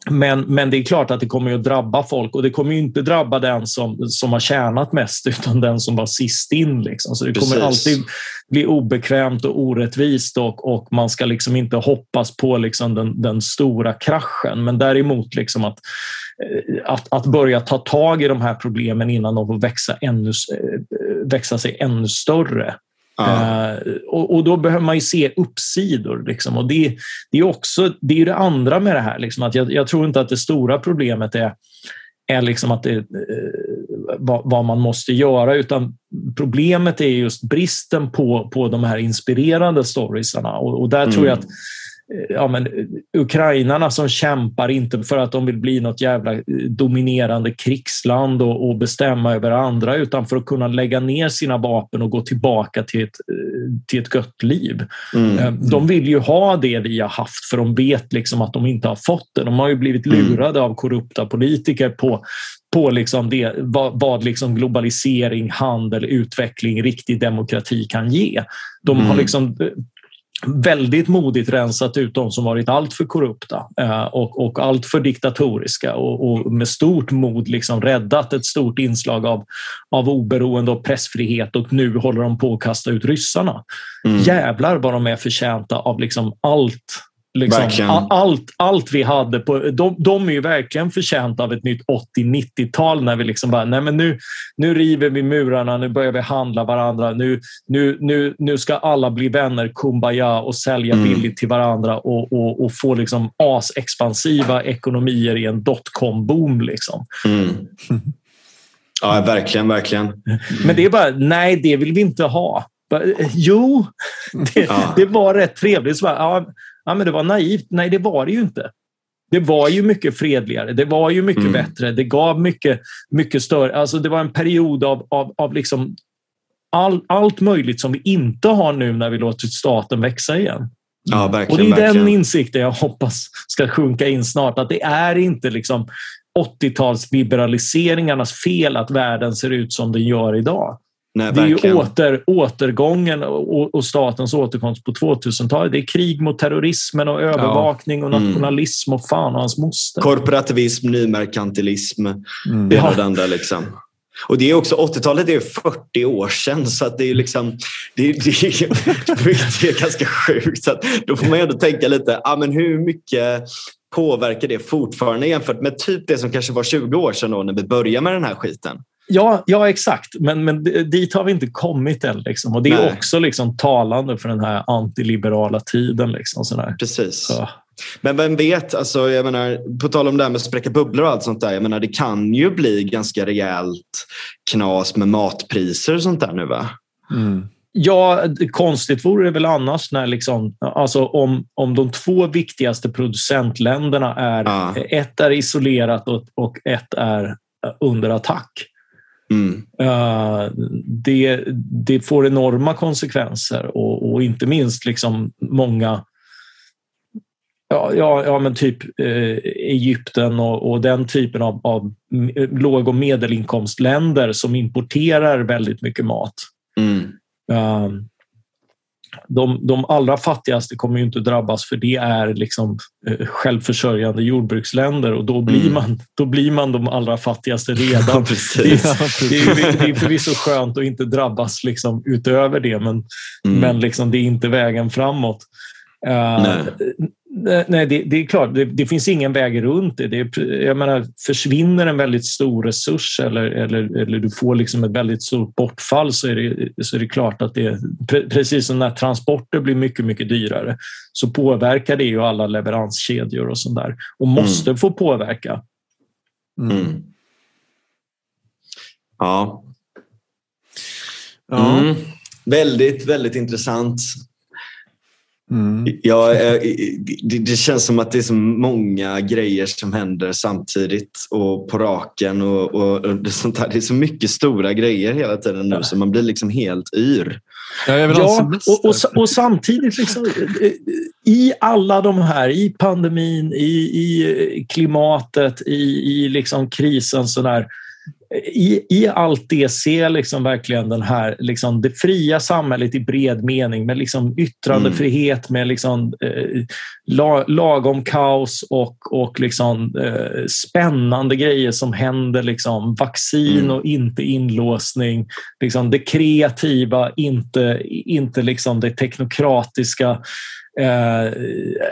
men, men det är klart att det kommer att drabba folk och det kommer inte drabba den som, som har tjänat mest utan den som var sist in. Liksom. Så det kommer Precis. alltid bli obekvämt och orättvist och, och man ska liksom inte hoppas på liksom den, den stora kraschen. Men däremot liksom att, eh, att, att börja ta tag i de här problemen innan de får växa, ännu, eh, växa sig ännu större. Uh, och, och, då behöver man ju se uppsidor. Liksom. Och det, det är också det, är det andra med det här. Liksom, att jag, jag, tror inte att det stora problemet är, är liksom att det, vad, man måste göra, utan problemet är just bristen på, på de här inspirerande storiesarna. Och, och där mm. tror jag mm. att ja, men, ukrainarna som kämpar inte för att de vill bli något jävla eh, dominerande krigsland och, och, bestämma över andra utan för att kunna lägga ner sina vapen och gå tillbaka till ett, till ett gött liv. Mm. Eh, De vill ju ha det vi har haft för de vet liksom att de inte har fått det. De har ju blivit Mm. lurade av korrupta politiker på, på liksom det, vad, vad liksom globalisering, handel, utveckling, riktig demokrati kan ge. De har Mm. liksom eh, väldigt modigt rensat ut de som varit alltför korrupta eh, och, och alltför diktatoriska och, och med stort mod liksom räddat ett stort inslag av, av oberoende och pressfrihet och nu håller de på att kasta ut ryssarna. Mm. Jävlar vad de är förtjänta av liksom allt Liksom, allt, allt vi hade. På, de, de är ju verkligen förtjänta av ett nytt 80-90-tal när vi liksom bara, nej men nu, nu river vi murarna, nu börjar vi handla varandra, nu, nu, nu, nu ska alla bli vänner, kumbaya och sälja Mm. billigt till varandra och, och, och få liksom asexpansiva ekonomier i en dotcom-boom. Liksom. Mm. Ja, verkligen, verkligen. Men det är bara, nej det vill vi inte ha. Bara, Jo, det, Ja. det var rätt trevligt. Så bara, ja, ja, men det var naivt. Nej, det var det ju inte. Det var ju mycket fredligare. Det var ju mycket Mm. bättre. Det gav mycket, mycket större... Alltså det var en period av, av, av liksom all, allt möjligt som vi inte har nu när vi låter staten växa igen. Ja, Och det verkligen. är den verkligen. insikten jag hoppas ska sjunka in snart. Att det är inte liksom 80-talsliberaliseringarnas fel att världen ser ut som den gör idag. Nej, Det är ju åter, återgången och, och statens återkomst på 2000-talet. Det är krig mot terrorismen och övervakning och Mm. nationalism och fan och hans moster. Korporativism, nymerkantilism, Mm. det ena Ja. och det andra. Liksom. Och det är också 80-talet är ju 40 år sedan så att det är liksom det, är- det, är, det är ganska sjukt. Så att då får man ändå tänka lite, ah, men hur mycket påverkar det fortfarande jämfört med typ det som kanske var 20 år sedan då, när vi började med den här skiten? Ja, ja exakt. Men, men dit har vi inte kommit än. Liksom. Och det är Nej. också liksom talande för den här antiliberala tiden. Liksom, sådär. Precis. Så. Men vem vet, alltså, jag menar, på tal om det här med att spräcka bubblor och allt sånt där. Jag menar, det kan ju bli ganska rejält knas med matpriser och sånt där nu va? Mm. Ja, konstigt vore det väl annars när liksom, alltså om, om de två viktigaste producentländerna är Ja. ett är isolerat och, och ett är under attack. Mm. Eh, det, det får enorma konsekvenser och, och inte minst liksom många Ja, ja, ja men typ eh, Egypten och, och den typen av, av låg och medelinkomstländer som importerar väldigt mycket mat. Mm. Eh, de, de allra fattigaste kommer ju inte drabbas för det är liksom eh, självförsörjande jordbruksländer och då blir, Mm. man, då blir man de allra fattigaste redan. Ja, Det är, det, är, det är förvisso skönt att inte drabbas liksom utöver det, men, Mm. men liksom det är inte vägen framåt. Eh, Nej. det, det är klart, det, det finns ingen väg runt det. det är, jag menar, försvinner en väldigt stor resurs eller, eller, eller du får liksom ett väldigt stort bortfall så är det, så är det klart att det, pre- precis som när transporter blir mycket, mycket dyrare, så påverkar det ju alla leveranskedjor och sånt där och måste få påverka. Mm. Mm. Ja. Ja. Mm. Väldigt, väldigt intressant. Mm. Ja, eh, det, det känns som att det är så många grejer som händer samtidigt och på raken. Och, och, och det, sånt där. det är så mycket stora grejer hela tiden nu så man blir liksom helt yr. Ja, jag vill ha Ja, och, och, och samtidigt liksom, eh, i alla de här, i pandemin, i, i klimatet, i, i liksom krisen sådär. I, I allt det ser jag liksom verkligen den här, liksom det fria samhället i bred mening med liksom yttrandefrihet, med liksom, eh, la, lagom kaos och, och liksom, eh, spännande grejer som händer. Liksom, vaccin Mm. och inte inlåsning. Liksom, det kreativa, inte, inte liksom det teknokratiska. Eh,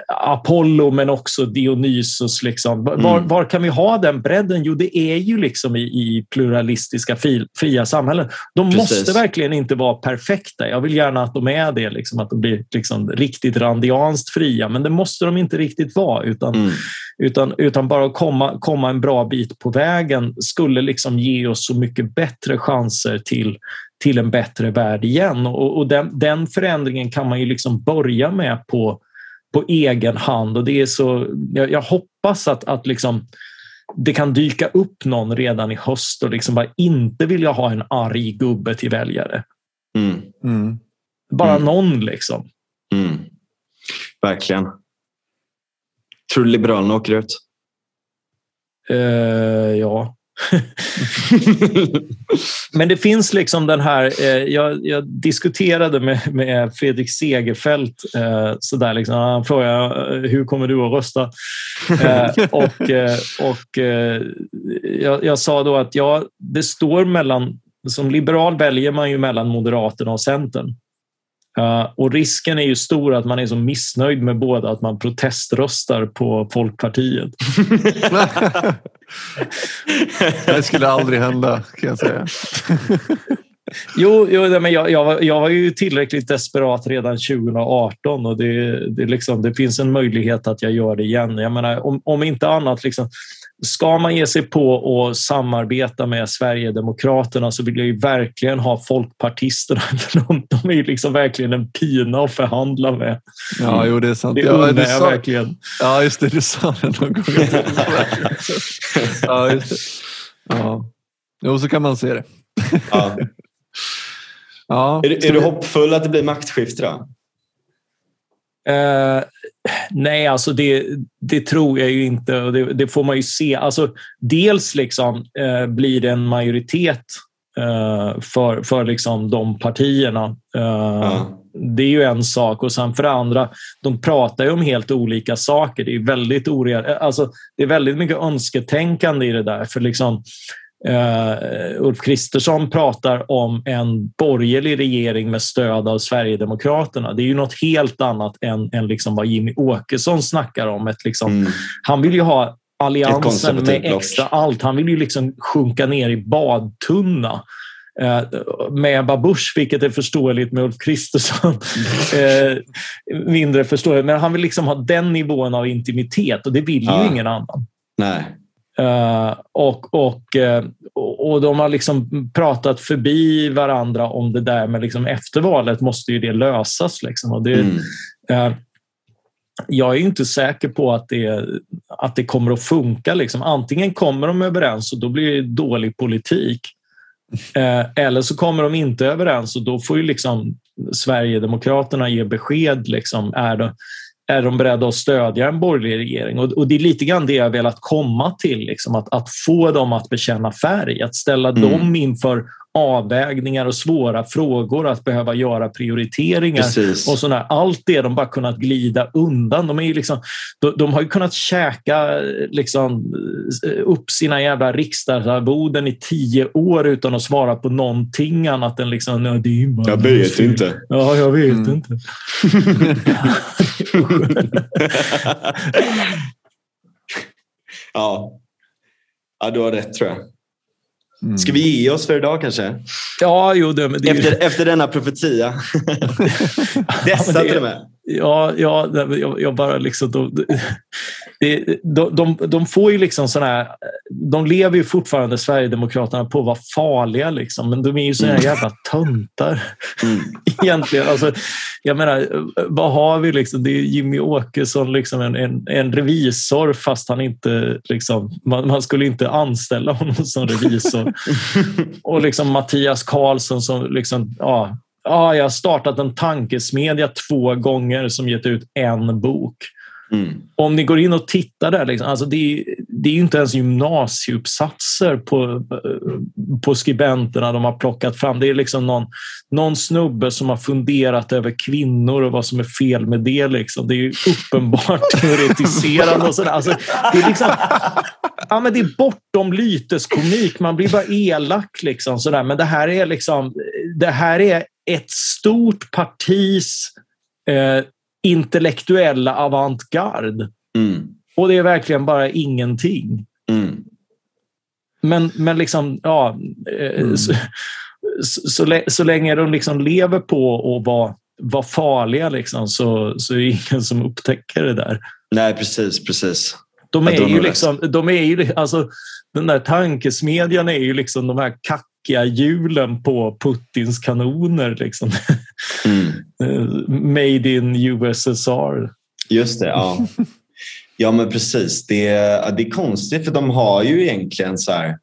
Apollo men också Dionysos. Liksom. Var, Mm. var kan vi ha den bredden? Jo, det är ju liksom i, i pluralistiska fi, fria samhällen. De Precis. måste verkligen inte vara perfekta. Jag vill gärna att de är det, liksom, att de blir liksom riktigt randianskt fria, men det måste de inte riktigt vara. Utan, Mm. utan, utan bara att komma, komma en bra bit på vägen skulle liksom ge oss så mycket bättre chanser till, till en bättre värld igen. Och, och den, den förändringen kan man ju liksom börja med på, på egen hand. Och det är så, jag, jag hoppas att, att liksom, det kan dyka upp någon redan i höst och liksom bara inte vilja ha en arg gubbe till väljare. Mm. Mm. Bara Mm. någon liksom. Mm. Verkligen. Tror du Liberalerna åker ut? Eh, ja. Men det finns liksom den här... Eh, jag, jag diskuterade med, med Fredrik Segerfeldt. Eh, sådär liksom, han frågade eh, hur kommer du att rösta? Eh, och eh, och eh, jag, jag sa då att ja, det står mellan... Som liberal väljer man ju mellan Moderaterna och Centern. Eh, och risken är ju stor att man är så missnöjd med båda att man proteströstar på Folkpartiet. Det skulle aldrig hända kan jag säga. Jo, jo men jag, jag, var, jag var ju tillräckligt desperat redan 2018 och det, det, liksom, det finns en möjlighet att jag gör det igen. Jag menar, om, om inte annat, liksom, ska man ge sig på att samarbeta med Sverigedemokraterna så vill jag ju verkligen ha folkpartisterna. De, de är ju liksom verkligen en pina att förhandla med. Ja, jo, det är sant. Det Ja, undrar jag verkligen. ja, just det. Du sa det någon gång. ja, just det. Ja. Jo, så kan man se det. ja. Ja. Är, du- är du hoppfull att det blir maktskifte då? Eh, nej, alltså det, det tror jag ju inte. Och det, det får man ju se. Alltså, dels liksom, eh, blir det en majoritet eh, för, för liksom de partierna. Ja. Det är ju en sak. Och sen för det andra, de pratar ju om helt olika saker. Det är väldigt, oreal, alltså, det är väldigt mycket önsketänkande i det där. För liksom, Uh, Ulf Kristersson pratar om en borgerlig regering med stöd av Sverigedemokraterna. Det är ju något helt annat än, än liksom vad Jimmy Åkesson snackar om. Ett liksom, Mm. Han vill ju ha alliansen med block. extra allt. Han vill ju liksom sjunka ner i badtunna eh, med Ebba Busch, vilket är förståeligt med Ulf Kristersson. eh, mindre förståeligt. Men han vill liksom ha den nivån av intimitet och det vill Ja. ju ingen annan. Nej. Eh, och, och, eh, och de har liksom pratat förbi varandra om det där, men liksom efter valet måste ju det lösas. Liksom. Och det, Mm. eh, jag är inte säker på att det, att det kommer att funka. Liksom. Antingen kommer de överens och då blir det dålig politik. Eller så kommer de inte överens och då får ju liksom Sverigedemokraterna ge besked. Liksom, är, de, är de beredda att stödja en borgerlig regering? Och, och Det är lite grann det jag velat komma till. Liksom, att, att få dem att bekänna färg, att ställa Mm. dem inför avvägningar och svåra frågor, att behöva göra prioriteringar. Precis. Och sådär. Allt det de bara kunnat glida undan. De, är ju liksom, de, de har ju kunnat käka liksom, upp sina jävla riksdagsarvoden i tio år utan att svara på någonting annat än liksom, "Nej, det är Jag vet inte. Ja, jag vet Mm. inte. ja. ja, du har rätt tror jag. Mm. Ska vi ge oss för idag kanske? Ja, jo, det, det, är ju- Efter, efter denna profetia. Dessa Ja, det- till och med. Ja, ja jag, jag bara liksom... De, de, de, de får ju liksom såna här... De lever ju fortfarande, Sverigedemokraterna, på att vara farliga, liksom, men de är ju såna här Mm. jävla töntar Mm. egentligen. Alltså, jag menar, vad har vi? Liksom? Det är Jimmy Åkesson, liksom en, en, en revisor, fast han inte... Liksom, man, man skulle inte anställa honom som revisor. Och liksom Mattias Karlsson som liksom, ja, ja, jag har startat en tankesmedja två gånger som gett ut en bok. Mm. Om ni går in och tittar där, liksom, alltså det, är, det är ju inte ens gymnasieuppsatser på, på skribenterna de har plockat fram. Det är liksom någon, någon snubbe som har funderat över kvinnor och vad som är fel med det. Liksom. Det är ju uppenbart teoretiserande. Och sådär. Alltså, det, är liksom, ja, men det är bortom lyteskomik. Man blir bara elak. Liksom, sådär. Men det här är liksom, det här är ett stort partis eh, intellektuella avantgarde. Mm. Och det är verkligen bara ingenting. Mm. Men, men liksom, ja, eh, Mm. så, så, så, lä- så länge de liksom lever på att vara, vara farliga liksom, så, så är det ingen som upptäcker det där. Nej, precis, precis. De är ju liksom, de är ju, alltså, den där tankesmedjan är ju liksom de här kackiga hjulen på Putins kanoner. Liksom. Mm. Made in USSR. Just det, ja. Ja, men precis. Det, det är konstigt för de har ju egentligen så här...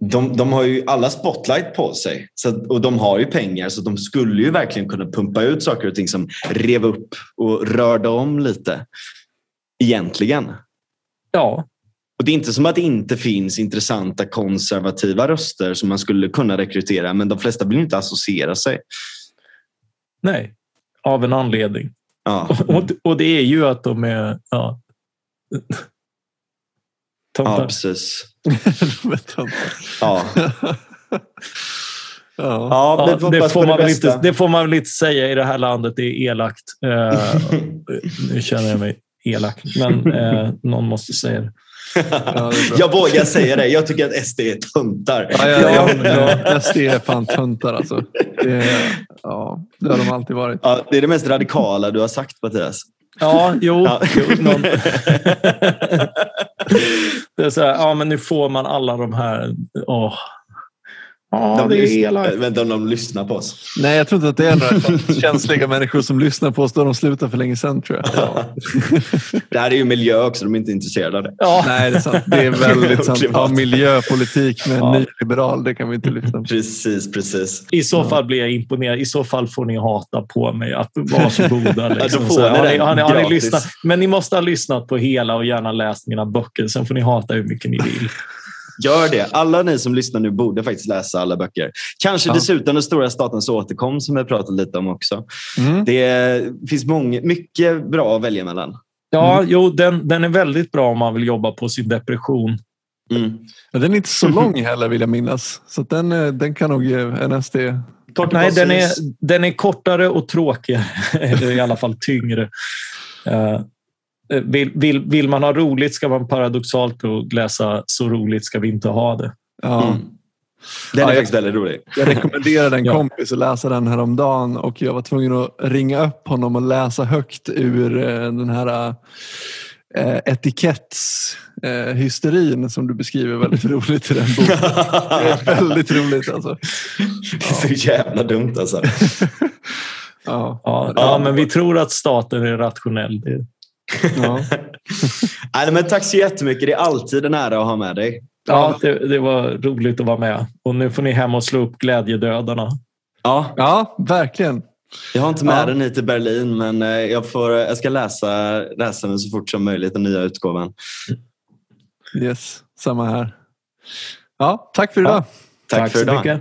de, de har ju alla spotlight på sig så och de har ju pengar så de skulle ju verkligen kunna pumpa ut saker och ting som rev upp och rörde om lite. Egentligen. Ja, Och Det är inte som att det inte finns intressanta konservativa röster som man skulle kunna rekrytera men de flesta vill inte associera sig. nej. Av en anledning. Ja, Och, och det är ju att de är... Ja. ja Tomtar. precis. Vänta. Ja. ja. Ja, Ja, får det, får man det inte, det får man väl inte säga i det här landet. Det är elakt. Eh, nu känner jag mig elak, men eh, någon måste säga det. Ja. Jag vågar säga det. Jag tycker att SD är töntar. Ja, ja, ja, Ja. ja. SD är fan töntar alltså. Det, är- ja, det har de alltid varit. Ja, det är det mest radikala du har sagt Mattias. Ja, jo. Ja. jo någon... det är så här, ja men nu får man alla de här... Åh. Ja, De det är inte om de lyssnar på oss. Nej, jag tror inte att det är några känsliga människor som lyssnar på oss då de slutar för länge sedan tror jag. Det här är ju miljö också, de är inte intresserade av det. Ja. Nej, det är sant. Det är väldigt sant. Ja, miljöpolitik med en Ja. nyliberal, det kan vi inte lyssna på. Precis, precis. I så fall blir jag imponerad. I så fall får ni hata på mig. Att varsågoda. Liksom. då får Så, ni har, ni, har, ni, har ni lyssnat? Men ni måste ha lyssnat på hela och gärna läst mina böcker. Sen får ni hata hur mycket ni vill. Gör det. Alla ni som lyssnar nu borde faktiskt läsa alla böcker. Kanske Ja. dessutom Den stora statens återkomst som vi pratat lite om också. Mm. Det finns många, mycket bra att välja mellan. Ja, jo, den, den är väldigt bra om man vill jobba på sin depression. Mm. Ja, den är inte så lång heller vill jag minnas. Så den, eh, den kan nog ge en SD. Kort Nej, den är, den är kortare och tråkigare. Eller i alla fall tyngre. Eh, vill, vill, vill man ha roligt ska man paradoxalt nog läsa Så roligt ska vi inte ha det. Ja. Mm. Den är Ja, jag- faktiskt väldigt rolig. Jag rekommenderade en Ja. kompis att läsa den här om dagen och jag var tvungen att ringa upp honom och läsa högt ur eh, den här eh, etikettshysterin som du beskriver väldigt roligt i den boken. Det är väldigt roligt alltså. Det är så jävla dumt alltså. Ja. Ja, ja, men vi tror att staten är rationell. Det, Ja. Nej, men tack så jättemycket. Det är alltid en ära att ha med dig. ja, det, det var roligt att vara med. Och nu får ni hem och slå upp glädjedödarna. Ja, ja, verkligen. jag har inte med Ja. den hit till Berlin, men eh, jag, får, jag ska läsa, läsa den så fort som möjligt, den nya utgåvan. Yes, samma här. Ja, tack för idag. Tack, för så idag. mycket.